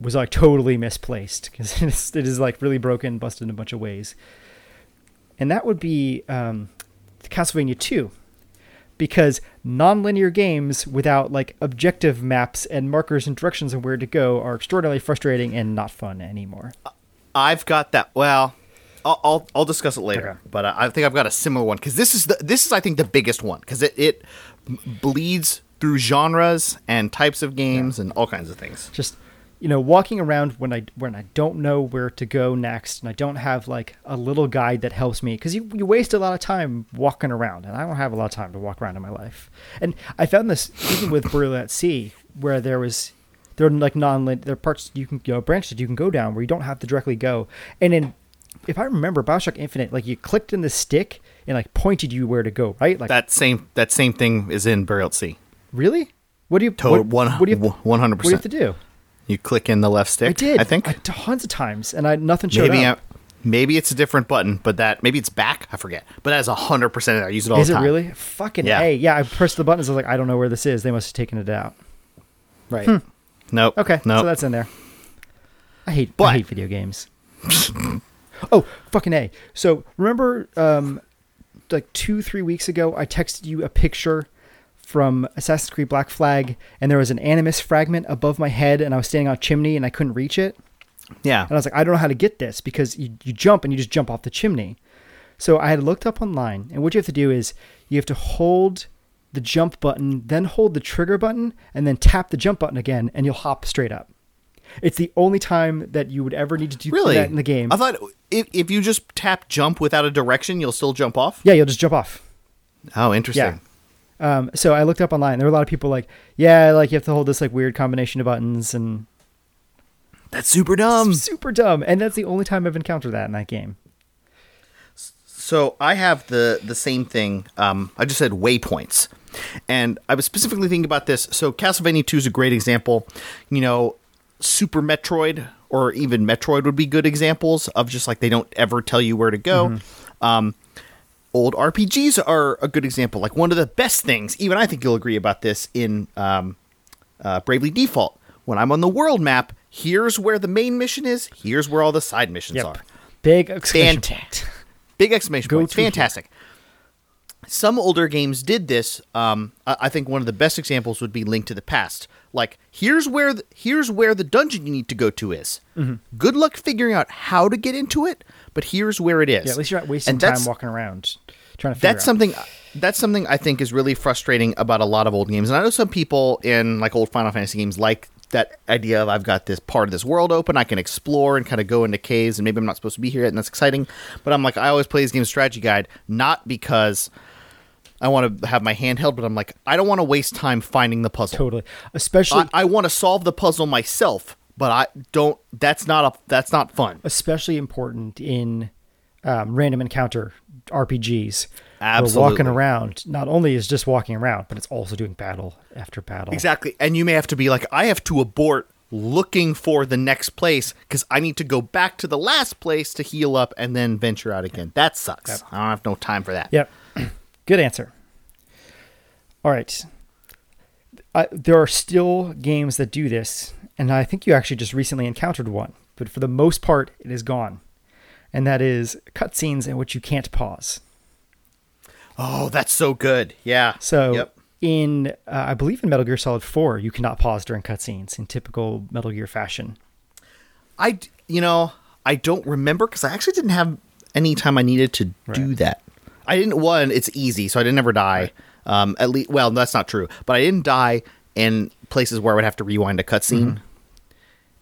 was like totally misplaced because it is, it is like really broken, busted in a bunch of ways, and that would be um, Castlevania Two. Because non-linear games without like objective maps and markers and directions on where to go are extraordinarily frustrating and not fun anymore. I've got that. Well, I'll I'll, I'll discuss it later. Okay. But I I think I've got a similar one because this is the this is I think the biggest one because it it bleeds through genres and types of games and all kinds of things. just you know walking around when i when i don't know where to go next and i don't have like a little guide that helps me because you, you waste a lot of time walking around and i don't have a lot of time to walk around in my life. And i found this even with burial at sea where there was there are like non there are parts you can you know branches that you can go down where you don't have to directly go. And in if i remember bioshock infinite like you clicked in the stick and like pointed you where to go right? Like That same that same thing is in Burial at Sea. really? What do you Total what, one what do you one hundred what do you have percent. to do You click in the left stick. I did. I think. tons of times, and I nothing showed maybe up. I, maybe it's a different button, but that maybe it's back. I forget. But that's hundred percent. I use it all Is it really? Fucking Yeah. a. Yeah, I pressed the buttons. I was like, I don't know where this is. They must have taken it out. Right. Nope. Okay. Nope. So that's in there. I hate. But- I hate video games. oh, fucking a. So remember, um, like two, three weeks ago, I texted you a picture from Assassin's Creed Black Flag, and there was an Animus fragment above my head, and I was standing on a chimney, and I couldn't reach it. yeah. And I was like, I don't know how to get this because you, you jump and you just jump off the chimney. So I had looked up online, and what you have to do is you have to hold the jump button, then hold the trigger button, and then tap the jump button again, and you'll hop straight up. It's the only time that you would ever need to do Really? that in the game. I thought if, if you just tap jump without a direction, you'll still jump off. yeah, you'll just jump off. Oh, interesting. Yeah. Um, so I looked up online. There were a lot of people like, yeah, like you have to hold this like weird combination of buttons and That's super dumb. super dumb. And that's the only time I've encountered that in that game. So I have the the same thing. Um, I just said waypoints, and I was specifically thinking about this. So Castlevania Two is a great example. You know, Super Metroid or even Metroid would be good examples of just like they don't ever tell you where to go. Um, old RPGs are a good example. Like one of the best things, even I think you'll agree about this in um, uh, Bravely Default. When I'm on the world map, here's where the main mission is. Here's where all the side missions are. Big exclamation Fant-. Big exclamation Go point. to here. Fantastic. Some older games did this. Um, I, I think one of the best examples would be Link to the Past. Like, here's where the, here's where the dungeon you need to go to is. Mm-hmm. Good luck figuring out how to get into it, but here's where it is. Yeah, at least you're not wasting And time walking around trying to figure that's out. something that's something I think is really frustrating about a lot of old games. And I know some people in like old Final Fantasy games like that idea of I've got this part of this world open, I can explore and kind of go into caves, and maybe I'm not supposed to be here yet, and that's exciting. But I'm like, I always play these games strategy guide, not because I want to have my hand held, but I'm like, I don't want to waste time finding the puzzle. Totally. Especially I, I want to solve the puzzle myself, but I don't. That's not a. That's not fun. especially important in um, random encounter RPGs. Where Absolutely. walking around not only is just walking around, but it's also doing battle after battle. Exactly. And you may have to be like, I have to abort looking for the next place because I need to go back to the last place to heal up and then venture out again. That sucks. I don't have no time for that. Yep. Good answer. All right. I, there are still games that do this, and I think you actually just recently encountered one, but for the most part, it is gone. And that is cutscenes in which you can't pause. Oh, that's so good. Yeah. So, Yep. in, uh, I believe in Metal Gear Solid 4, you cannot pause during cutscenes in typical Metal Gear fashion. I, you know, I don't remember because I actually didn't have any time I needed to do that. I didn't. One, it's easy, so I didn't ever die. Um, at least, well, that's not true. But I didn't die in places where I would have to rewind a cutscene,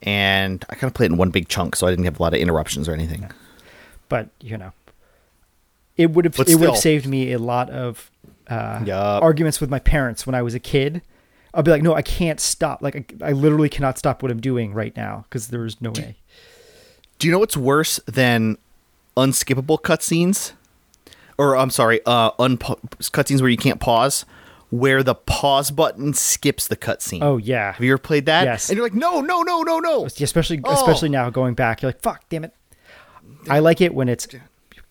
and I kind of played in one big chunk, so I didn't have a lot of interruptions or anything. But, you know, it would have But it would have saved me a lot of uh, Yup. arguments with my parents when I was a kid. I'll be like, no, I can't stop. Like, I, I literally cannot stop what I'm doing right now because there's no way. Do you know what's worse than unskippable cutscenes? Or I'm sorry, uh, unpa- cutscenes where you can't pause, where the pause button skips the cutscene. Oh yeah, Have you ever played that? Yes. And you're like, no, no, no, no, no. especially Oh. especially now going back, you're like, fuck, damn it. I like it when it's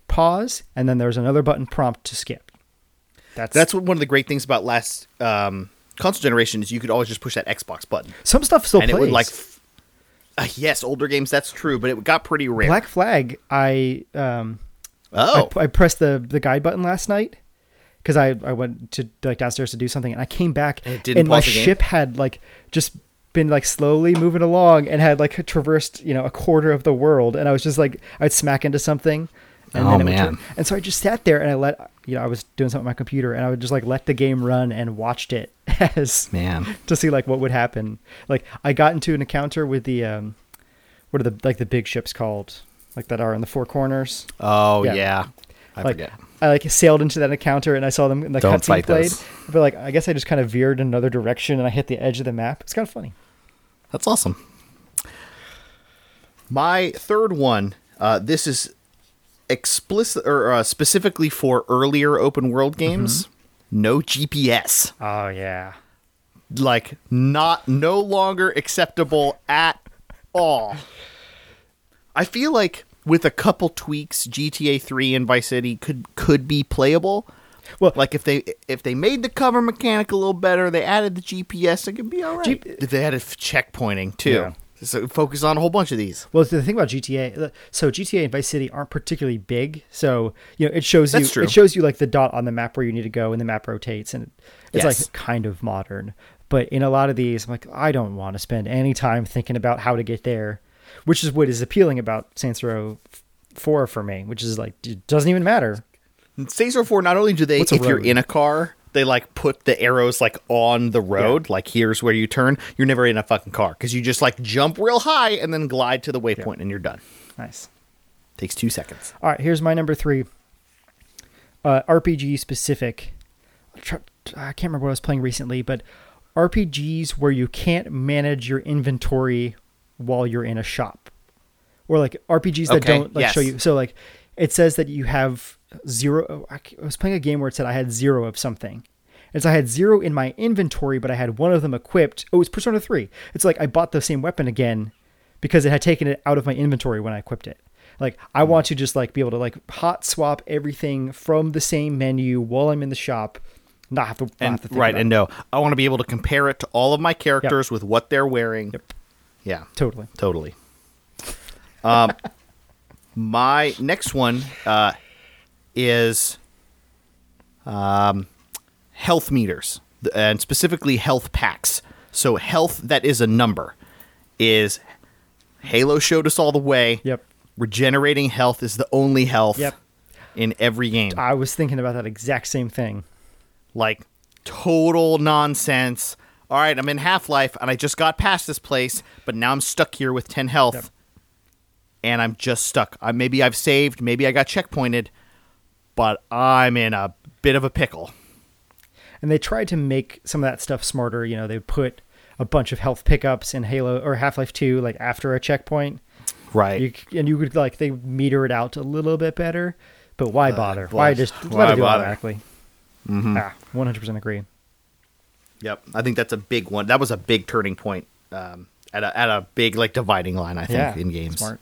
pause and then there's another button prompt to skip. That's That's one of the great things about last um, console generation is you could always just push that Xbox button, some stuff still and plays. it would like. Uh, yes, older games that's true, but it got pretty rare. Black Flag. I um, oh, I, I pressed the the guide button last night because I, I went to like downstairs to do something and I came back And it didn't my pause the game? ship had like just been like slowly moving along and had like traversed you know a quarter of the world and I was just like I'd smack into something and Oh, then man. and so I just sat there and I let you know I was doing something on my computer and I would just like let the game run and watched it as man. to see like what would happen. Like I got into an encounter with the um, what are the like the big ships called? Like that are in the four corners. Oh Yeah. yeah, I like forget. I like sailed into that encounter and I saw them in the Don't cutscene played. those. But like I guess I just kind of veered in another direction and I hit the edge of the map. It's kind of funny. That's awesome. My third one. Uh, this is explicit or uh, specifically for earlier open world games. No GPS. Oh yeah. like not no longer acceptable at all. I feel like with a couple tweaks, GTA 3 and Vice City could could be playable. Well- like if they if they made the cover mechanic a little better, they added the GPS, it could be all right. G- if they added checkpointing too, Yeah. so focus on a whole bunch of these. Well, the thing about GTA, uh, so GTA and Vice City aren't particularly big, so you know it shows That's you true. it shows you like the dot on the map where you need to go, and the map rotates, and it's Yes. like kind of modern. But in a lot of these, I'm like, I don't want to spend any time thinking about how to get there, which is what is appealing about Saints Row Four for me, which is like it doesn't even matter. In Saints Row 4, not only do they, if you're in a car, they like put the arrows like on the road, like here's where you turn. You're never in a fucking car because you just like jump real high and then glide to the waypoint and you're done. Nice. Takes two seconds. All right, here's my number three. Uh, RPG specific. I can't remember what I was playing recently, but RPGs where you can't manage your inventory while you're in a shop, or like RPGs that Okay, don't like show you. So like, it says that you have zero. oh, I was playing a game where it said I had zero of something. And so I had zero in my inventory, but I had one of them equipped. Oh, it's Persona 3. It's like I bought the same weapon again because it had taken it out of my inventory when I equipped it. Like I hmm. want to just like be able to like hot swap everything from the same menu while I'm in the shop, not have to, not And have to think right, and no, I want to be able to compare it to all of my characters with what they're wearing. Yep. Yeah, totally. totally. Um, my next one uh, is um, health meters, and specifically health packs. So health that is a number is Halo showed us all the way. Yep. Regenerating health is the only health Yep. in every game. I was thinking about that exact same thing. like total nonsense. All right, I'm in Half Life and I just got past this place, but now I'm stuck here with 10 health. Yep. And I'm just stuck. I, maybe I've saved, maybe I got checkpointed, but I'm in a bit of a pickle. And they tried to make some of that stuff smarter. You know, they put a bunch of health pickups in Halo or Half Life Two, like after a checkpoint. Right. You, and you could like they meter it out a little bit better, but why bother? but why just why let it do it bother? automatically? Ah, one hundred percent agree. Yep, I think that's a big one. That was a big turning point um, at a at a big like dividing line. I think Yeah, in games. Smart.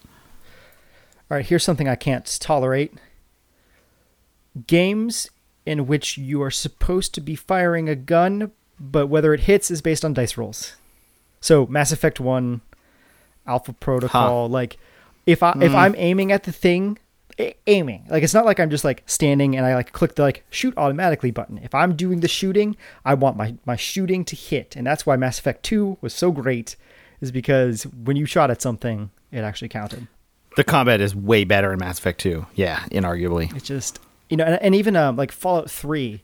All right, here's something I can't tolerate. Games in which you are supposed to be firing a gun, but whether it hits is based on dice rolls. So Mass Effect 1, Alpha Protocol, like if I if I'm aiming at the thing, aiming. Like it's not like I'm just like standing and I like click the like shoot automatically button. If I'm doing the shooting, I want my my shooting to hit. And that's why Mass Effect 2 was so great is because when you shot at something, it actually counted. The combat is way better in Mass Effect 2. Yeah, inarguably. It's just you know, and, and even um, like Fallout Three,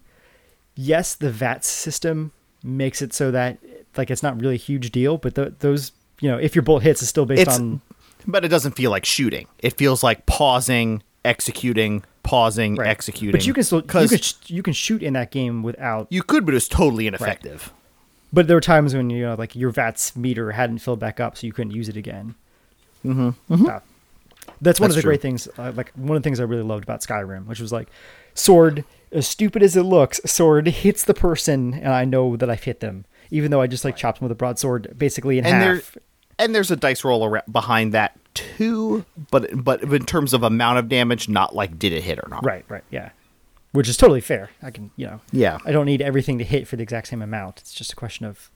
yes, the VATS system makes it so that like it's not really a huge deal, but th those you know, if your bullet hits, is still based It's on but it doesn't feel like shooting. It feels like pausing, executing, pausing, right. executing. But you can still you can, sh- you can shoot in that game without. you could, but it's totally ineffective. But there were times when you know like your VATS meter hadn't filled back up, so you couldn't use it again. Mm-hmm. That's one That's of the true. great things. Uh, like one of the things I really loved about Skyrim, which was like, sword, as stupid as it looks, sword hits the person, and I know that I've hit them, even though I just like chopped them with a broadsword, basically in And there, half. and there's a dice roll behind that too. But but in terms of amount of damage, not like did it hit or not. Right, right, yeah. Which is totally fair. I can, you know, Yeah. I don't need everything to hit for the exact same amount. It's just a question of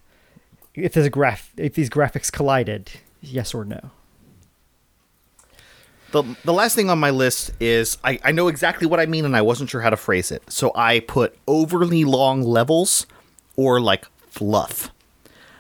if there's a graph, if these graphics collided, yes or no. The, the last thing on my list is I, I know exactly what I mean and I wasn't sure how to phrase it. So I put overly long levels or like fluff.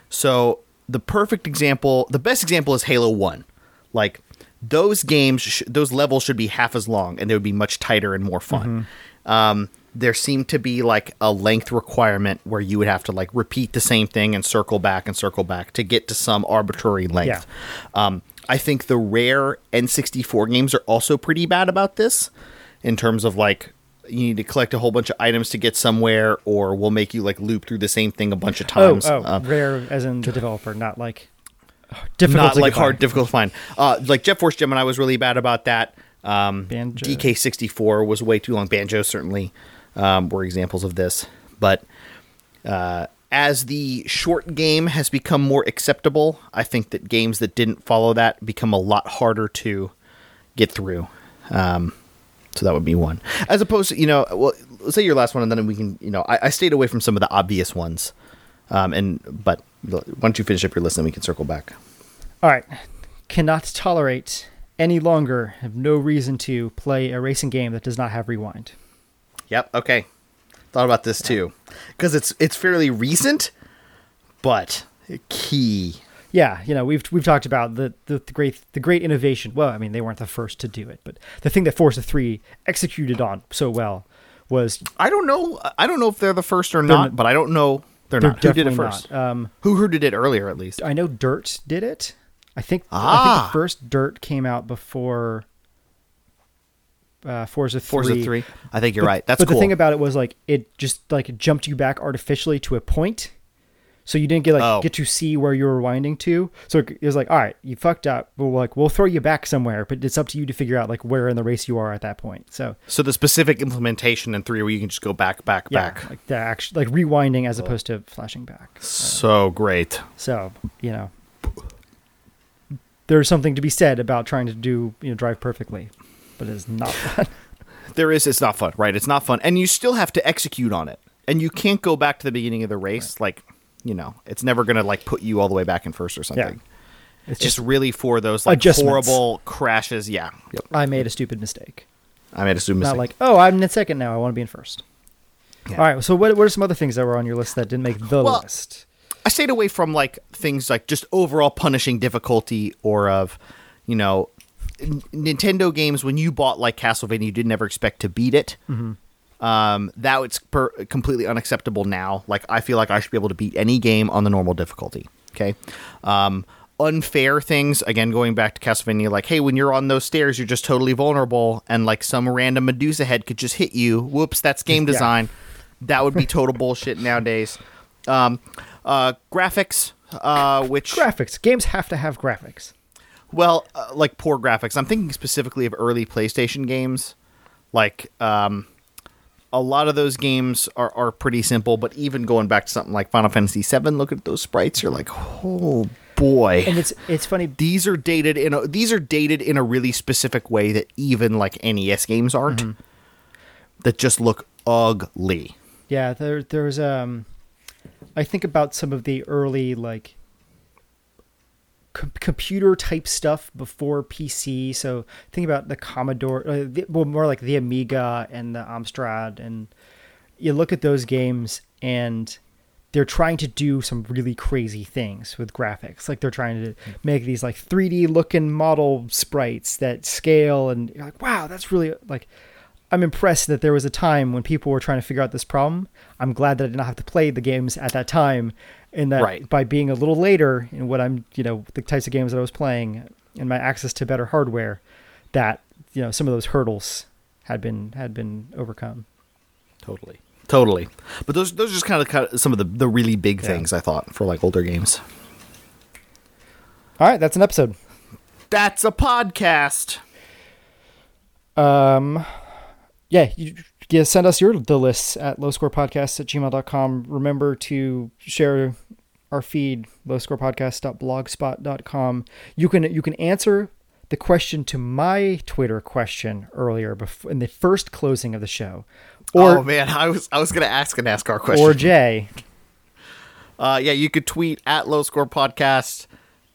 So the perfect example, the best example is Halo 1. Like those games, sh- those levels should be half as long and they would be much tighter and more fun. Um, there seemed to be like a length requirement where you would have to like repeat the same thing and circle back and circle back to get to some arbitrary length. Um, I think the rare N64 games are also pretty bad about this in terms of like you need to collect a whole bunch of items to get somewhere, or we'll make you like loop through the same thing a bunch of Oh, times. oh, Uh, rare as in the developer, not like oh, difficult. not like get by. hard, difficult to find. Uh, like Jet Force Gemini was really bad about that. Um, Banjo. DK64 was way too long. Banjo certainly um, were examples of this, but uh, as the short game has become more acceptable, I think that games that didn't follow that become a lot harder to get through. Um, so that would be one, as opposed to you know, well, let's say your last one, and then we can, you know, I, I stayed away from some of the obvious ones, um, and but why don't you finish up your list, and we can circle back. All right. Cannot tolerate any longer, have no reason to play a racing game that does not have rewind. Yep. Okay. Thought about this too, because it's it's fairly recent, but key. Yeah, you know, we've we've talked about the, the, the great the great innovation. Well, I mean, they weren't the first to do it, but the thing that Forza 3 executed on so well was I don't know. I don't know if they're the first or not, but I don't know. They're, they're not. Who did it first? Um, who who did it earlier? At least. I know Dirt did it. I think I think Ah. the first Dirt came out before uh, Forza 3. Forza three. I think you're But- right. That's but cool. the thing about it was like it just like jumped you back artificially to a point, so you didn't get like Oh. get to see where you were winding to. So it was like, all right, you fucked up. But like we'll throw you back somewhere, but it's up to you to figure out like where in the race you are at that point. So so the specific implementation in three, where you can just go back, back, yeah, back. like the action, like rewinding as opposed to flashing back. So great. So you know, there's something to be said about trying to do you know drive perfectly, but it's not fun. There is. It's not fun, right? It's not fun, and you still have to execute on it, and you can't go back to the beginning of the race. Like, you know, it's never gonna like put you all the way back in first or something. It's Just just really for those like horrible crashes. Yeah. Yep. I made a stupid mistake. I made a stupid mistake. Not like, oh, I'm in second now. I want to be in first. All right. So what, what are some other things that were on your list that didn't make the Well, list? I stayed away from like things like just overall punishing difficulty or of, you know, Nintendo games when you bought like Castlevania, you didn't ever expect to beat it. Mm-hmm. Um, that it's per- completely unacceptable now. Like I feel like I should be able to beat any game on the normal difficulty. Okay. Um, unfair things again going back to Castlevania like hey when you're on those stairs you're just totally vulnerable and like some random Medusa head could just hit you whoops that's game Yeah. design that would be total bullshit nowadays um, uh, graphics uh, which Graphics. Games have to have graphics. well, uh, like poor graphics. I'm thinking specifically of early PlayStation games, Like um, a lot of those games are, are pretty simple, but even going back to something like Final Fantasy VII, look at those sprites. You're like, oh boy. And it's it's funny. these are dated in a these are dated in a really specific way that even like NES games aren't. That just look ugly. Yeah, there there's um, I think about some of the early like com- computer type stuff before PC. So think about the Commodore, uh, the, well, more like the Amiga and the Amstrad, and you look at those games and they're trying to do some really crazy things with graphics. Like they're trying to make these like 3D looking model sprites that scale, and you're like, wow, that's really like. I'm impressed that there was a time when people were trying to figure out this problem. I'm glad that I did not have to play the games at that time, and that Right. by being a little later in what I'm, you know, the types of games that I was playing and my access to better hardware, that you know some of those hurdles had been had been overcome. Totally. Totally. But those those are just kind of, kind of some of the, the really big things I thought for like older games. All right, that's an episode. That's a podcast. Um, yeah, you, yeah, send us your the lists at lowscorepodcast at gmail.com. Remember to share our feed, lowscorepodcast.blogspot.com. You can you can answer the question to my Twitter question earlier before in the first closing of the show. Or oh man, I was I was gonna ask an NASCAR question. or Jay. Uh, yeah, you could tweet at Low Score Podcast.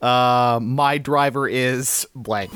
Uh, my driver is blank.